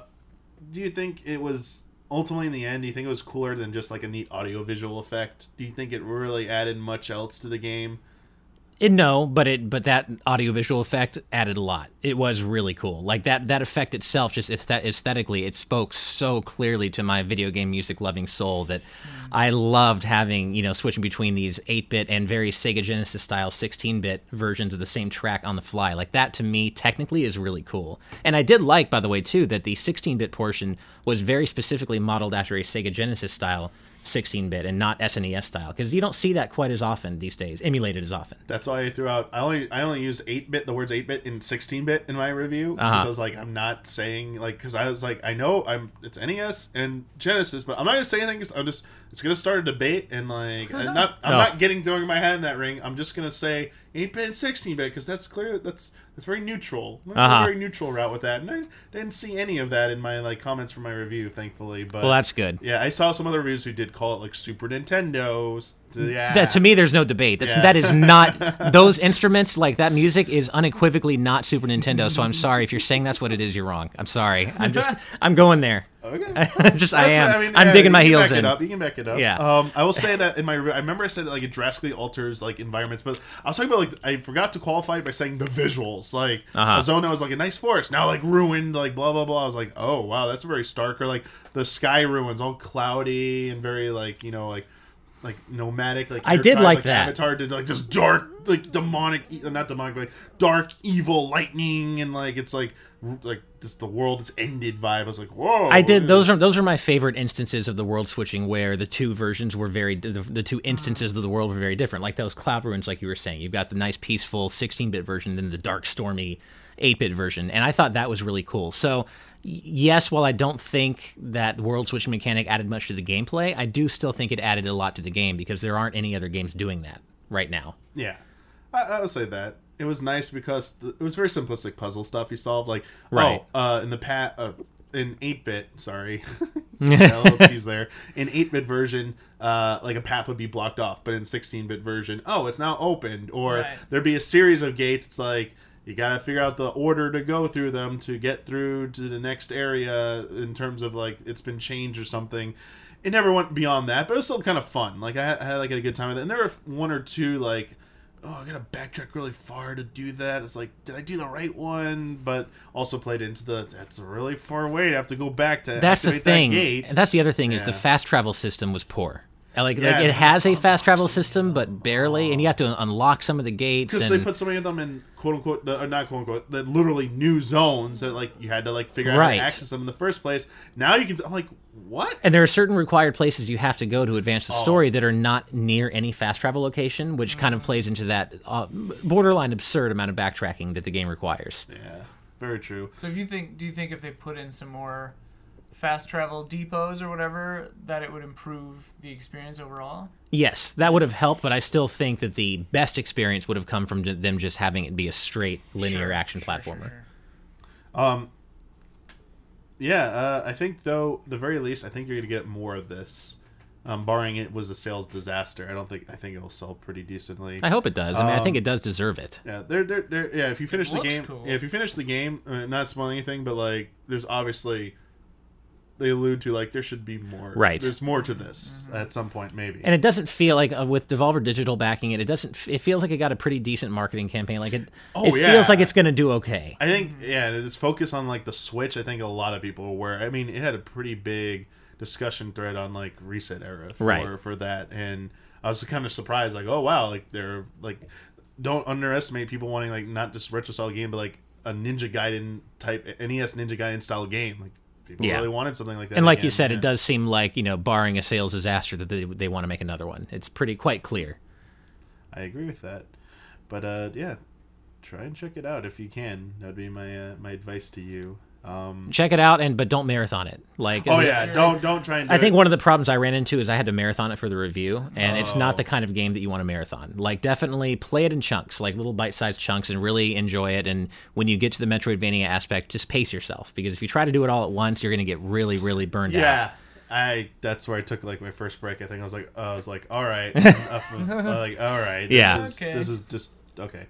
do you think it was ultimately in the end? Do you think it was cooler than just like a neat audio visual effect? Do you think it really added much else to the game? It, no, but it but that audiovisual effect added a lot. It was really cool. Like that that effect itself, just aesthet- aesthetically, it spoke so clearly to my video game music loving soul that I loved having you know switching between these eight bit and very Sega Genesis style sixteen bit versions of the same track on the fly. Like that to me, technically, is really cool. And I did like, by the way, too, that the sixteen bit portion was very specifically modeled after a Sega Genesis style 16-bit and not SNES style because you don't see that quite as often these days, emulated as often. That's why I threw out. I only I only use eight bit the words eight bit and sixteen bit in my review because Uh-huh. I was like I'm not saying like because I was like I know I'm it's NES and Genesis but I'm not gonna say anything 'cause I'm just it's gonna start a debate and like I'm [LAUGHS] not I'm Oh. not getting throwing my hat in that ring. I'm just gonna say eight bit and sixteen bit because that's clear that's that's very neutral. I'm gonna go Uh-huh. a very neutral route with that and I didn't see any of that in my like comments for my review thankfully. But Well, that's good. yeah, I saw some other reviews who did call it like Super Nintendo's. Yeah, That to me, there's no debate. That's Yeah. that is not [LAUGHS] those instruments like that music is unequivocally not Super Nintendo. So I'm sorry if you're saying that's what it is. You're wrong. I'm sorry. I'm just [LAUGHS] I'm going there. Okay. [LAUGHS] just I am. That's- I'm yeah, digging my heels back in. It up. You can back it up. Yeah. Um, I will say that in my, I remember I said that, like it drastically alters like environments, but I was talking about like I forgot to qualify it by saying the visuals. Like Uh-huh. Azona was like a nice forest, now like ruined, like blah blah blah. I was like, oh wow, that's very stark. Or like the sky ruins, all cloudy and very like you know like like nomadic. Like I did trying, like that. Avatar did like just dark, like demonic, not demonic, but like dark, evil lightning, and like it's like like this the world is ended vibe. I was like, whoa. I did. Those are those are my favorite instances of the world switching, where the two versions were very the, the two instances of the world were very different. Like those cloud ruins, like you were saying, you've got the nice peaceful 16-bit version, then the dark stormy 8-bit version, and I thought that was really cool. So. Y- Yes, while I don't think that world switching mechanic added much to the gameplay, I do still think it added a lot to the game because there aren't any other games doing that right now. Yeah, I, I would say that it was nice because the, it was very simplistic puzzle stuff you solved. Like, Right. oh, uh, in the pat, uh, in eight bit, sorry, [LAUGHS] [LAUGHS] Yeah, a little tease there. In eight bit version, uh, like a path would be blocked off, but in sixteen bit version, oh, it's now opened, or Right. there'd be a series of gates. It's like. You gotta figure out the order to go through them to get through to the next area in terms of like it's been changed or something. It never went beyond that, but it was still kind of fun. Like I had, I had like a good time with it. And there were one or two like oh, I gotta backtrack really far to do that. It's like, did I do the right one? But also played into the that's a really far way to have to go back to. That's the thing. That gate. That's the other thing is the fast travel system was poor. Like, Yeah. like it has a fast travel system, but barely, and you have to unlock some of the gates. because And, they put so many of them in quote unquote, the, uh, not quote unquote, the literally new zones that like you had to like figure out how to access them in the first place. Now you can. I'm like, what? and there are certain required places you have to go to advance Oh. the story that are not near any fast travel location, which kind of plays into that uh, borderline absurd amount of backtracking that the game requires. Yeah, very true. So if you think, do you think if they put in some more fast travel depots or whatever, that it would improve the experience overall? Yes, that would have helped, but I still think that the best experience would have come from them just having it be a straight linear Sure, action sure, platformer. sure, sure. Um, yeah, uh, I think though, the very least, I think you're gonna get more of this. Um, barring it was a sales disaster, I don't think. I think it'll sell pretty decently. I hope it does. I mean, I think Um, it does deserve it. Yeah, they're, they're, they're, yeah. If you finish the game, cool. yeah, if you finish the game, uh, not spoiling anything, but like, there's obviously they allude to like there should be more. Right. There's more to this at some point, maybe. And it doesn't feel like uh, with Devolver Digital backing it, it doesn't. It feels like it got a pretty decent marketing campaign. Like it, Oh, it yeah. feels like it's going to do okay. I think yeah, and its focus on like the Switch. I think a lot of people were. I mean, it had a pretty big discussion thread on like ResetEra for Right. for that, and I was kind of surprised. Like, oh wow, like they're like don't underestimate people wanting like not just retro style game, but like a Ninja Gaiden type NES Ninja Gaiden style game. Like people Yeah. really wanted something like that. And like you said, yeah. it does seem like you know, barring a sales disaster, that they, they want to make another one. It's pretty quite clear. I agree with that. But uh, yeah, try and check it out if you can. That'd be my uh, my advice to you. Um, Check it out, and but don't marathon it. Like, oh yeah, don't don't try and. Do I think it. one of the problems I ran into is I had to marathon it for the review, and it's Oh. not the kind of game that you want to marathon. Like, definitely play it in chunks, like little bite-sized chunks, and really enjoy it. And when you get to the Metroidvania aspect, just pace yourself because if you try to do it all at once, you're going to get really, really burned out. Yeah, I. That's where I took like my first break. I think I was like, I was like, all right, [LAUGHS] of- uh, like all right, this Yeah. is, Okay. this is just okay.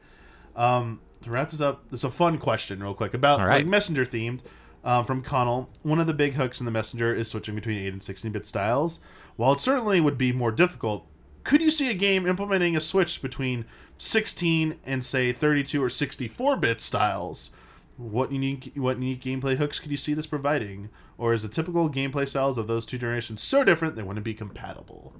Um, to wrap this up, it's a fun question, real quick about right. like messenger themed. Um, from Connell, one of the big hooks in the messenger is switching between 8 and 16-bit styles. While it certainly would be more difficult, could you see a game implementing a switch between 16 and say 32 or 64-bit styles? What unique what unique gameplay hooks could you see this providing? Or is the typical gameplay styles of those two generations so different they wouldn't be compatible?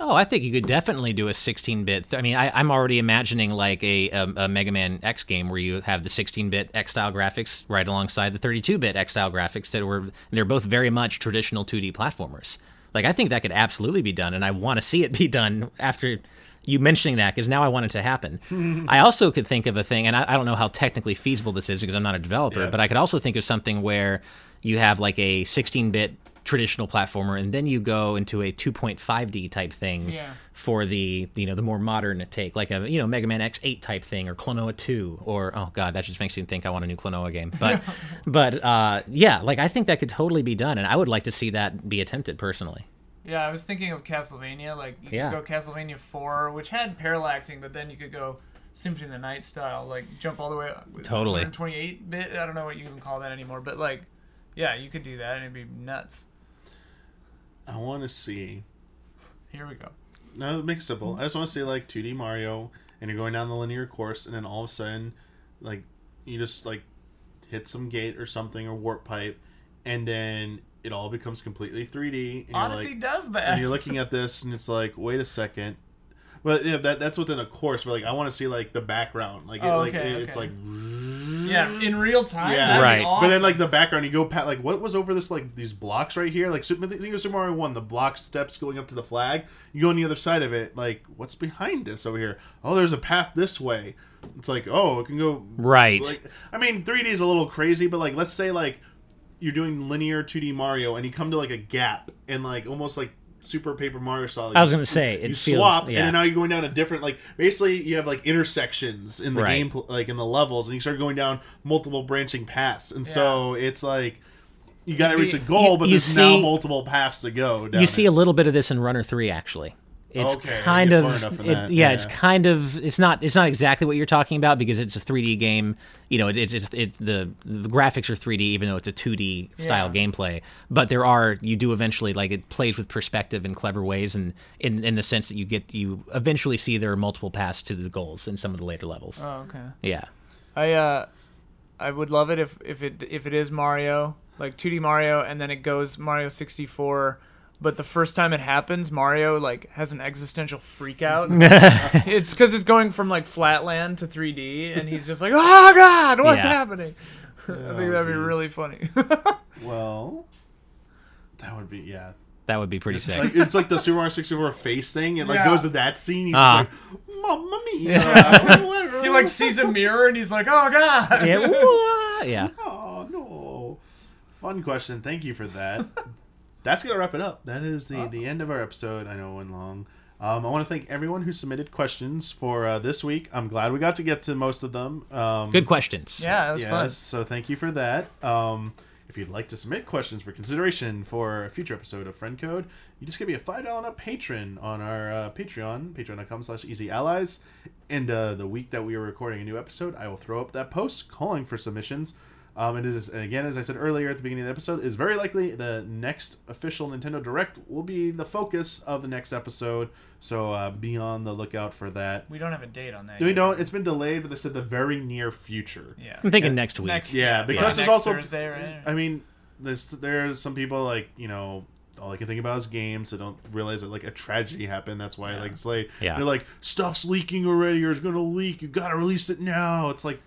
Oh, I think you could definitely do a 16-bit. I mean, I, I'm already imagining like a, a, a Mega Man X game where you have the 16-bit X style graphics right alongside the 32-bit X style graphics that were they're both very much traditional 2D platformers. Like I think that could absolutely be done, and I want to see it [LAUGHS] be done after you mentioning that because now I want it to happen. [LAUGHS] I also could think of a thing, and I, I don't know how technically feasible this is because I'm not a developer, Yeah. but I could also think of something where you have like a 16-bit traditional platformer, and then you go into a 2.5D type thing Yeah. for the you know the more modern take, like a you know Mega Man X8 type thing, or Klonoa 2, or oh god, that just makes me think I want a new Klonoa game. But [LAUGHS] but uh, yeah, like I think that could totally be done, and I would like to see that be attempted personally. Yeah, I was thinking of Castlevania. Like you Yeah. could go Castlevania Four, which had parallaxing, but then you could go Symphony of the Night style, like jump all the way. up Totally. 128 bit. I don't know what you even call that anymore, but like, yeah, you could do that, and it'd be nuts. I want to see. Here we go. No, make it simple. I just want to see like 2D Mario, and you're going down the linear course, and then all of a sudden, like you just like hit some gate or something or warp pipe, and then it all becomes completely 3D. And you're Odyssey like, does that. and you're looking at this, and it's like, wait a second. But yeah, that that's within a course. But like, I want to see like the background. Like, it, Oh, like okay, it- it's okay. like. yeah, in real time. Yeah, that'd be Right. But then, awesome. like the background, you go pat like what was over this like these blocks right here, like Super, think of Super Mario One, the block steps going up to the flag. You go on the other side of it, like what's behind this over here? Oh, there's a path this way. It's like oh, it can go Right. Like I mean, 3D is a little crazy, but like let's say like you're doing linear 2D Mario and you come to like a gap and like almost like Super Paper Mario style. I was gonna say, it you feels- swap, yeah. and now you're going down a different like basically you have like intersections in the Right. game, like in the levels, and you start going down multiple branching paths, and so it's like you got to reach a goal, You- but you there's now multiple paths to go. You see it. a little bit of this in Runner Three, actually. It's Okay, kind of far enough in it- yeah, yeah. it's kind of it's not it's not exactly what you're talking about because it's a 3D game. You know, it, it's it's it's the the graphics are 3D even though it's a 2D style Yeah. gameplay. But there are you do eventually like it plays with perspective in clever ways and in in the sense that you get you eventually see there are multiple paths to the goals in some of the later levels. oh, okay. yeah. I uh, I would love it if if it if it is Mario, like 2D Mario, and then it goes Mario 64. But the first time it happens, Mario like has an existential freak out. [LAUGHS] it's because it's going from like flatland to 3D, and he's just like, "Oh God, what's Yeah. happening?" [LAUGHS] I think Oh, that'd be geez. really funny. [LAUGHS] well. That would be yeah. That would be pretty It's sick. like it's like the Super Mario 64 face thing. It like Yeah. goes to that scene. You're Ah. just like, Mamma mia! he like sees a mirror, and he's like, "Oh God." yeah. wah, yeah. Oh no! Fun question. Thank you for that. That's gonna wrap it up. That is the the end of our episode. I know it went long. Um, I want to thank everyone who submitted questions for uh, this week. I'm glad we got to get to most of them. Um, Good questions. Yeah, that was yes, fun. so thank you for that. Um, if you'd like to submit questions for consideration for a future episode of Friend Code, you just give me a five dollar patron on our uh, Patreon, patreon.com slash easy allies. And uh, the week that we are recording a new episode, I will throw up that post calling for submissions. Um, it is and again, as I said earlier at the beginning of the episode, it's very likely the next official Nintendo Direct will be the focus of the next episode. So uh, be on the lookout for that. We don't have a date on that. We yet. don't. It's been delayed, but they said the very near future. Yeah. I'm thinking Yeah. next week. Next. Yeah, because there's next also Thursday, right? I mean, there's there are some people like you know all I can think about is games. They don't realize that like a tragedy happened. That's why like it's late. Yeah. they're like stuff's leaking already or it's gonna leak. You gotta release it now. It's like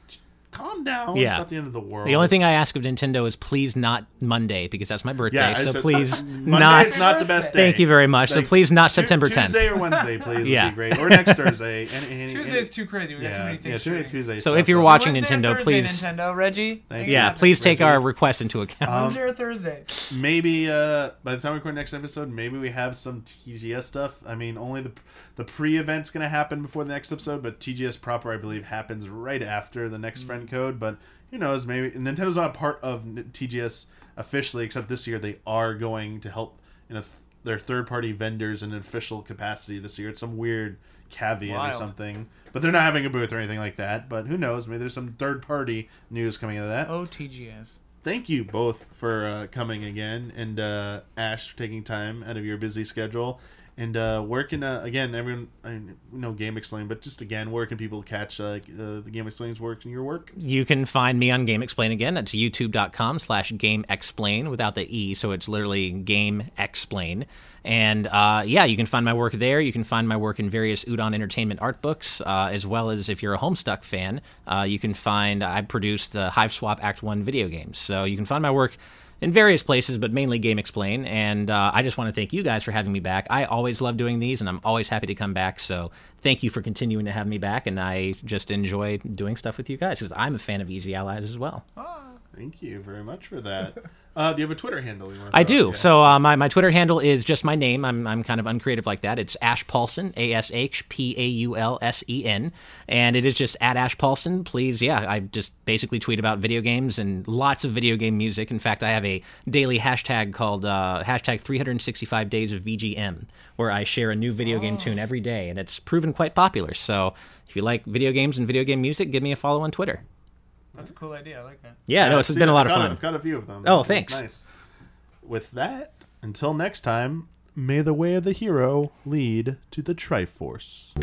calm down. Yeah. It's not the end of the world. The only thing I ask of Nintendo is please not Monday because that's my birthday. yeah, so said- please [LAUGHS] Monday's not. not the best day. Thank you very much. So please not September 10th. Tuesday or Wednesday, please. Yeah. would be great. Or next [LAUGHS] Thursday. Any, any, Tuesday's too crazy. We yeah, got too many things. yeah, too many shooting. Tuesdays. So if you're watching Wednesday Nintendo, Thursday, please, Nintendo, Reggie. Thank yeah, you. please take Reggie. our request into account. Um, Wednesday or Thursday. maybe uh by the time we record next episode maybe we have some tgs stuff i mean only the the pre-event's gonna happen before the next episode but tgs proper i believe happens right after the next friend code but who knows maybe nintendo's not a part of tgs officially except this year they are going to help in a th- their third-party vendors in an official capacity this year. It's some weird caveat or something but they're not having a booth or anything like that but who knows maybe there's some third-party news coming out of that. Oh, TGS. thank you both for uh, coming again and uh, ash for taking time out of your busy schedule and uh, where can uh, again everyone I know GameXplain but just again where can people catch uh, uh, the GameXplain's work and your work You can find me on GameXplain again. That's youtube.com slash GameXplain without the E, so it's literally Game Explain. And uh, yeah, you can find my work there. You can find my work in various Udon Entertainment art books, uh, as well as if you're a Homestuck fan, you can find I produced the Hiveswap Act 1 video games. So you can find my work in various places, but mainly GameXplain. And uh, I just want to thank you guys for having me back. I always love doing these, and I'm always happy to come back. So thank you for continuing to have me back. And I just enjoy doing stuff with you guys because I'm a fan of Easy Allies as well. Thank you very much for that. [LAUGHS] Uh, do you have a Twitter handle? You wanna I do. out? So uh, my, my Twitter handle is just my name. I'm, I'm kind of uncreative like that. It's Ash Paulsen, A S H P A U L S E N. And it is just at Ash Paulsen. Please, yeah, I just basically tweet about video games and lots of video game music. In fact, I have a daily hashtag called uh, hashtag 365 days of VGM, where I share a new video game tune every day. And it's proven quite popular. So if you like video games and video game music, give me a follow on Twitter. That's a cool idea. I like that. Yeah, no, it's see, been a lot I've of got fun. I've got a few of them. Oh, thanks. Nice. With that, until next time, may the way of the hero lead to the Triforce.